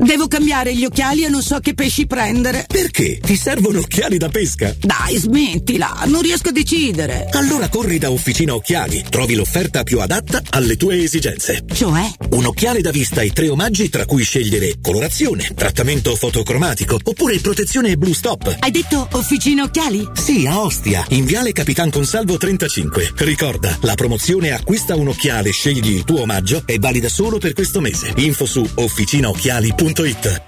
Devo cambiare gli occhiali e non so che pesci prendere. Perché? Ti servono occhiali da pesca? Dai, smettila, non riesco a decidere. Allora corri da Officina Occhiali, trovi l'offerta più adatta alle tue esigenze. Cioè? Un occhiale da vista e tre omaggi tra cui scegliere colorazione, trattamento fotocromatico oppure protezione Blue Stop. Hai detto Officina Occhiali? Sì, a Ostia, in Viale Capitan Consalvo 35. Ricorda, la promozione acquista un occhiale, scegli il tuo omaggio è valida solo per questo mese. Info su 108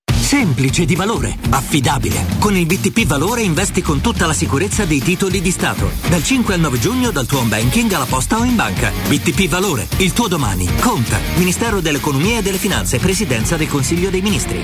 Semplice di valore, affidabile. Con il BTP Valore investi con tutta la sicurezza dei titoli di Stato. Dal 5 al 9 giugno dal tuo home banking alla posta o in banca. BTP Valore, il tuo domani. Conta. Ministero dell'Economia e delle Finanze, Presidenza del Consiglio dei Ministri.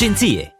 agenție.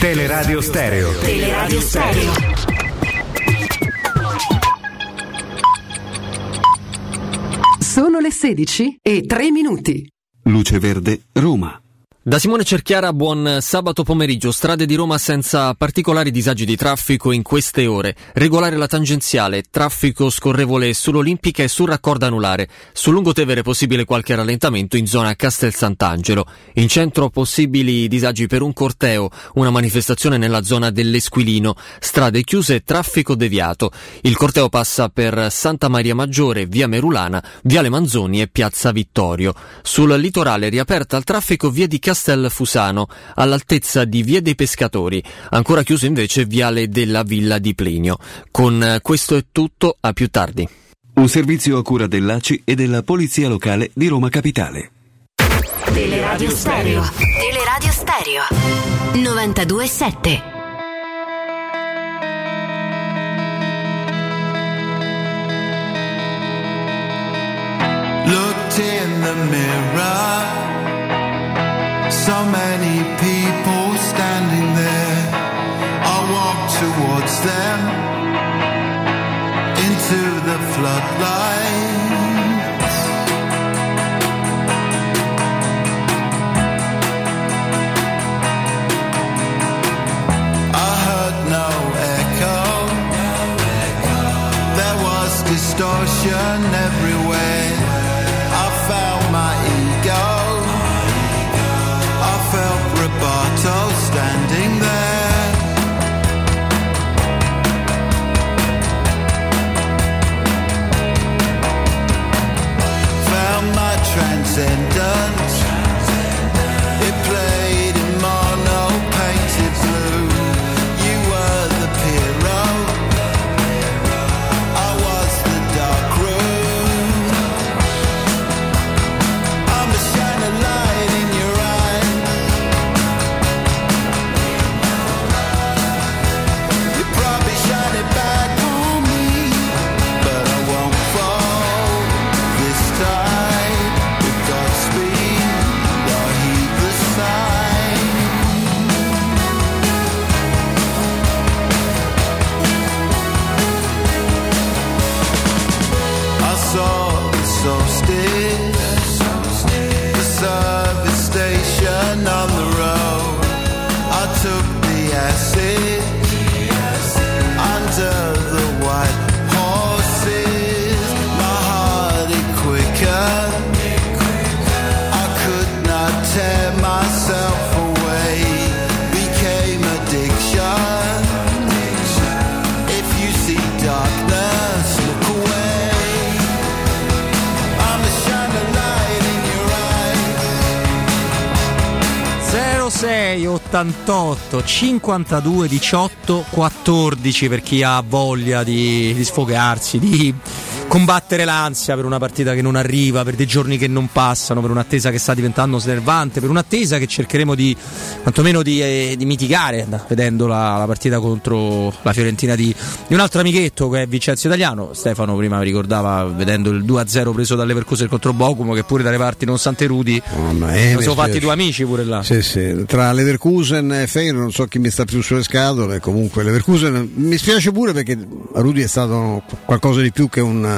Teleradio Stereo. Teleradio Stereo. Sono le 16 e 3 minuti. Luce Verde, Roma. Da Simone Cerchiara, buon sabato pomeriggio. Strade di Roma senza particolari disagi di traffico in queste ore. Regolare la tangenziale, traffico scorrevole sull'Olimpica e sul raccordo anulare. Sul Lungotevere possibile qualche rallentamento in zona Castel Sant'Angelo. In centro possibili disagi per un corteo, una manifestazione nella zona dell'Esquilino. Strade chiuse, traffico deviato. Il corteo passa per Santa Maria Maggiore, via Merulana, viale Manzoni e piazza Vittorio. Sul litorale riaperta al traffico via di Castel Fusano, all'altezza di Via dei Pescatori, ancora chiuso invece Viale della Villa di Plinio. Con eh, questo è tutto, a più tardi. Un servizio a cura dell'ACI e della Polizia Locale di Roma Capitale. Teleradio Stereo. Teleradio Stereo. 92.7. Looked in the mirror. So many people standing there. I walk towards them into the floodlights. and done. 88 52 18 14 per chi ha voglia di, di sfogarsi, di combattere l'ansia per una partita che non arriva, per dei giorni che non passano, per un'attesa che sta diventando snervante, per un'attesa che cercheremo di quantomeno di, eh, di mitigare vedendo la, la partita contro la Fiorentina di, di un altro amichetto che è Vincenzo Italiano. Stefano prima ricordava vedendo il 2-0 preso dalle Leverkusen contro Bocumo che pure dalle parti non Sante Rudi ma ci eh, mi fatti due amici pure là. Sì, sì, tra Leverkusen e Feyenoord non so chi mi sta più sulle scatole, comunque Leverkusen mi spiace pure perché Rudy è stato qualcosa di più che un,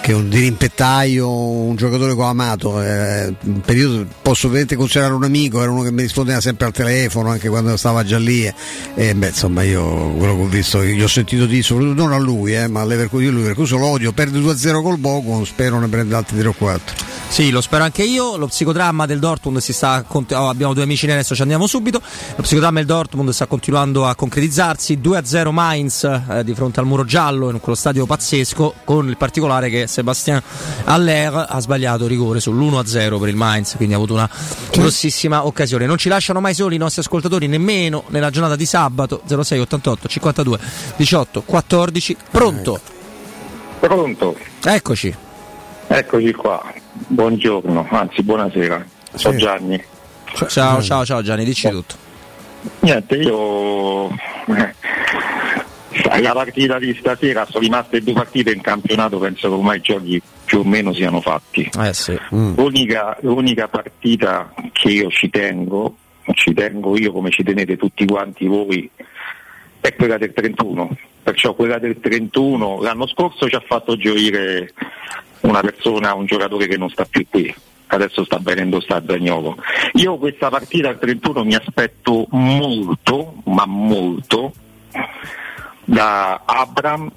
che un dirimpettaio, un giocatore che ho amato, eh, un posso veramente considerare un amico, era uno che mi rispondeva sempre al telefono anche quando stava già lì e, e, beh, insomma io quello che ho visto, gli ho sentito dire, soprattutto non a lui, eh, ma a Leverkusen, io Leverkusen lo odio, perde 2-0 col Bogo, spero ne prenda altri 3 o 4. Sì, lo spero anche io. Lo psicodramma del Dortmund si sta. oh, abbiamo due amici adesso, ci andiamo subito. Lo psicodramma del Dortmund sta continuando a concretizzarsi. 2-0 Mainz eh, di fronte al muro giallo in quello stadio pazzesco. Con il particolare che Sébastien Aller ha sbagliato rigore sull'1-0 per il Mainz, quindi ha avuto una grossissima occasione. Non ci lasciano mai soli i nostri ascoltatori, nemmeno nella giornata di sabato 06 88 52 18 14. Pronto? Pronto? Eccoci. Eccoci qua. Buongiorno, anzi buonasera. Sono Gianni. Ciao, ciao, ciao Gianni, dici tutto. Niente, io eh, la partita di stasera sono rimaste due partite in campionato, penso che ormai i giochi più o meno siano fatti. Eh sì. L'unica, l'unica partita che io ci tengo, ci tengo io come ci tenete tutti quanti voi, è quella del 31. Perciò quella del 31 l'anno scorso ci ha fatto gioire una persona, un giocatore che non sta più qui. Adesso sta venendo sta Zagnolo. Io questa partita al 31 mi aspetto molto, ma molto, da Abram,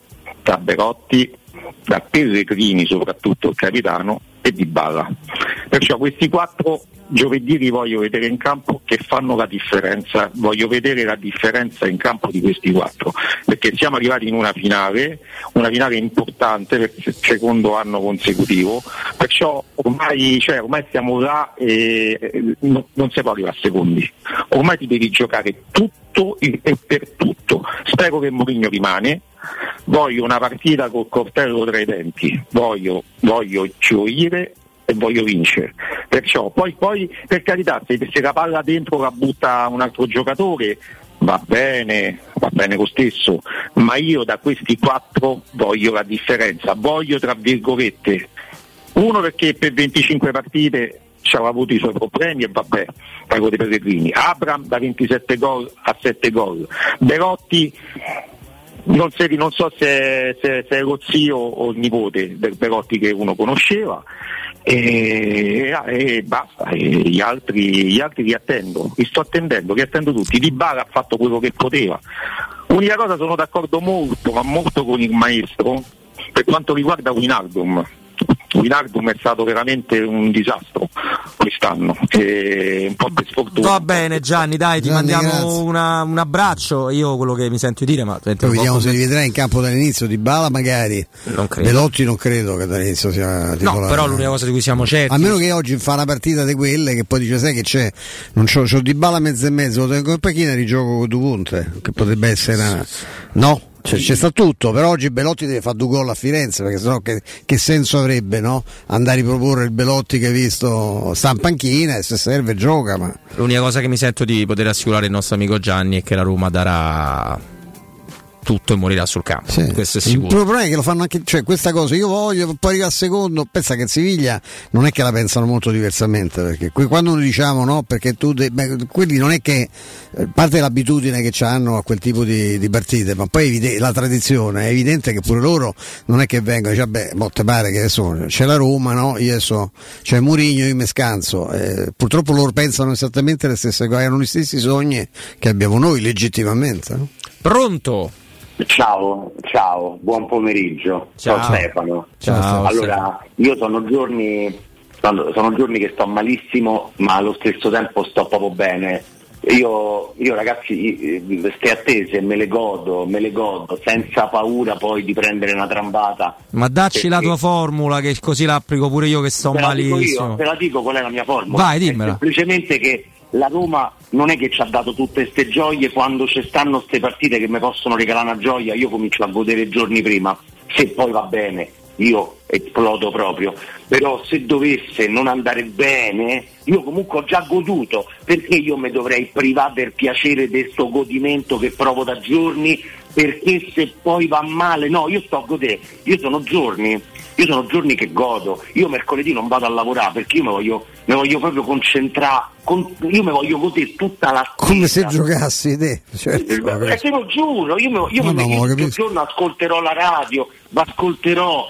da Berotti, da Pellegrini soprattutto il capitano e di Balla. Perciò questi quattro giovedì li voglio vedere in campo che fanno la differenza, voglio vedere la differenza in campo di questi quattro, perché siamo arrivati in una finale, una finale importante per il secondo anno consecutivo, perciò ormai, cioè, ormai siamo là e eh, no- non si può arrivare a secondi, ormai ti devi giocare tutto e per tutto. Spero che Mourinho rimane, voglio una partita col coltello tra i denti, voglio, voglio gioire e voglio vincere. Perciò poi, poi per carità, se, se la palla dentro la butta un altro giocatore va bene, va bene lo stesso, ma io da questi quattro voglio la differenza, voglio tra virgolette, uno perché per 25 partite ci aveva avuto i suoi problemi e vabbè, parlo dei Pellegrini, Abram da 27 gol a 7 gol, Berotti non, se- non so se, se- se è lo zio o il nipote del Berotti che uno conosceva e, e basta, e gli, altri, gli altri li attendo, li sto attendendo, li attendo tutti. Di Bala ha fatto quello che poteva. Unica cosa sono d'accordo molto, ma molto con il maestro per quanto riguarda Winaldum. Winaldum è stato veramente un disastro, quest'anno. E un po' per sfortuna. Va bene Gianni, dai, ti Gianni, mandiamo una- un abbraccio. Io quello che mi sento di dire, ma senti, Poi un po' vediamo se li vedrai in campo dall'inizio di Bala magari. Non credo. Belotti non credo che dall'inizio sia No, titolare. però l'unica cosa di cui siamo certi. A meno che oggi fa una partita di quelle che poi dice sai che c'è, non c'ho, c'ho di bala mezzo e mezzo, lo tengo in panchina e rigioco con due punte, che potrebbe essere una... No? C'è, c'è sta tutto, però oggi Belotti deve fare due gol a Firenze, perché sennò che, che senso avrebbe no? andare a riproporre il Belotti che hai visto sta in panchina e se serve gioca, ma L'unica cosa che mi sento di poter assicurare il nostro amico Gianni è che la Roma darà tutto e morirà sul campo. Questo è Il sicuro. problema è che lo fanno anche, cioè questa cosa, io voglio, poi arriva al secondo, pensa che Siviglia non è che la pensano molto diversamente, perché que- quando noi diciamo no, perché tu, de- beh, quelli non è che, eh, parte l'abitudine che hanno a quel tipo di, di partite, ma poi evide- la tradizione, è evidente che pure loro non è che vengono, dice, vabbè, mo te pare che adesso c'è la Roma, no? io adesso c'è Murigno, io mi scanso, Eh, purtroppo loro pensano esattamente le stesse cose, hanno gli stessi sogni che abbiamo noi legittimamente. no? Pronto? Ciao, ciao, buon pomeriggio. Ciao. Sono Stefano. Ciao, Allora, io sono giorni, sono giorni che sto malissimo, ma allo stesso tempo sto proprio bene. Io, io ragazzi, ste attese me le godo, me le godo, senza paura poi di prendere una trambata. Ma dacci la tua formula che così la applico pure io che sto malissimo. io, te la dico qual è la mia formula. Vai, È dimmela. semplicemente che la Roma non è che ci ha dato tutte queste gioie, quando ci stanno queste partite che mi possono regalare una gioia, io comincio a godere giorni prima. Se poi va bene, io esplodo proprio. Però se dovesse non andare bene, io comunque ho già goduto, perché io mi dovrei privare del piacere di questo godimento che provo da giorni, perché se poi va male, no, io sto a godere, io sono giorni io sono giorni che godo, io mercoledì non vado a lavorare perché io mi voglio, mi voglio proprio concentrare, con- io mi voglio godere tutta la Come se giocassi te, certo. eh, te lo giuro, io, mi- io No, mi- no, io giorno ascolterò la radio, ma ascolterò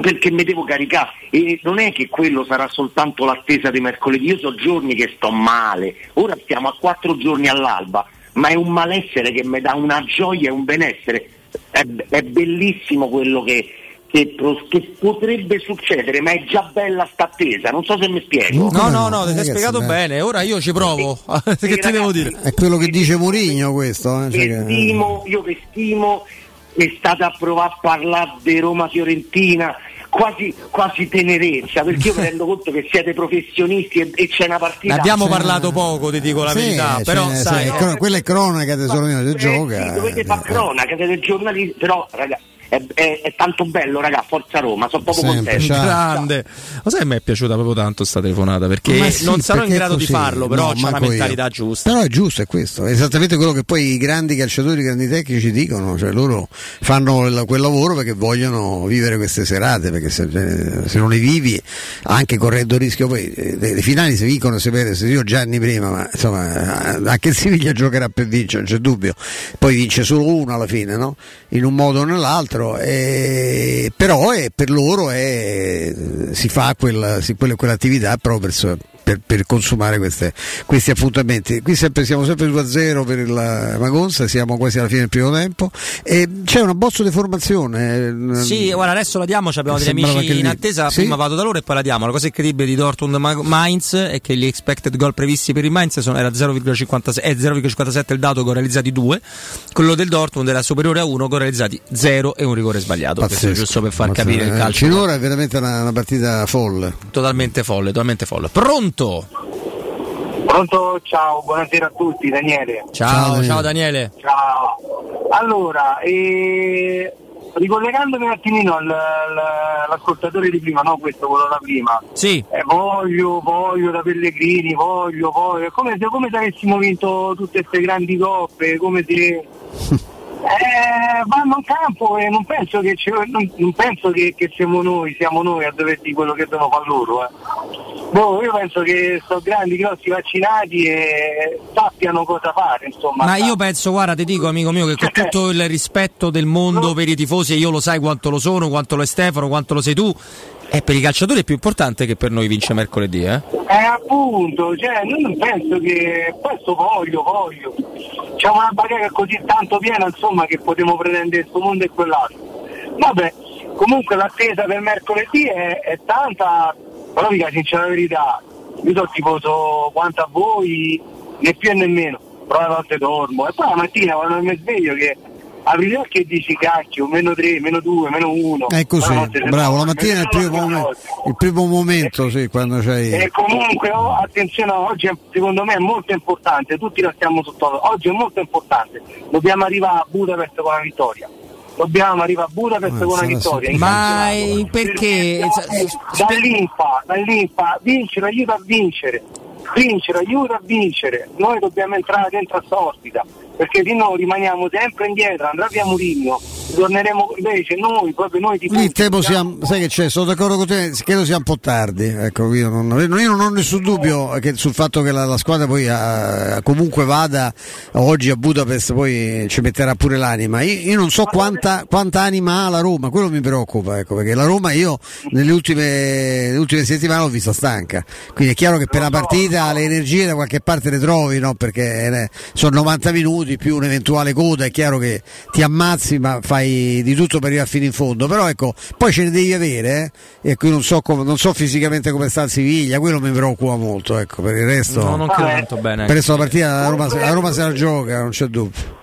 perché mi devo caricare. E non è che quello sarà soltanto l'attesa di mercoledì, io so giorni che sto male, ora stiamo a quattro giorni all'alba, ma è un malessere che mi dà una gioia e un benessere, è, è bellissimo quello che, che che potrebbe succedere, ma è già bella sta attesa, non so se mi spiego. No, no, no, ti sei spiegato beh. bene. Ora io ci provo. <laughs> che ti devo dire? È quello che dice Murigno questo. eh, cioè che stimo, io che stimo, è stata a provare a parlare di Roma-Fiorentina, quasi, quasi tenerezza, perché io mi <laughs> rendo conto che siete professionisti e, e c'è una partita. Ne abbiamo parlato poco, ti dico la Sì, verità. però, sì, sai, è cro- quella è cronaca tesoro mio, Eh, gioca. sì, dovete fare cronaca, siete giornalisti, però ragazzi, è, è- è tanto bello, raga, Forza Roma, sono proprio Sempre, contento. ciao. grande. Lo sai, mi è piaciuta proprio tanto sta telefonata perché sì, non sarò in perché è grado di farlo, però No, c'è una manco io. mentalità giusta. Però è giusto, è questo, è esattamente quello che poi i grandi calciatori, i grandi tecnici dicono, cioè loro fanno il- quel lavoro perché vogliono vivere queste serate, perché se, se non le vivi, anche correndo il rischio, poi eh, le, le finali si vincono, si vede, se io Gianni prima, ma insomma eh, anche il Siviglia giocherà per vincere, non c'è dubbio, poi vince solo uno alla fine, no? In un modo o nell'altro, e- però è- per loro è- si fa quella, si- quella- quell'attività proprio per, per- per consumare queste- questi appuntamenti. Qui sempre, siamo sempre 2-0 per il Magonza, siamo quasi alla fine del primo tempo e c'è una bozzo di formazione. Sì, guarda, adesso la diamo, ci abbiamo degli amici in attesa, Sì? prima vado da loro e poi la diamo. La cosa incredibile di Dortmund Ma- Mainz è che gli expected goal previsti per il Mainz sono, era 0,56 è 0,57 il dato, gol realizzati 2, quello del Dortmund era superiore a 1, gol realizzati 0 e un rigore sbagliato. Questo Pazzesco. giusto per far Pazzesco. capire il Eh, calcio. Finora è veramente una, una partita folle. Totalmente folle, totalmente folle. Pronto? Pronto, ciao, buonasera a tutti, Daniele. Ciao, ciao Daniele. Ciao. Allora, eh, ricollegandomi un attimino al- al- all'ascoltatore di prima, no questo, quello da prima. Sì. Eh, voglio, voglio da Pellegrini, voglio, voglio. È come se, come se avessimo vinto tutte queste grandi coppe, come se... <laughs> Eh, vanno in campo e non penso che, non, non penso che, che siamo noi, siamo noi a dover dire quello che devono fare loro. Eh. Boh, io penso che sono grandi, grossi vaccinati e sappiano cosa fare, insomma. Ma io penso, guarda, ti dico amico mio, che con <laughs> tutto il rispetto del mondo per i tifosi, e io lo sai quanto lo sono, quanto lo è Stefano, quanto lo sei tu, è per i calciatori è più importante che per noi vince mercoledì, eh? Eh appunto, cioè, io non penso che questo voglio, voglio. C'è una bacheca così tanto piena insomma che potremo pretendere questo mondo e quell'altro. Vabbè, comunque l'attesa per mercoledì è, è tanta, però la sincera verità, io sono tifoso quanto a voi, né più né meno, però a volte dormo. E poi la mattina quando mi sveglio che apri gli occhi e dici cacchio, meno 3, meno 2, meno 1. È così, bravo, la mattina è il primo, momen- il primo momento, sì, quando c'hai... E comunque oh, attenzione, oggi è- secondo me è molto importante, tutti la stiamo sotto, oggi è molto importante, dobbiamo arrivare a Budapest con la vittoria. Dobbiamo arrivare a Budapest con una vittoria. Ma eh, perché? Dall'infa, dall'infa, vincere aiuta a vincere, vincere aiuta a vincere, noi dobbiamo entrare dentro a sta ospita, perché di noi rimaniamo sempre indietro, andrà via Murigno, torneremo invece noi, proprio noi tifosi, Lì temo siamo, sai che c'è, sono d'accordo con te, credo sia un po' tardi, ecco, io non, io non ho nessun dubbio che sul fatto che la, la squadra poi eh, comunque vada oggi a Budapest poi ci metterà pure l'anima, io, io non so quanta, quanta anima ha la Roma, quello mi preoccupa, ecco, perché la Roma io nelle ultime, nelle ultime settimane l'ho vista stanca, quindi è chiaro che per la partita le energie da qualche parte le trovi, no? perché eh, sono 90 minuti più un'eventuale coda, è chiaro che ti ammazzi ma fai di tutto per arrivare fino in fondo, però ecco, poi ce ne devi avere, eh? e qui non so, come- non so fisicamente come sta il Siviglia, quello mi preoccupa molto, ecco, per il resto... No, non credo tanto bene. Per il resto la partita la Roma, la Roma se la gioca, non c'è dubbio.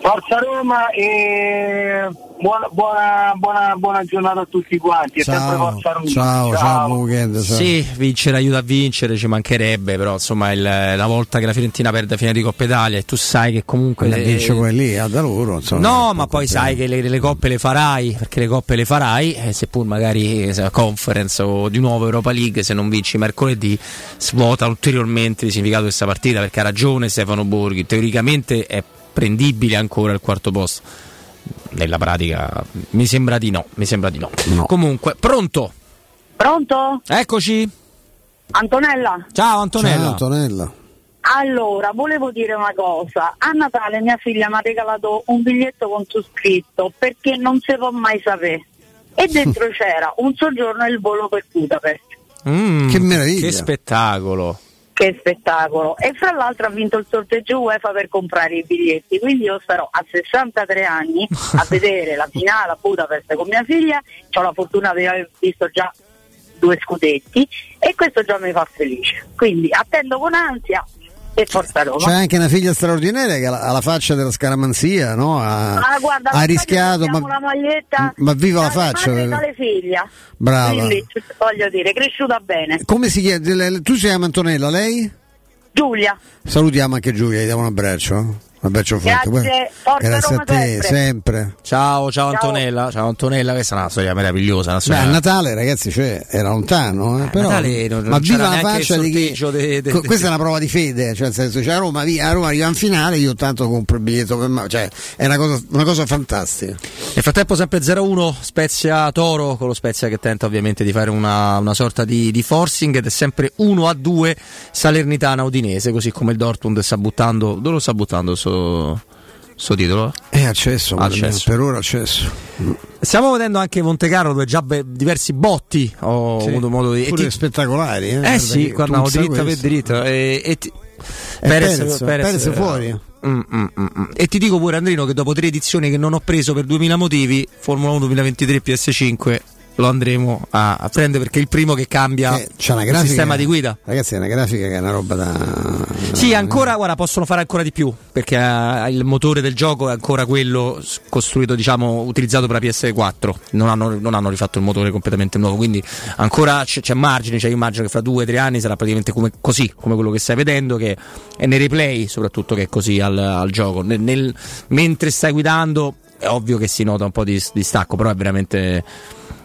Forza Roma e buona, buona, buona, buona giornata a tutti quanti. Sempre Ciao, Forza Roma. ciao, ciao, buon weekend. Ciao. Sì, vincere aiuta a vincere, ci mancherebbe, però insomma il- la volta che la Fiorentina perde la finale di Coppa Italia e tu sai che comunque... Quella vince quella lì, ah, da loro, insomma. No, ma poi sai che le, le coppe le farai, perché le coppe le farai, eh, seppur magari eh, se- conference o di nuovo Europa League, se non vinci mercoledì, svuota ulteriormente il significato di questa partita, perché ha ragione Stefano Borghi, teoricamente è prendibile ancora il quarto posto. Nella pratica mi sembra di no, mi sembra di no. Comunque, pronto? Pronto? Eccoci. Antonella? Ciao Antonella. Ciao Antonella. Allora, volevo dire una cosa. A Natale mia figlia mi ha regalato un biglietto con su scritto perché non si può mai sapere. E dentro <laughs> c'era un soggiorno e il volo per Budapest. Mm, Che meraviglia. Che spettacolo. Che spettacolo! E fra l'altro ha vinto il sorteggio UEFA per comprare i biglietti, quindi io starò a 63 anni a <laughs> vedere la finale a Budapest con mia figlia, ho la fortuna di aver visto già due scudetti e questo già mi fa felice. Quindi attendo con ansia e forza Roma. C'è anche una figlia straordinaria che ha la, faccia della scaramanzia, no? Ha, Ah, guarda, ha rischiato, ma, la maglietta ma viva la faccia! e dalle figlia. Brava. Quindi, voglio dire, cresciuta bene. Come si le- Tu si chiama Antonella, lei? Giulia, Salutiamo anche Giulia, gli diamo un abbraccio. Un abbraccio forte. Grazie, Grazie a te, sempre. sempre. Ciao, ciao, Ciao. Antonella. Ciao Antonella, questa è una storia meravigliosa. Una Beh, storia... a Natale, ragazzi, cioè, era lontano, eh, però, Natale non- ma viva la faccia il di chi. de- de- Questa è una prova di fede, cioè, nel senso, cioè, a Roma, via, a Roma arriva in finale, io tanto compro il biglietto per me, cioè, è una cosa, una cosa fantastica. Nel frattempo sempre 0-1 Spezia Toro con lo Spezia che tenta ovviamente di fare una, una sorta di, di forcing ed è sempre 1-2 Salernitana Udinese così come il Dortmund sta buttando dove lo sta buttando sto, sto titolo? È accesso, Accesso. per ora accesso. Stiamo vedendo anche Monte Carlo dove già be- diversi botti ho Sì, avuto modo di e pure ti- spettacolari, eh, Eh sì, guarda puzza dritto per questo. dritto e, e ti- E Perez, Perez eh, fuori. mm, mm, mm, mm. E ti dico pure Andrino che dopo tre edizioni che non ho preso per 2000 motivi, Formula 1 2023 PS5 lo andremo a, a prendere perché è il primo che cambia Eh, una il grafica, sistema di guida. Ragazzi, è una grafica che è una roba da. Sì, ancora, guarda, possono fare ancora di più, perché eh, il motore del gioco è ancora quello costruito, diciamo, utilizzato per la PS4. Non hanno, non hanno rifatto il motore completamente nuovo, quindi ancora c'è, c'è margine, cioè io immagino che fra due o tre anni sarà praticamente come, così, come quello che stai vedendo, che è nei replay soprattutto che è così al, al gioco. Nel- nel- mentre stai guidando è ovvio che si nota un po' di, di stacco, però è veramente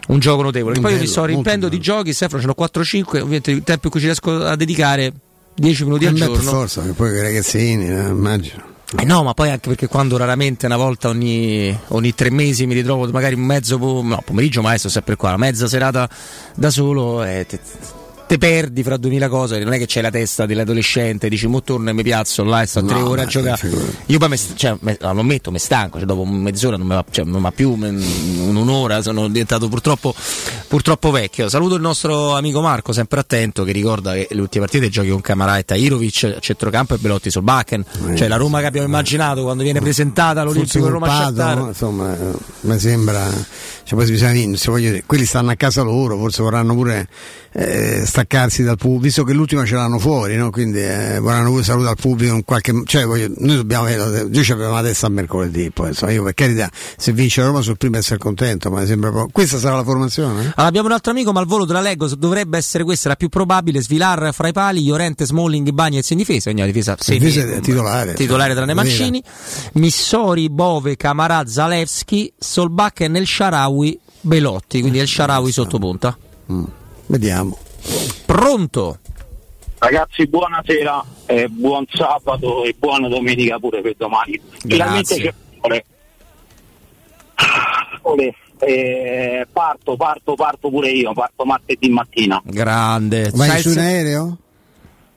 un gioco notevole. Poi io mi Bello, sto riempendo di giochi, Stefano, ce ne ho 4-5, ovviamente il tempo in cui ci riesco a dedicare 10 minuti Eh al beh, per giorno. forza, che poi i ragazzini, eh, immagino. Eh no, ma poi anche perché quando raramente una volta ogni, ogni tre mesi mi ritrovo magari un mezzo po- no, pomeriggio, ma adesso sempre qua, una mezza serata da solo e te, te perdi fra duemila cose, non è che c'è la testa dell'adolescente, dici mo torno e mi piazzo là e sto No, tre ore a giocare. Io poi mi cioè, me- no, lo ammetto, mi stanco, cioè, dopo mezz'ora non mi va, cioè, non va più, me- un'ora, sono diventato purtroppo, purtroppo vecchio. Saluto il nostro amico Marco, sempre attento, che ricorda che le ultime partite giochi con Camara e Tairovic a centrocampo e Belotti sul Bakken, cioè la Roma che abbiamo immaginato quando viene presentata all'Olimpico Roma Pato, Shakhtar. insomma, eh, mi sembra cioè, poi bisogna se voglio quelli stanno a casa loro, forse vorranno pure eh, staccarsi dal pubblico, visto che l'ultima ce l'hanno fuori, no? quindi eh, vorranno pure salutare al pubblico in qualche cioè voglio, noi dobbiamo avere, noi ci abbiamo la testa a mercoledì, poi insomma io per carità, se vince la Roma sul primo essere contento, ma mi sembra proprio... Questa sarà la formazione? Allora, abbiamo un altro amico, ma al volo te la leggo, dovrebbe essere questa la più probabile, Svilar fra i pali, Llorente, Smalling, Bagnez in difesa, ogni difesa, sì, difesa titolare. Titolare tranne Mancini, Missori, Bove, Camarà, Zalewski, Solbach e Nel Sharawi, Belotti, quindi El Sharawi sotto punta. Mm. Vediamo. Pronto? Ragazzi, buonasera, eh, buon sabato e buona domenica pure per domani. Finalmente c'è sole. Sole. Eh, parto, parto, parto pure io, parto martedì mattina. Grande. Vai Sai su un se- aereo?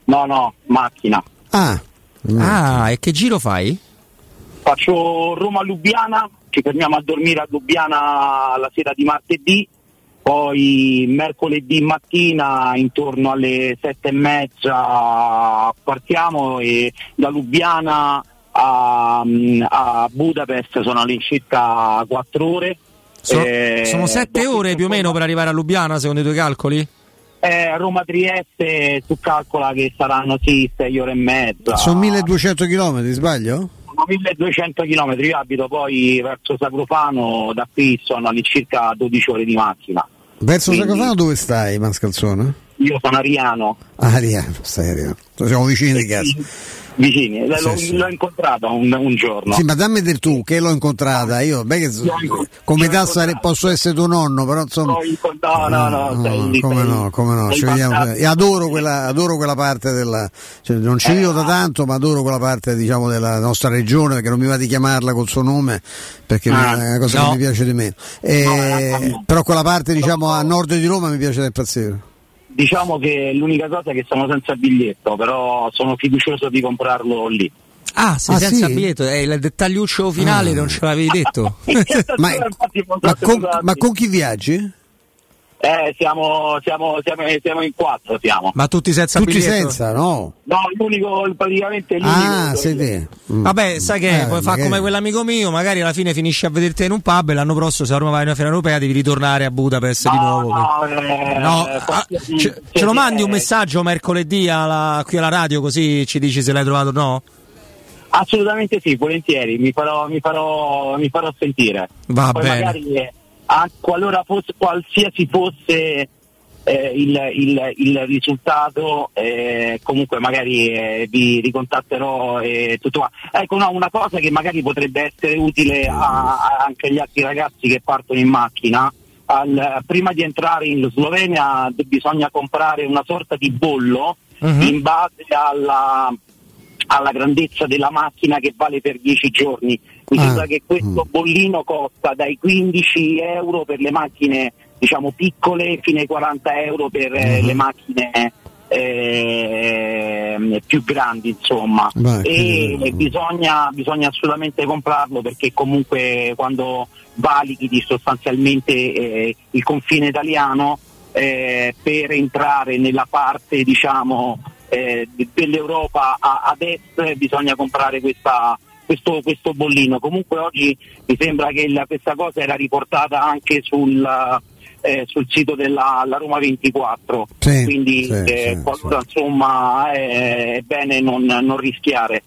No, no, macchina. Ah, Ah, e che giro fai? Faccio Roma-Lubiana, ci fermiamo a dormire a Lubiana la sera di martedì, poi mercoledì mattina intorno alle sette e mezza partiamo e da Lubiana a, a Budapest sono all'incirca quattro ore. So- Eh, sono sette ore più o meno per arrivare a Lubiana, secondo i tuoi calcoli? Eh, Roma-Trieste tu calcola che saranno sì, sei ore e mezza. Sono 1200 km, sbaglio? Sono 1200 km, io abito poi verso Sacrofano, da qui sono all'incirca 12 ore di macchina. Verso Quindi- Sacrofano dove stai, Mascalzone? Io sono ariano, Ah, Ariano, stai Ariano. Siamo vicini di casa. Vicini, l'ho, Sì, sì. l'ho incontrato un, un giorno. Sì, ma dammi del tu, che l'ho incontrata. Io, beh, che, come età posso essere tuo nonno, però insomma. No, no, no, sei- come sei- no, come no, ci vediamo. E adoro quella, adoro quella parte della. Cioè, non ci vivo da tanto, ma adoro quella parte diciamo della nostra regione, perché non mi va di chiamarla col suo nome, perché Ah, è una cosa no. che mi piace di meno. Eh, però quella parte diciamo a nord di Roma mi piace da impazzire. Diciamo che l'unica cosa è che sono senza biglietto, però sono fiducioso di comprarlo lì. Ah, sei Ah, senza sì? biglietto, è il dettagliuccio finale, non ce l'avevi detto. ma, ma con, ma con chi viaggi? Eh, siamo, siamo, siamo, siamo in quattro, siamo. Ma tutti senza Tutti biglietto? senza, no? No, l'unico, praticamente l'unico. Ah, sei te. Mm. Vabbè, sai che Eh, fa magari- come quell'amico mio, magari alla fine finisci a vederti in un pub e l'anno prossimo se la Roma va in una fiera europea devi ritornare a Budapest di nuovo. No, eh, No, eh, ah, qualsiasi- ce, ce lo mandi un eh, messaggio mercoledì alla- qui alla radio così ci dici se l'hai trovato o no? Assolutamente sì, volentieri, mi farò, mi farò, mi farò sentire. Va Poi bene. magari, ah, qualora fosse, qualsiasi fosse eh, il, il- il risultato, eh, comunque magari eh, vi ricontatterò e tutto qua. Ecco, no, una cosa che magari potrebbe essere utile a- a- anche agli altri ragazzi che partono in macchina. al- prima di entrare in Slovenia bisogna comprare una sorta di bollo Mhm. in base alla, alla grandezza della macchina che vale per 10 giorni. Mi Ah, sembra che questo bollino costa dai 15 euro per le macchine diciamo piccole fino ai 40 euro per Mhm. le macchine eh, più grandi insomma. Beh, e che- bisogna, bisogna assolutamente comprarlo perché comunque quando valichi sostanzialmente eh, il confine italiano eh, per entrare nella parte diciamo eh, de- dell'Europa a- ad est bisogna comprare questa- questo, questo bollino. Comunque oggi mi sembra che la- questa cosa era riportata anche sul, eh, sul sito della la Roma 24, Sì, quindi sì, eh, sì, qualora, insomma è, è bene non, non rischiare.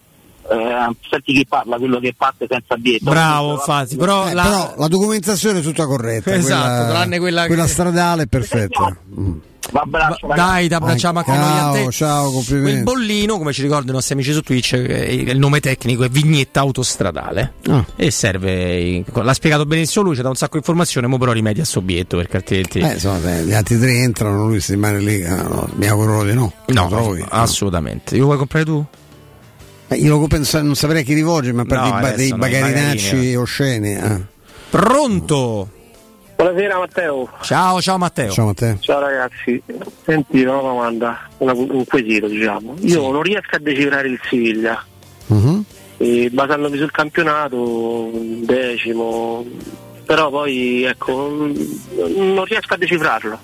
Eh, senti chi parla, quello che parte senza biglietto. Bravo, infatti, però, Eh, la- però la documentazione è tutta corretta. Esatto, quella, tranne quella che- stradale è perfetta. Mm. Abbraccio, Va- Dai, ti abbracciamo anche noi a Ciao, te. ciao, complimenti. bollino, come ci ricordano i nostri amici su Twitch, eh, il nome tecnico è vignetta autostradale. Ah. E serve, l'ha spiegato benissimo lui, ci dà un sacco di informazioni, mo però rimedia a suo biglietto perché altrimenti... Eh, insomma, se gli altri tre entrano, lui si rimane lì. ah, no, mi auguro di no. no, Lo trovi? assolutamente. Io vuoi comprare tu? Eh, io lo penso- non saprei a chi rivolgermi, a parte No, dei, dei no, i bagarinacci bagarini, osceni. ah. Pronto? Buonasera Matteo. Ciao, ciao Matteo. Ciao Matteo. Ciao ragazzi, senti una domanda, una- un quesito diciamo. Io non riesco a decifrare il Siviglia, Mhm. e basandomi sul campionato, decimo, però poi ecco, non riesco a decifrarlo.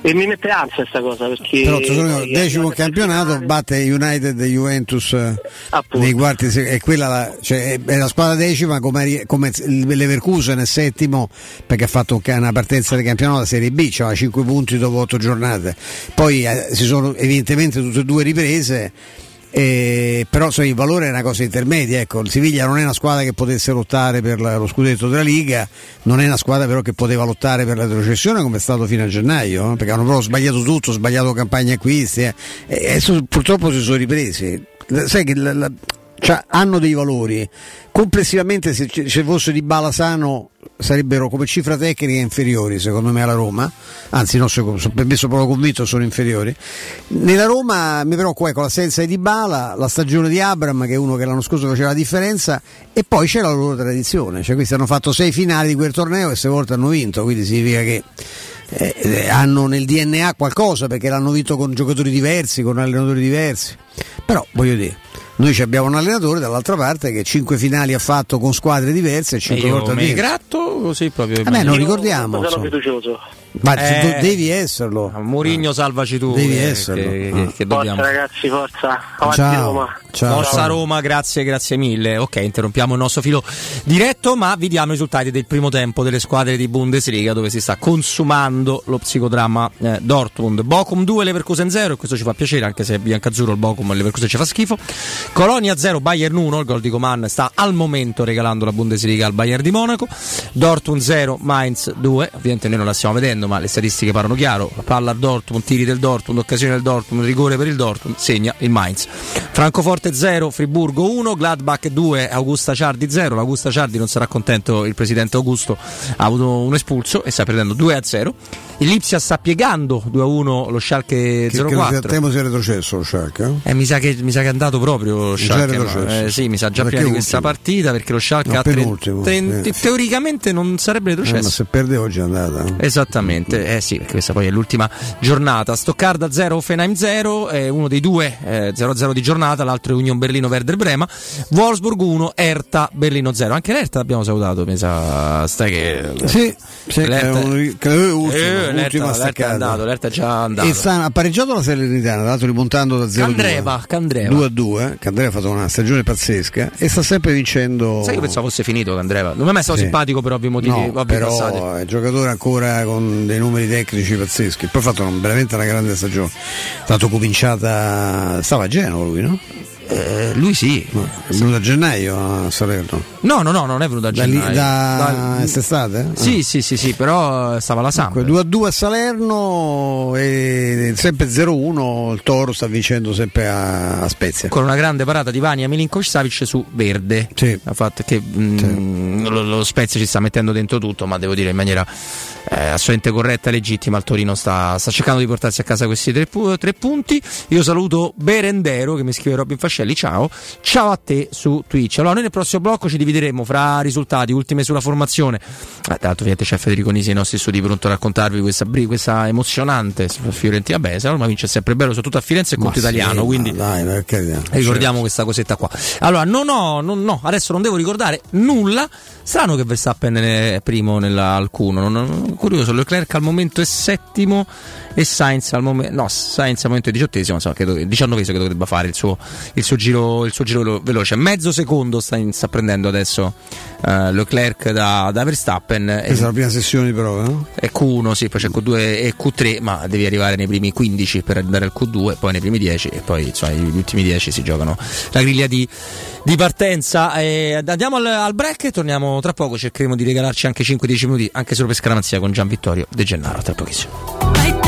E mi mette ansia questa cosa perché. Però Tesalonico, decimo campionato, batte United e Juventus eh, nei quarti, è quella la, cioè, è la squadra decima come, come Leverkusen è settimo perché ha fatto una partenza del campionato della Serie B, aveva 5 punti dopo 8 giornate. Poi eh, si sono evidentemente tutte e due riprese. Eh, però insomma, il valore è una cosa intermedia, ecco, il Siviglia non è una squadra che potesse lottare per la- lo scudetto della Liga, non è una squadra però che poteva lottare per la retrocessione come è stato fino a gennaio, eh, perché hanno proprio sbagliato tutto, sbagliato campagna acquisti eh, e adesso purtroppo si sono ripresi. Sai che la- la- cioè, hanno dei valori, complessivamente se ci se fosse di bala sano sarebbero come cifra tecnica inferiori secondo me alla Roma, anzi no, per me sono proprio convinto sono inferiori. Nella Roma mi preoccupa ecco, l'assenza di Dybala, la stagione di Abram che è uno che l'anno scorso faceva la differenza e poi c'è la loro tradizione, cioè questi hanno fatto sei finali di quel torneo e sei volte hanno vinto, quindi significa che eh, hanno nel DNA qualcosa perché l'hanno vinto con giocatori diversi, con allenatori diversi. Però voglio dire, noi ci abbiamo un allenatore dall'altra parte che cinque finali ha fatto con squadre diverse e E cinque volte vinto. gratto così proprio. Vabbè, non ricordiamo. Sono insomma. fiducioso. Ma Eh, tu devi esserlo. Mourinho salvaci tu. Devi eh, esserlo. Che, Ah. che- che dobbiamo. Forza ragazzi, forza. Avanti Ciao. Roma. Ciao. Forza Roma, grazie, grazie mille. Ok, interrompiamo il nostro filo diretto, ma vi diamo i risultati del primo tempo delle squadre di Bundesliga dove si sta consumando lo psicodramma eh, Dortmund. Bochum 2, Leverkusen 0, e questo ci fa piacere anche se è biancazzurro il Bochum e Leverkusen ci fa schifo. Colonia 0, Bayern 1, il gol di Coman sta al momento regalando la Bundesliga al Bayern di Monaco. Dortmund 0, Mainz 2, ovviamente noi non la stiamo vedendo, ma le statistiche parlano chiaro. La palla al Dortmund, tiri del Dortmund, occasione del Dortmund, rigore per il Dortmund, segna il Mainz. Francoforte 0, Friburgo 1, Gladbach 2, Augusta Ciardi 0. L'Augusta Ciardi non sarà contento il presidente Augusto, ha avuto un espulso e sta perdendo 2 a 0. Il Lipsia sta piegando 2 a 1 lo Schalke Che, che 04. temo sia retrocesso lo Schalke. eh? Eh, mi, sa che, mi sa che è andato proprio lo Schalke. ma- eh, sì, mi sa già Perché prima di questa partita perché lo Schalke No, ha tre- tre- sì. teoricamente non sarebbe Eh, ma retrocesso. se perde oggi è andata. Esattamente, eh sì, perché questa poi è l'ultima giornata. Stoccarda 0, Offenheim 0, eh, uno dei due eh, 0-0 di giornata, l'altro è Union Berlino Werder Brema. Wolfsburg 1, Erta Berlino 0. Anche l'Erta l'abbiamo salutato, mi sa. Stai che. Sì, sì, L'Erta- è un- che è ultimo, Eh, ultima l'Erta, l'Erta è andato, l'Erta è già andato. E sta, ha pareggiato la Salernitana, tra l'altro rimontando da 0 Candreva, Candreva. 2 a 2. Candreva ha fatto una stagione pazzesca e sta sempre vincendo. Sai che pensavo fosse finito Candreva? Non mi è mai stato Sì. simpatico per ovvi motivi, No, ovvi però passati. è un giocatore ancora con dei numeri tecnici pazzeschi. Poi ha fatto veramente una grande stagione. È stato cominciata. Stava a Genova lui, no? Eh, lui sì. È venuto a gennaio a Salerno. No, no, no, non è venuto a gennaio. da Da- quest'estate? Sì, sì, sì, sì, però stava la Samp. 2 a 2 a Salerno e sempre 0-1 il Toro sta vincendo sempre a, a Spezia. con una grande parata di Vania Milinkovic Savic su Verde. Ha fatto che mm, lo, lo Spezia ci sta mettendo dentro tutto, ma devo dire in maniera eh, assolutamente corretta e legittima. Il Torino sta, sta cercando di portarsi a casa questi tre, tre punti. Io saluto Berendero che mi scrive Robin Fascelli. Ciao, ciao a te su Twitch. Allora, noi nel prossimo blocco ci divideremo fra risultati, ultime sulla formazione. Ah, tra l'altro, ovviamente c'è Federico Nisi nei nostri studi pronto a raccontarvi questa, questa emozionante Fiorentina. La Roma vince sempre bello, soprattutto a Firenze e Ma conto sì, italiano. ma Quindi dai, per carità. Ricordiamo questa cosetta qua. Allora, no, no, no, no, adesso non devo ricordare nulla. Strano che Verstappen è primo nell'alcuno. Non, non, curioso, Leclerc al momento è settimo e Sainz al momento. No, Sainz al momento è diciottesimo, insomma, credo diciannovesimo credo che debba fare il suo, il suo giro, il suo giro velo- veloce. Mezzo secondo sta, sta prendendo adesso eh, Leclerc da, da Verstappen. Questa è la prima sessione di prova, no? È Q1, sì, poi c'è Q2 e Q3, ma devi arrivare nei primi 15 per andare al Q2, poi nei primi 10 e poi insomma, gli ultimi 10 si giocano la griglia di, di partenza. Eh, andiamo al, al break e torniamo tra poco, cercheremo di regalarci anche 5-10 minuti, anche solo per scaramanzia con Gian Vittorio De Gennaro, tra pochissimo.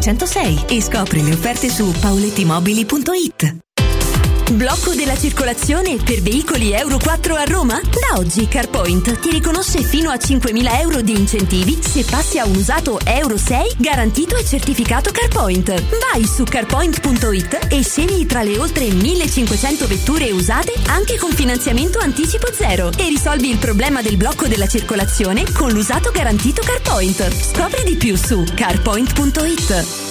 606 e scopri le offerte su paulettimobili.it. Blocco della circolazione per veicoli Euro 4 a Roma? Da oggi CarPoint ti riconosce fino a 5.000 euro di incentivi se passi a un usato Euro 6 garantito e certificato CarPoint. Vai su carpoint.it e scegli tra le oltre 1.500 vetture usate anche con finanziamento anticipo zero e risolvi il problema del blocco della circolazione con l'usato garantito CarPoint. Scopri di più su carpoint.it.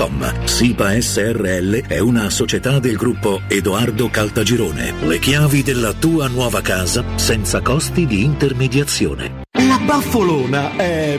www.keicalt.com. SIPA SRL è una società del gruppo Edoardo Caltagirone. Le chiavi della tua nuova casa senza costi di intermediazione. La baffolona è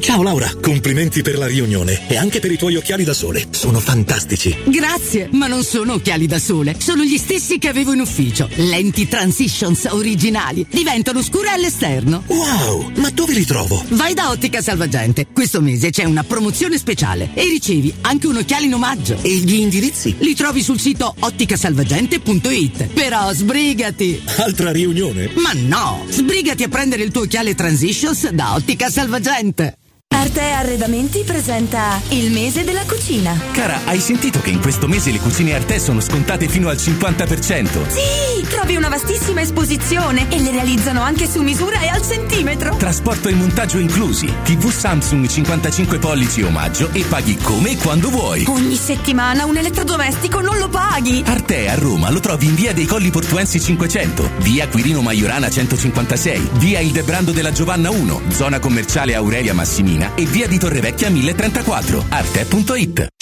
Ciao Laura, complimenti per la riunione e anche per i tuoi occhiali da sole. Sono fantastici. Grazie, ma non sono occhiali da sole, sono gli stessi che avevo in ufficio. Lenti Transitions originali, diventano scure all'esterno. Wow, ma dove li trovo? Vai da Ottica Salvagente, questo mese c'è una promozione speciale e ricevi anche un occhiale in omaggio. E gli indirizzi? Li trovi sul sito otticasalvagente.it. Però sbrigati! Altra riunione? Ma no, sbrigati a prendere il tuo occhiale Transitions da Ottica Salvagente. Arte Arredamenti presenta il mese della cucina. Cara, hai sentito che in questo mese le cucine Arte sono scontate fino al 50%? Sì, trovi una vastissima esposizione e le realizzano anche su misura e al centimetro. Trasporto e montaggio inclusi. TV Samsung 55 pollici omaggio e paghi come e quando vuoi. Ogni settimana un elettrodomestico non lo paghi. Arte a Roma lo trovi in via dei Colli Portuensi 500, via Quirino Maiorana 156, via Il Debrando della Giovanna 1, zona commerciale Aurelia Massimina e via di Torrevecchia 1034. Arte.it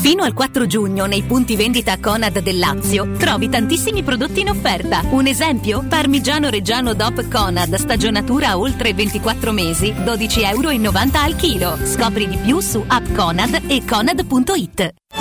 Fino al 4 giugno nei punti vendita Conad del Lazio trovi tantissimi prodotti in offerta. Un esempio? Parmigiano Reggiano DOP Conad, stagionatura oltre 24 mesi, 12,90 euro al chilo. Scopri di più su app Conad e conad.it.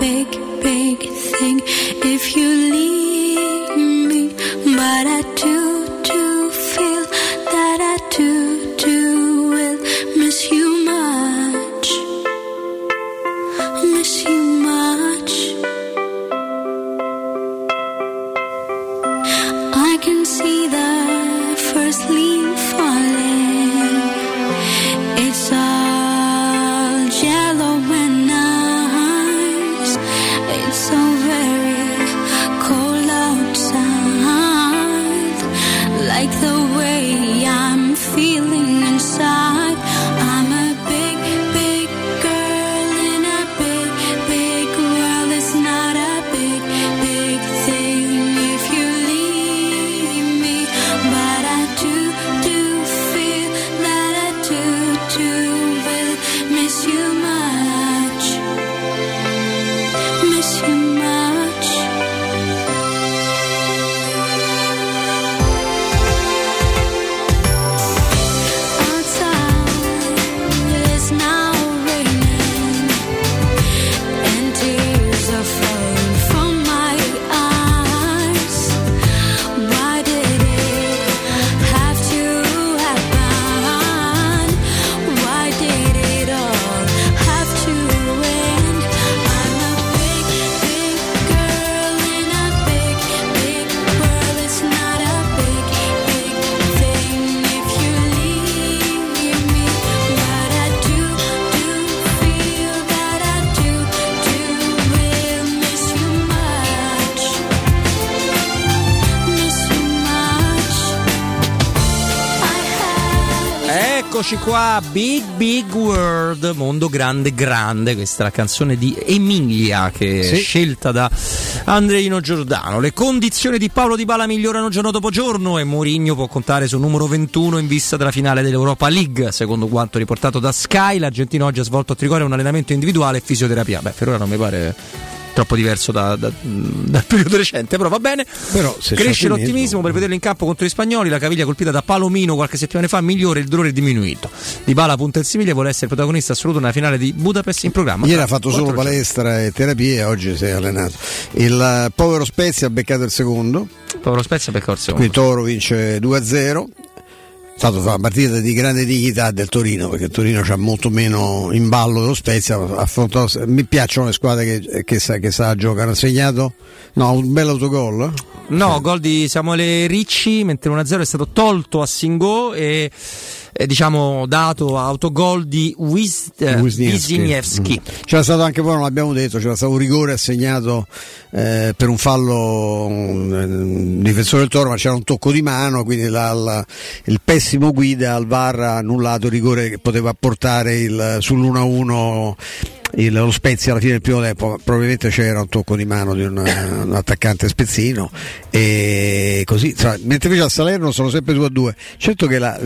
big, big thing if you leave. Big Big World, mondo grande grande, questa è la canzone di Emilia che è Sì. scelta da Andreino Giordano. Le condizioni di Paolo Di Bala migliorano giorno dopo giorno e Mourinho può contare sul numero 21 in vista della finale dell'Europa League, secondo quanto riportato da Sky, l'argentino oggi ha svolto a Trigoria un allenamento individuale e fisioterapia. Beh, per ora non mi pare troppo diverso da- da- dal periodo recente, però va bene. Però Cresce ottimismo. l'ottimismo per vederlo in campo contro gli spagnoli. La caviglia colpita da Palomino qualche settimana fa migliore, il dolore è diminuito. Di Bala punta il Siviglia vuole essere protagonista assoluto nella finale di Budapest in programma. Ieri ha fatto solo giorni. palestra e terapia, oggi si è allenato. Il povero Spezia ha beccato il secondo. Povero Spezia becca il secondo. Qui Toro vince 2-0. Stata una partita di grande dignità del Torino perché il Torino c'ha molto meno in ballo dello Spezia. ha affrontato- mi piacciono le squadre che, che sa, che sa giocare. Ha segnato no, un bel autogol. No, gol di Samuele Ricci, mentre 1-0 è stato tolto a Singo e, e, diciamo dato autogol di Wis, eh, Wisniewski. C'era stato anche poi, non l'abbiamo detto, c'era stato un rigore assegnato eh, per un fallo um, difensore del Toro, ma c'era un tocco di mano, quindi la- la- il pessimo guida al VAR ha annullato il rigore che poteva portare il, sull'1-1 il- lo Spezia alla fine del primo tempo probabilmente c'era un tocco di mano di un, un attaccante spezzino e così insomma, mentre invece a Salerno sono sempre 2 a 2 certo che la,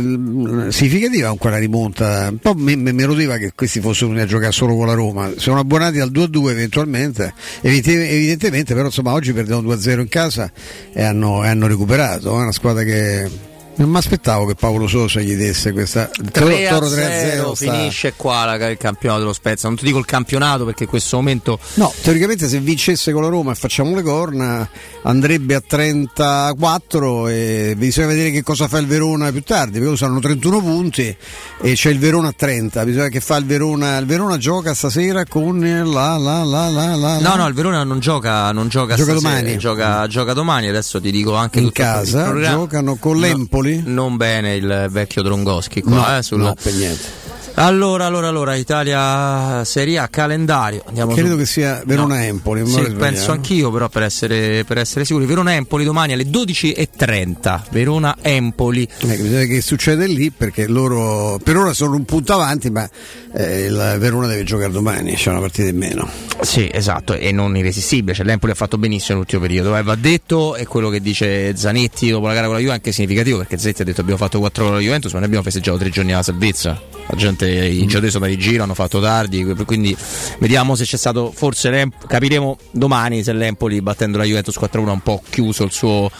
significativa con quella rimonta un po' mi, mi mi erudiva che questi fossero venuti a giocare solo con la Roma. Sono abbonati al 2 a 2 eventualmente Evidente- evidentemente però insomma oggi perdono 2 a 0 in casa e hanno, e hanno recuperato è una squadra che non mi aspettavo che Paolo Sosa gli desse questa 3 a Toro 3 a 0 0 sta- finisce qua la- il campionato dello Spezia. Non ti dico il campionato perché in questo momento No, teoricamente se vincesse con la Roma e facciamo le corna andrebbe a 34 e bisogna vedere che cosa fa il Verona più tardi, perché saranno 31 punti e c'è il Verona a 30, bisogna che fa il Verona, il Verona gioca stasera con la la la la la No, no, il Verona non gioca, non gioca, Gioca stasera, domani. Gioca, gioca domani, adesso ti dico anche in casa, giocano con No, l'Empoli. non bene il vecchio Drongoschi qua, No, eh, sul- no, per niente. Allora, allora, allora, Italia Serie A, calendario. Andiamo Credo su- che sia Verona-Empoli, non Sì, penso anch'io, però per essere, per essere sicuri. Verona-Empoli domani alle 12.30. Verona-Empoli. Eh, bisogna che succede lì perché loro per ora sono un punto avanti, ma eh, il Verona deve giocare domani, c'è una partita in meno. Sì, esatto, e non irresistibile. Cioè, L'Empoli ha fatto benissimo nell'ultimo periodo. Eh, va detto, e quello che dice Zanetti dopo la gara con la Juve è anche significativo perché Zanetti ha detto abbiamo fatto 4 gol alla Juventus, ma noi abbiamo festeggiato 3 giorni alla salvezza. La gente, i giocatori sono andati in giro, hanno fatto tardi, quindi vediamo se c'è stato, forse l'Emp- capiremo domani se l'Empoli battendo la Juventus 4-1 ha un po' chiuso il suo,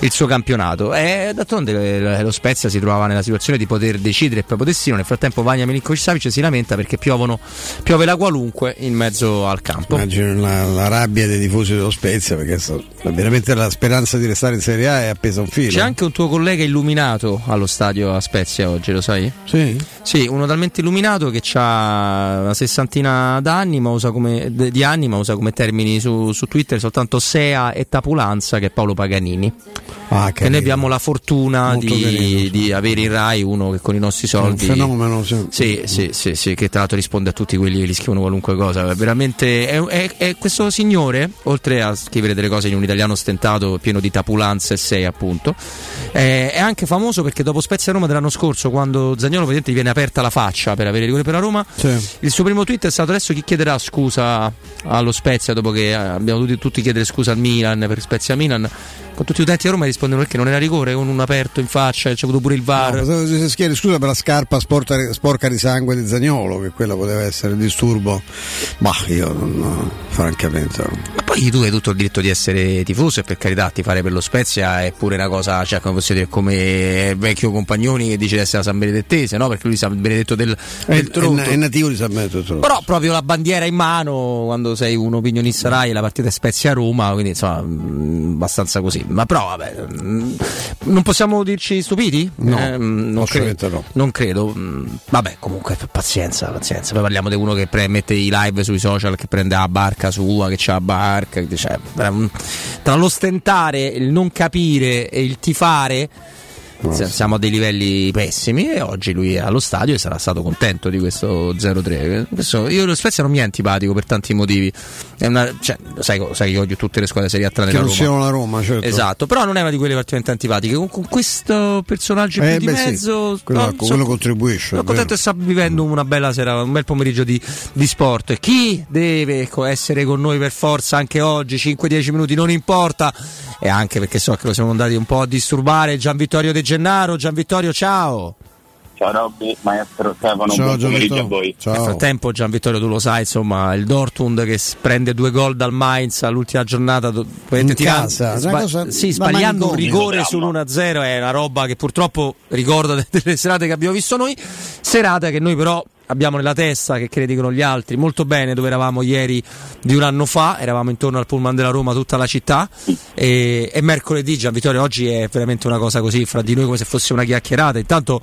il suo campionato. E d'altronde eh, lo Spezia si trovava nella situazione di poter decidere il proprio destino. Nel frattempo Vagna Milinkovic Savic si lamenta perché piovono, piove la qualunque in mezzo al campo. Immagino la, la rabbia dei tifosi dello Spezia perché so- veramente la speranza di restare in Serie A è appesa a un filo. C'è anche un tuo collega illuminato allo stadio a Spezia oggi, lo sai? Sì. Sì, uno talmente illuminato che ha una sessantina d'anni, ma usa come, di anni, ma usa come termini su, su Twitter soltanto Sea e Tapulanza, che è Paolo Paganini. Ah, che noi abbiamo la fortuna di, carino, di avere in Rai uno che con i nostri soldi un fenomeno, sì. sì, sì, sì, sì, che tra l'altro risponde a tutti quelli che gli scrivono qualunque cosa. È Veramente è, è- è questo signore, oltre a scrivere delle cose in un italiano stentato pieno di tapulanze e sei appunto, è, è anche famoso perché dopo Spezia Roma dell'anno scorso, quando Zagnolo praticamente gli viene aperta la faccia per avere rigore per la Roma, il suo primo tweet è stato adesso chi chiederà scusa allo Spezia dopo che eh, abbiamo dovuto tutti chiedere scusa al Milan per Spezia Milan. Con tutti gli utenti a Roma rispondono perché non era rigore, con un aperto in faccia, c'è avuto pure il VAR. No, scusa per la scarpa sporta- sporca di sangue di Zagnolo, che quella poteva essere il disturbo. Ma io non, no, francamente. Ma poi tu hai tutto il diritto di essere tifoso e per carità ti fare per lo Spezia è pure una cosa, cioè come posso dire, come vecchio Compagnoni che dice di essere la San Benedettese, no? Perché lui San Benedetto del, È, del è- è nativo di San Benedetto del Tronto. Però proprio la bandiera in mano quando sei un opinionista Rai e la partita è Spezia-Roma, quindi insomma mh, abbastanza così. Ma però vabbè, mh, non possiamo dirci stupiti? No, Eh, mh, non, credo, non credo. mh, Vabbè, comunque pazienza, pazienza. Poi parliamo di uno che pre- mette i live sui social, che prende la barca sua, che c'ha la barca, mh, tra lo stentare, il non capire e il tifare. Si- Siamo a dei livelli pessimi e oggi lui è allo stadio e sarà stato contento di questo 0-3. Questo- io lo Spezia non mi è antipatico per tanti motivi. Una- cioè, sai, sai che io odio tutte le squadre serie A tranne Che la non Roma. la Roma, certo. Esatto, però non è una di quelle particolarmente antipatiche. Con, con questo personaggio Eh, più beh, di sì, mezzo, quello- no, quello sono- contribuisce, Sono contento vero. e sta vivendo una bella sera, un bel pomeriggio di, di sport. Chi deve co- essere con noi per forza anche oggi? 5-10 minuti, non importa. E anche perché so che lo siamo andati un po' a disturbare. Gian Vittorio De Gennaro. Gian Vittorio, ciao. Ciao Robby, maestro Stefano, Ciao, buon pomeriggio a voi. Nel frattempo, Gian Vittorio, tu lo sai, insomma, il Dortmund che prende due gol dal Mainz all'ultima giornata, do- In tirando- casa, sba- cosa sì, sbagliando un rigore sull'1-0 è una roba che purtroppo ricorda de- <laughs> delle serate che abbiamo visto noi, serate che noi però abbiamo nella testa, che che gli altri, molto bene dove eravamo ieri di un anno fa, eravamo intorno al pullman della Roma tutta la città. E, e mercoledì Gian Vittorio oggi è veramente una cosa così fra di noi come se fosse una chiacchierata, intanto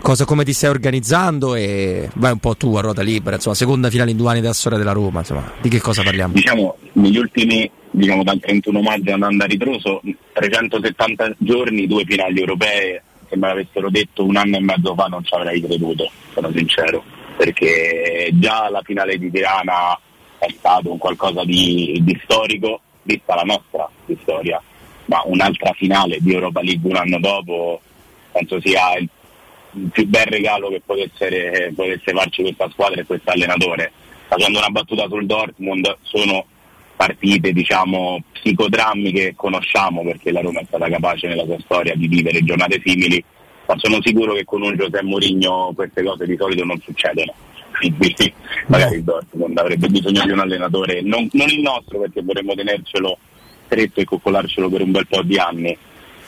cosa, come ti stai organizzando? E vai un po' tu a ruota libera, insomma seconda finale in due anni della storia della Roma, insomma di che cosa parliamo? Diciamo, negli ultimi, diciamo dal 31 maggio andando a ritroso, 370 giorni, due finali europee, se me l'avessero detto un anno e mezzo fa non ci avrei creduto, sono sincero, perché già la finale di Tirana è stato un qualcosa di, di storico, vista la nostra storia, ma un'altra finale di Europa League un anno dopo penso sia il più bel regalo che potesse, potesse farci questa squadra e questo allenatore. Facendo una battuta sul Dortmund, sono partite diciamo psicodrammi che conosciamo perché la Roma è stata capace nella sua storia di vivere giornate simili, ma sono sicuro che con un Giuseppe Mourinho queste cose di solito non succedono. Magari il Dortmund avrebbe bisogno di un allenatore, non, non il nostro perché vorremmo tenercelo stretto e coccolarcelo per un bel po' di anni.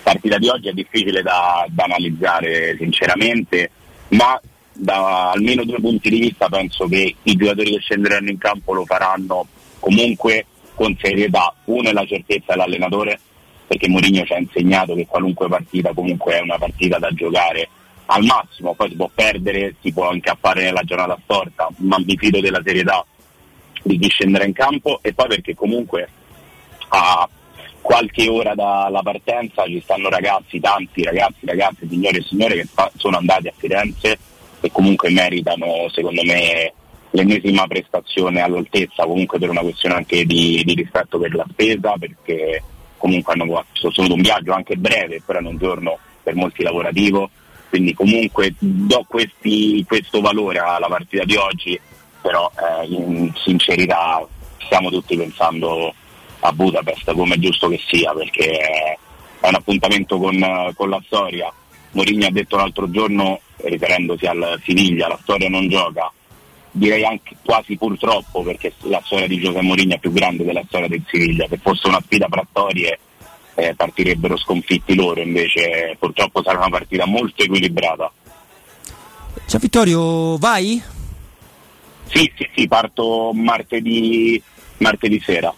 Partita di oggi è difficile da, da analizzare sinceramente, ma da almeno due punti di vista penso che i giocatori che scenderanno in campo lo faranno comunque con serietà. Uno è la certezza dell'allenatore, perché Mourinho ci ha insegnato che qualunque partita comunque è una partita da giocare al massimo, poi si può perdere, si può incappare nella giornata storta, ma mi fido della serietà di chi scenderà in campo e poi perché comunque a qualche ora dalla partenza ci stanno ragazzi, tanti ragazzi, ragazze, signore e signore che sono andati a Firenze e comunque meritano secondo me l'ennesima prestazione all'altezza, comunque per una questione anche di, di rispetto per la spesa, perché comunque hanno sostenuto un viaggio anche breve, però è un giorno per molti lavorativo, quindi comunque do questi- questo valore alla partita di oggi, però eh, in sincerità stiamo tutti pensando a Budapest come è giusto che sia, perché è un appuntamento con, con la storia. Mourinho ha detto l'altro giorno, riferendosi al Siviglia, la storia non gioca, direi anche quasi purtroppo perché la storia di Giuseppe Mourinho è più grande della storia del Siviglia, se fosse una sfida fra storie eh, partirebbero sconfitti loro, invece purtroppo sarà una partita molto equilibrata. Gian Vittorio, vai? Sì, sì, sì, parto martedì, martedì sera.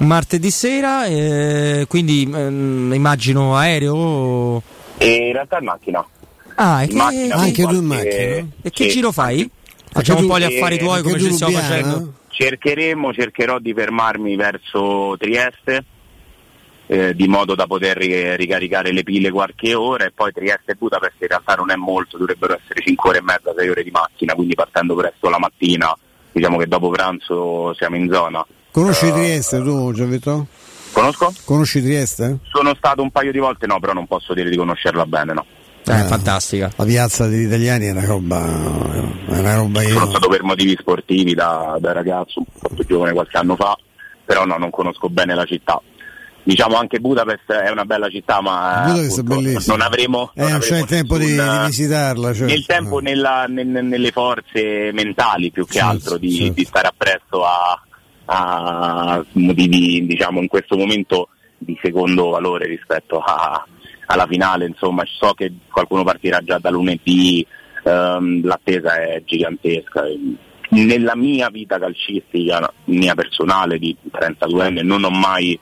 Martedì sera, eh, quindi ehm, immagino aereo. E in realtà in macchina. Ah, In che, macchina, Anche tu in macchina? e che sì. giro fai? Facciamo un po' gli affari tuoi eh, come anche ci stiamo facendo. Cercheremo, cercherò di fermarmi verso Trieste eh, di modo da poter ri- ricaricare le pile qualche ora e poi Trieste e Budapest in realtà non è molto, dovrebbero essere 5 ore e mezza, 6 ore di macchina, quindi partendo presto la mattina, diciamo che dopo pranzo siamo in zona. Conosci Eh, Trieste tu, Gianvito? Conosco? Conosci Trieste? Sono stato un paio di volte, no, però non posso dire di conoscerla bene, no. Eh, fantastica. La piazza degli italiani è una roba. È una roba che Sono stato per motivi sportivi da, da ragazzo, un po' più giovane qualche anno fa, però no, non conosco bene la città. Diciamo anche Budapest è una bella città, ma eh, Budapest è appunto, bellissima. non avremo, Eh, non c'è il tempo di, di visitarla. Cioè. nel tempo, nella- nel- nelle forze mentali più che Certo, altro di, certo. di stare appresso a, a motivi, diciamo, in questo momento di secondo valore rispetto a- alla finale. Insomma, so che qualcuno partirà già da lunedì, ehm, l'attesa è gigantesca. Nella mia vita calcistica, mia personale di 32 non ho mai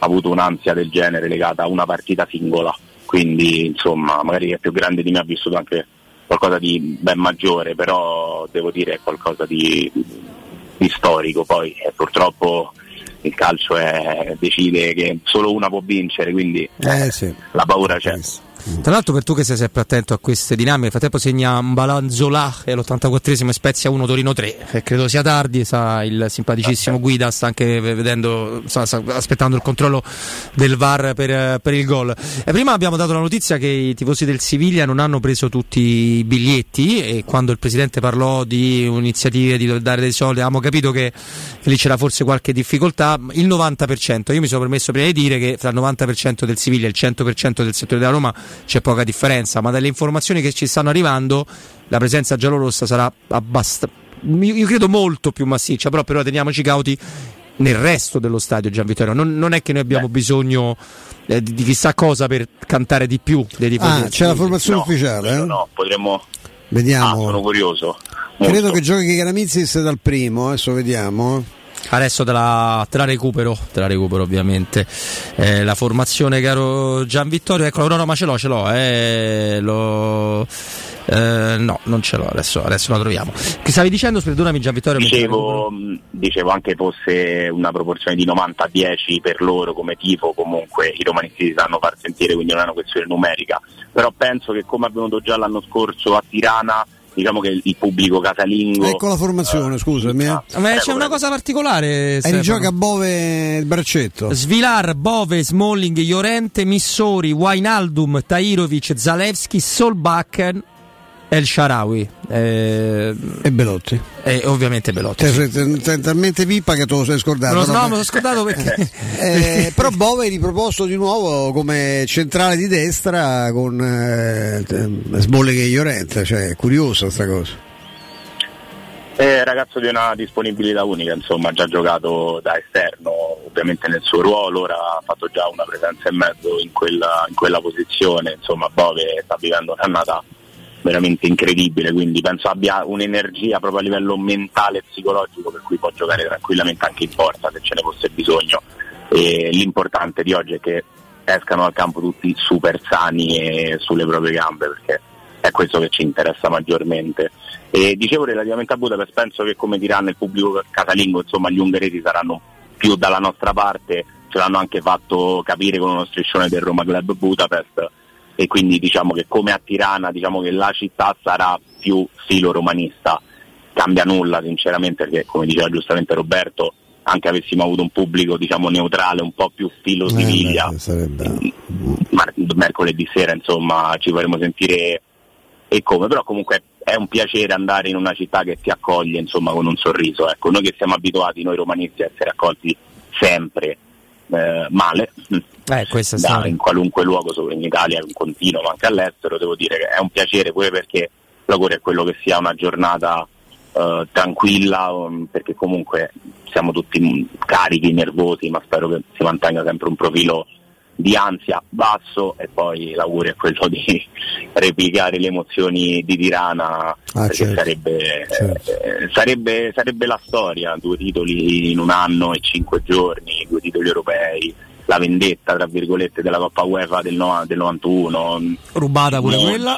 avuto un'ansia del genere legata a una partita singola. Quindi, insomma, magari è più grande di me ha vissuto anche qualcosa di ben maggiore, però devo dire è qualcosa di, di storico. Poi eh, purtroppo il calcio è- decide che solo una può vincere, quindi Eh sì. la paura c'è. Tra l'altro per tu che sei sempre attento a queste dinamiche, nel frattempo segna Mbalanzola e l'84esimo e Spezia 1 Torino 3, e credo sia tardi, sa il simpaticissimo Guida sta anche vedendo, sta, sta aspettando il controllo del VAR per, per il gol. E prima abbiamo dato la notizia che i tifosi del Siviglia non hanno preso tutti i biglietti e quando il presidente parlò di iniziative di dare dei soldi, abbiamo capito che, che lì c'era forse qualche difficoltà, il 90%, io mi sono permesso prima di dire che tra il 90% del Siviglia e il 100% del settore della Roma c'è poca differenza, ma dalle informazioni che ci stanno arrivando la presenza giallorossa sarà abbastanza, io credo molto più massiccia, però, però teniamoci cauti nel resto dello stadio Gian Vittorio. Non, non è che noi abbiamo bisogno eh, di, di chissà cosa per cantare di più dei tifosi. Ah, c'è la formazione No, ufficiale? eh? No, potremmo. Ah, Vediamo. sono curioso. Credo che giochi Caramizis dal primo, adesso vediamo. Adesso te la, te la recupero, te la recupero ovviamente. Eh, la formazione, caro Gian Vittorio, ecco, no, no, ma ce l'ho, ce l'ho, eh, lo, eh, no, non ce l'ho, adesso, adesso la troviamo. Che stavi dicendo, perdonami Gian Vittorio? Dicevo, mh, dicevo anche fosse una proporzione di 90-10 per loro come tifo, comunque i romanisti si sanno far sentire, quindi non è una questione numerica, però penso che come è avvenuto già l'anno scorso a Tirana, diciamo che il pubblico casalingo... Ecco la formazione, scusami. eh. Ma c'è una cosa particolare. E rigioca Bove il braccetto. Svilar, Bove, Smalling, Llorente, Missori, Wijnaldum, Tairovic, Zalewski, Solbakken El Sharawi. Eh, e Belotti. E ovviamente Belotti. Te- te- te- te- talmente pippa che te lo sei scordato. Lo- no, no? me lo sono scordato perché. <laughs> Eh, però Bove è riproposto di nuovo come centrale di destra con eh, Smalling e Llorente, cioè è curiosa sta cosa. È ragazzo di una disponibilità unica, insomma, ha già giocato da esterno, ovviamente nel suo ruolo, ora ha fatto già una presenza e mezzo in quella, in quella posizione, insomma, Bove sta vivendo un'annata veramente incredibile, quindi penso abbia un'energia proprio a livello mentale e psicologico per cui può giocare tranquillamente anche in porta se ce ne fosse bisogno. E l'importante di oggi è che escano dal campo tutti super sani e sulle proprie gambe perché è questo che ci interessa maggiormente. E dicevo relativamente a Budapest, penso che come diranno il pubblico casalingo, insomma gli ungheresi saranno più dalla nostra parte, ce l'hanno anche fatto capire con uno striscione del Roma Club Budapest e quindi diciamo che come a Tirana diciamo che la città sarà più filo romanista, cambia nulla sinceramente perché come diceva giustamente Roberto anche avessimo avuto un pubblico diciamo neutrale, un po' più filo Siviglia, mar- mercoledì sera insomma ci vorremmo sentire e come, però comunque è un piacere andare in una città che ti accoglie insomma con un sorriso, ecco, noi che siamo abituati, noi romanisti, a essere accolti sempre eh, male, Eh, da- in qualunque luogo, solo in Italia, in continuo, ma anche all'estero, devo dire che è un piacere pure perché l'augurio è quello che sia una giornata eh, tranquilla, um, perché comunque siamo tutti mm, carichi, nervosi, ma spero che si mantenga sempre un profilo di ansia basso e poi l'augurio è quello di <laughs> replicare le emozioni di Tirana perché certo, sarebbe, eh, sarebbe, sarebbe la storia, due titoli in un anno e cinque giorni, due titoli europei, la vendetta tra virgolette della Coppa UEFA del, no- del 91 Rubata pure Monci, quella.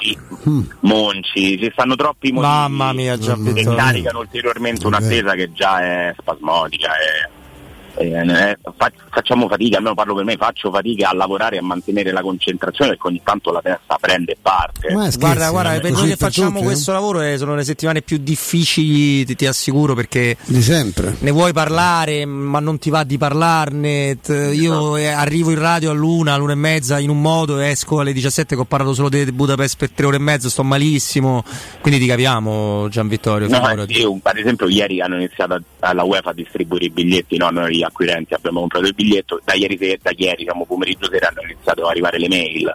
Monci, ci stanno troppi motivi Mamma mia, Gian che caricano ulteriormente un'attesa che già è spasmodica, è, eh, fa- facciamo fatica, almeno parlo per me, faccio fatica a lavorare e a mantenere la concentrazione perché ogni tanto la testa prende parte. guarda, guarda, per noi che facciamo tutti, eh? questo lavoro eh, sono le settimane più difficili, ti, ti assicuro, perché Di sempre. ne vuoi parlare, ma non ti va di parlarne. T- Io eh, arrivo in radio all'una, all'una e mezza in un modo, esco alle 17 che ho parlato solo di Budapest per tre ore e mezza, sto malissimo. Quindi ti capiamo, Gian Vittorio. No, eh, io, ad esempio ieri hanno iniziato a- alla UEFA a distribuire i biglietti, no? noi acquirenti abbiamo comprato il biglietto, da ieri, da ieri diciamo, pomeriggio sera hanno iniziato ad arrivare le mail.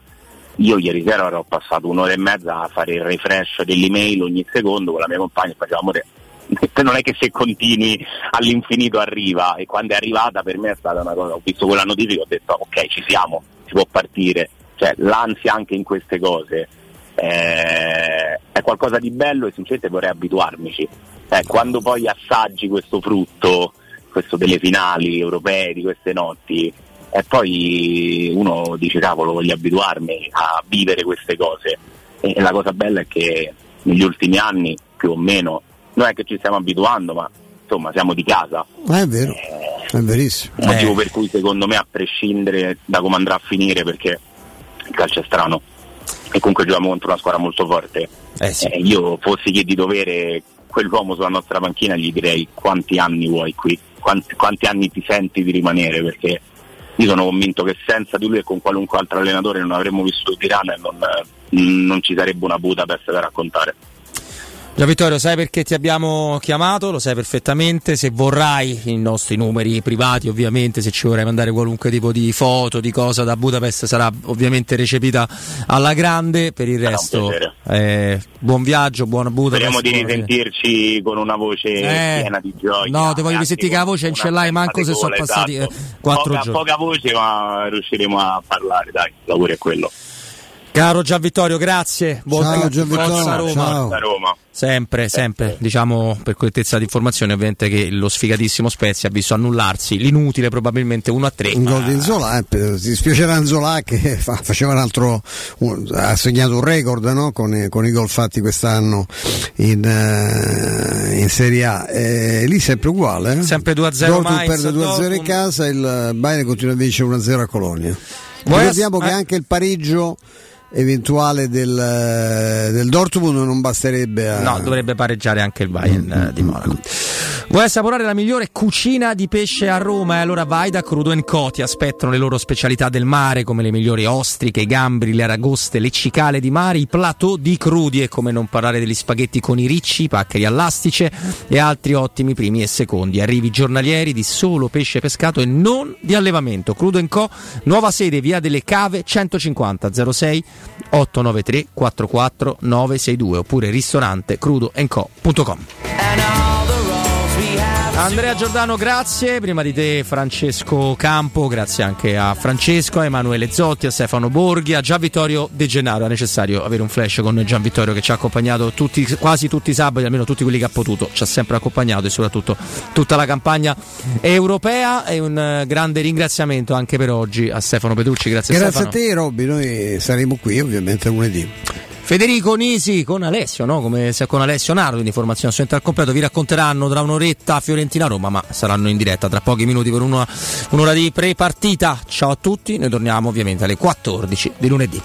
Io ieri sera ho passato un'ora e mezza a fare il refresh dell'email ogni secondo con la mia compagna e facevamo amore. <laughs> Non è che se continui all'infinito arriva e quando è arrivata per me è stata una cosa, ho visto quella notifica e ho detto ok ci siamo, si può partire, cioè l'ansia anche in queste cose eh, è qualcosa di bello e sinceramente vorrei abituarmici. Eh, quando poi assaggi questo frutto, questo delle finali europee, di queste notti, e poi uno dice cavolo voglio abituarmi a vivere queste cose. E la cosa bella è che negli ultimi anni, più o meno, non è che ci stiamo abituando, ma insomma siamo di casa. Eh, è vero, è verissimo. Motivo per cui secondo me a prescindere da come andrà a finire perché il calcio è strano e comunque giochiamo contro una squadra molto forte. Eh, io fossi chi di dovere quell'uomo sulla nostra panchina gli direi quanti anni vuoi qui, quanti, quanti anni ti senti di rimanere perché io sono convinto che senza di lui e con qualunque altro allenatore non avremmo vissuto Tirana e non, non ci sarebbe una Budapest da raccontare. Gian Vittorio, sai perché ti abbiamo chiamato? Lo sai perfettamente. Se vorrai i nostri numeri privati, ovviamente, se ci vorrai mandare qualunque tipo di foto, di cosa da Budapest, sarà ovviamente recepita alla grande. Per il resto, eh, buon viaggio, buona Budapest. Speriamo di risentirci con una voce Eh, piena di gioia. No, ti voglio e di sentire che la voce non ce l'hai manco se sono esatto. passati eh, quattro poca, giorni. poca voce, ma riusciremo a parlare, dai, lavoro è quello. Caro Gian Vittorio, grazie. Buon Ciao, Gian forza Vittorio, Roma. ciao. Forza Roma. Sempre, sempre, diciamo per correttezza di informazione, ovviamente che lo sfigatissimo Spezia ha visto annullarsi l'inutile probabilmente 1 a 3. Un gol di Zola, eh, ti dispiacerà Zola che fa- faceva un altro, un- ha segnato un record no? con, i- con i gol fatti quest'anno in, eh, in Serie A. Eh, lì sempre uguale. Eh? Sempre 2-0 Dortmund Mainz, perde 2-0 in casa, il Bayern continua a vincere 1-0 a Colonia. Ricordiamo ass- che eh. anche il pareggio eventuale del, del Dortmund non basterebbe a... No, dovrebbe pareggiare anche il Bayern eh, di Monaco. Vuoi assaporare la migliore cucina di pesce a Roma? E allora vai da Crudo Co. Ti aspettano le loro specialità del mare, come le migliori ostriche, i gambri, le aragoste, le cicale di mare, i plateau di crudi e come non parlare degli spaghetti con i ricci, i paccheri all'astice e altri ottimi primi e secondi. Arrivi giornalieri di solo pesce pescato e non di allevamento. Crudo Co. Nuova sede, via delle Cave 150 06 893 44 962 oppure ristorante crudoenco.com. Andrea Giordano, grazie. Prima di te Francesco Campo, grazie anche a Francesco, a Emanuele Zotti, a Stefano Borghi, a Gian Vittorio De Gennaro. È necessario avere un flash con Gian Vittorio che ci ha accompagnato tutti, quasi tutti i sabati, almeno tutti quelli che ha potuto, ci ha sempre accompagnato e soprattutto tutta la campagna europea. E un eh, grande ringraziamento anche per oggi a Stefano Petrucci. Grazie, Grazie Stefano. a te Robby, noi saremo qui ovviamente lunedì. Federico Nisi con Alessio, no? come con Alessio Nardo, quindi informazione assolutamente al completo, vi racconteranno tra un'oretta Fiorentina-Roma, ma saranno in diretta tra pochi minuti per una- un'ora di pre-partita. Ciao a tutti, noi torniamo ovviamente alle 14 di lunedì.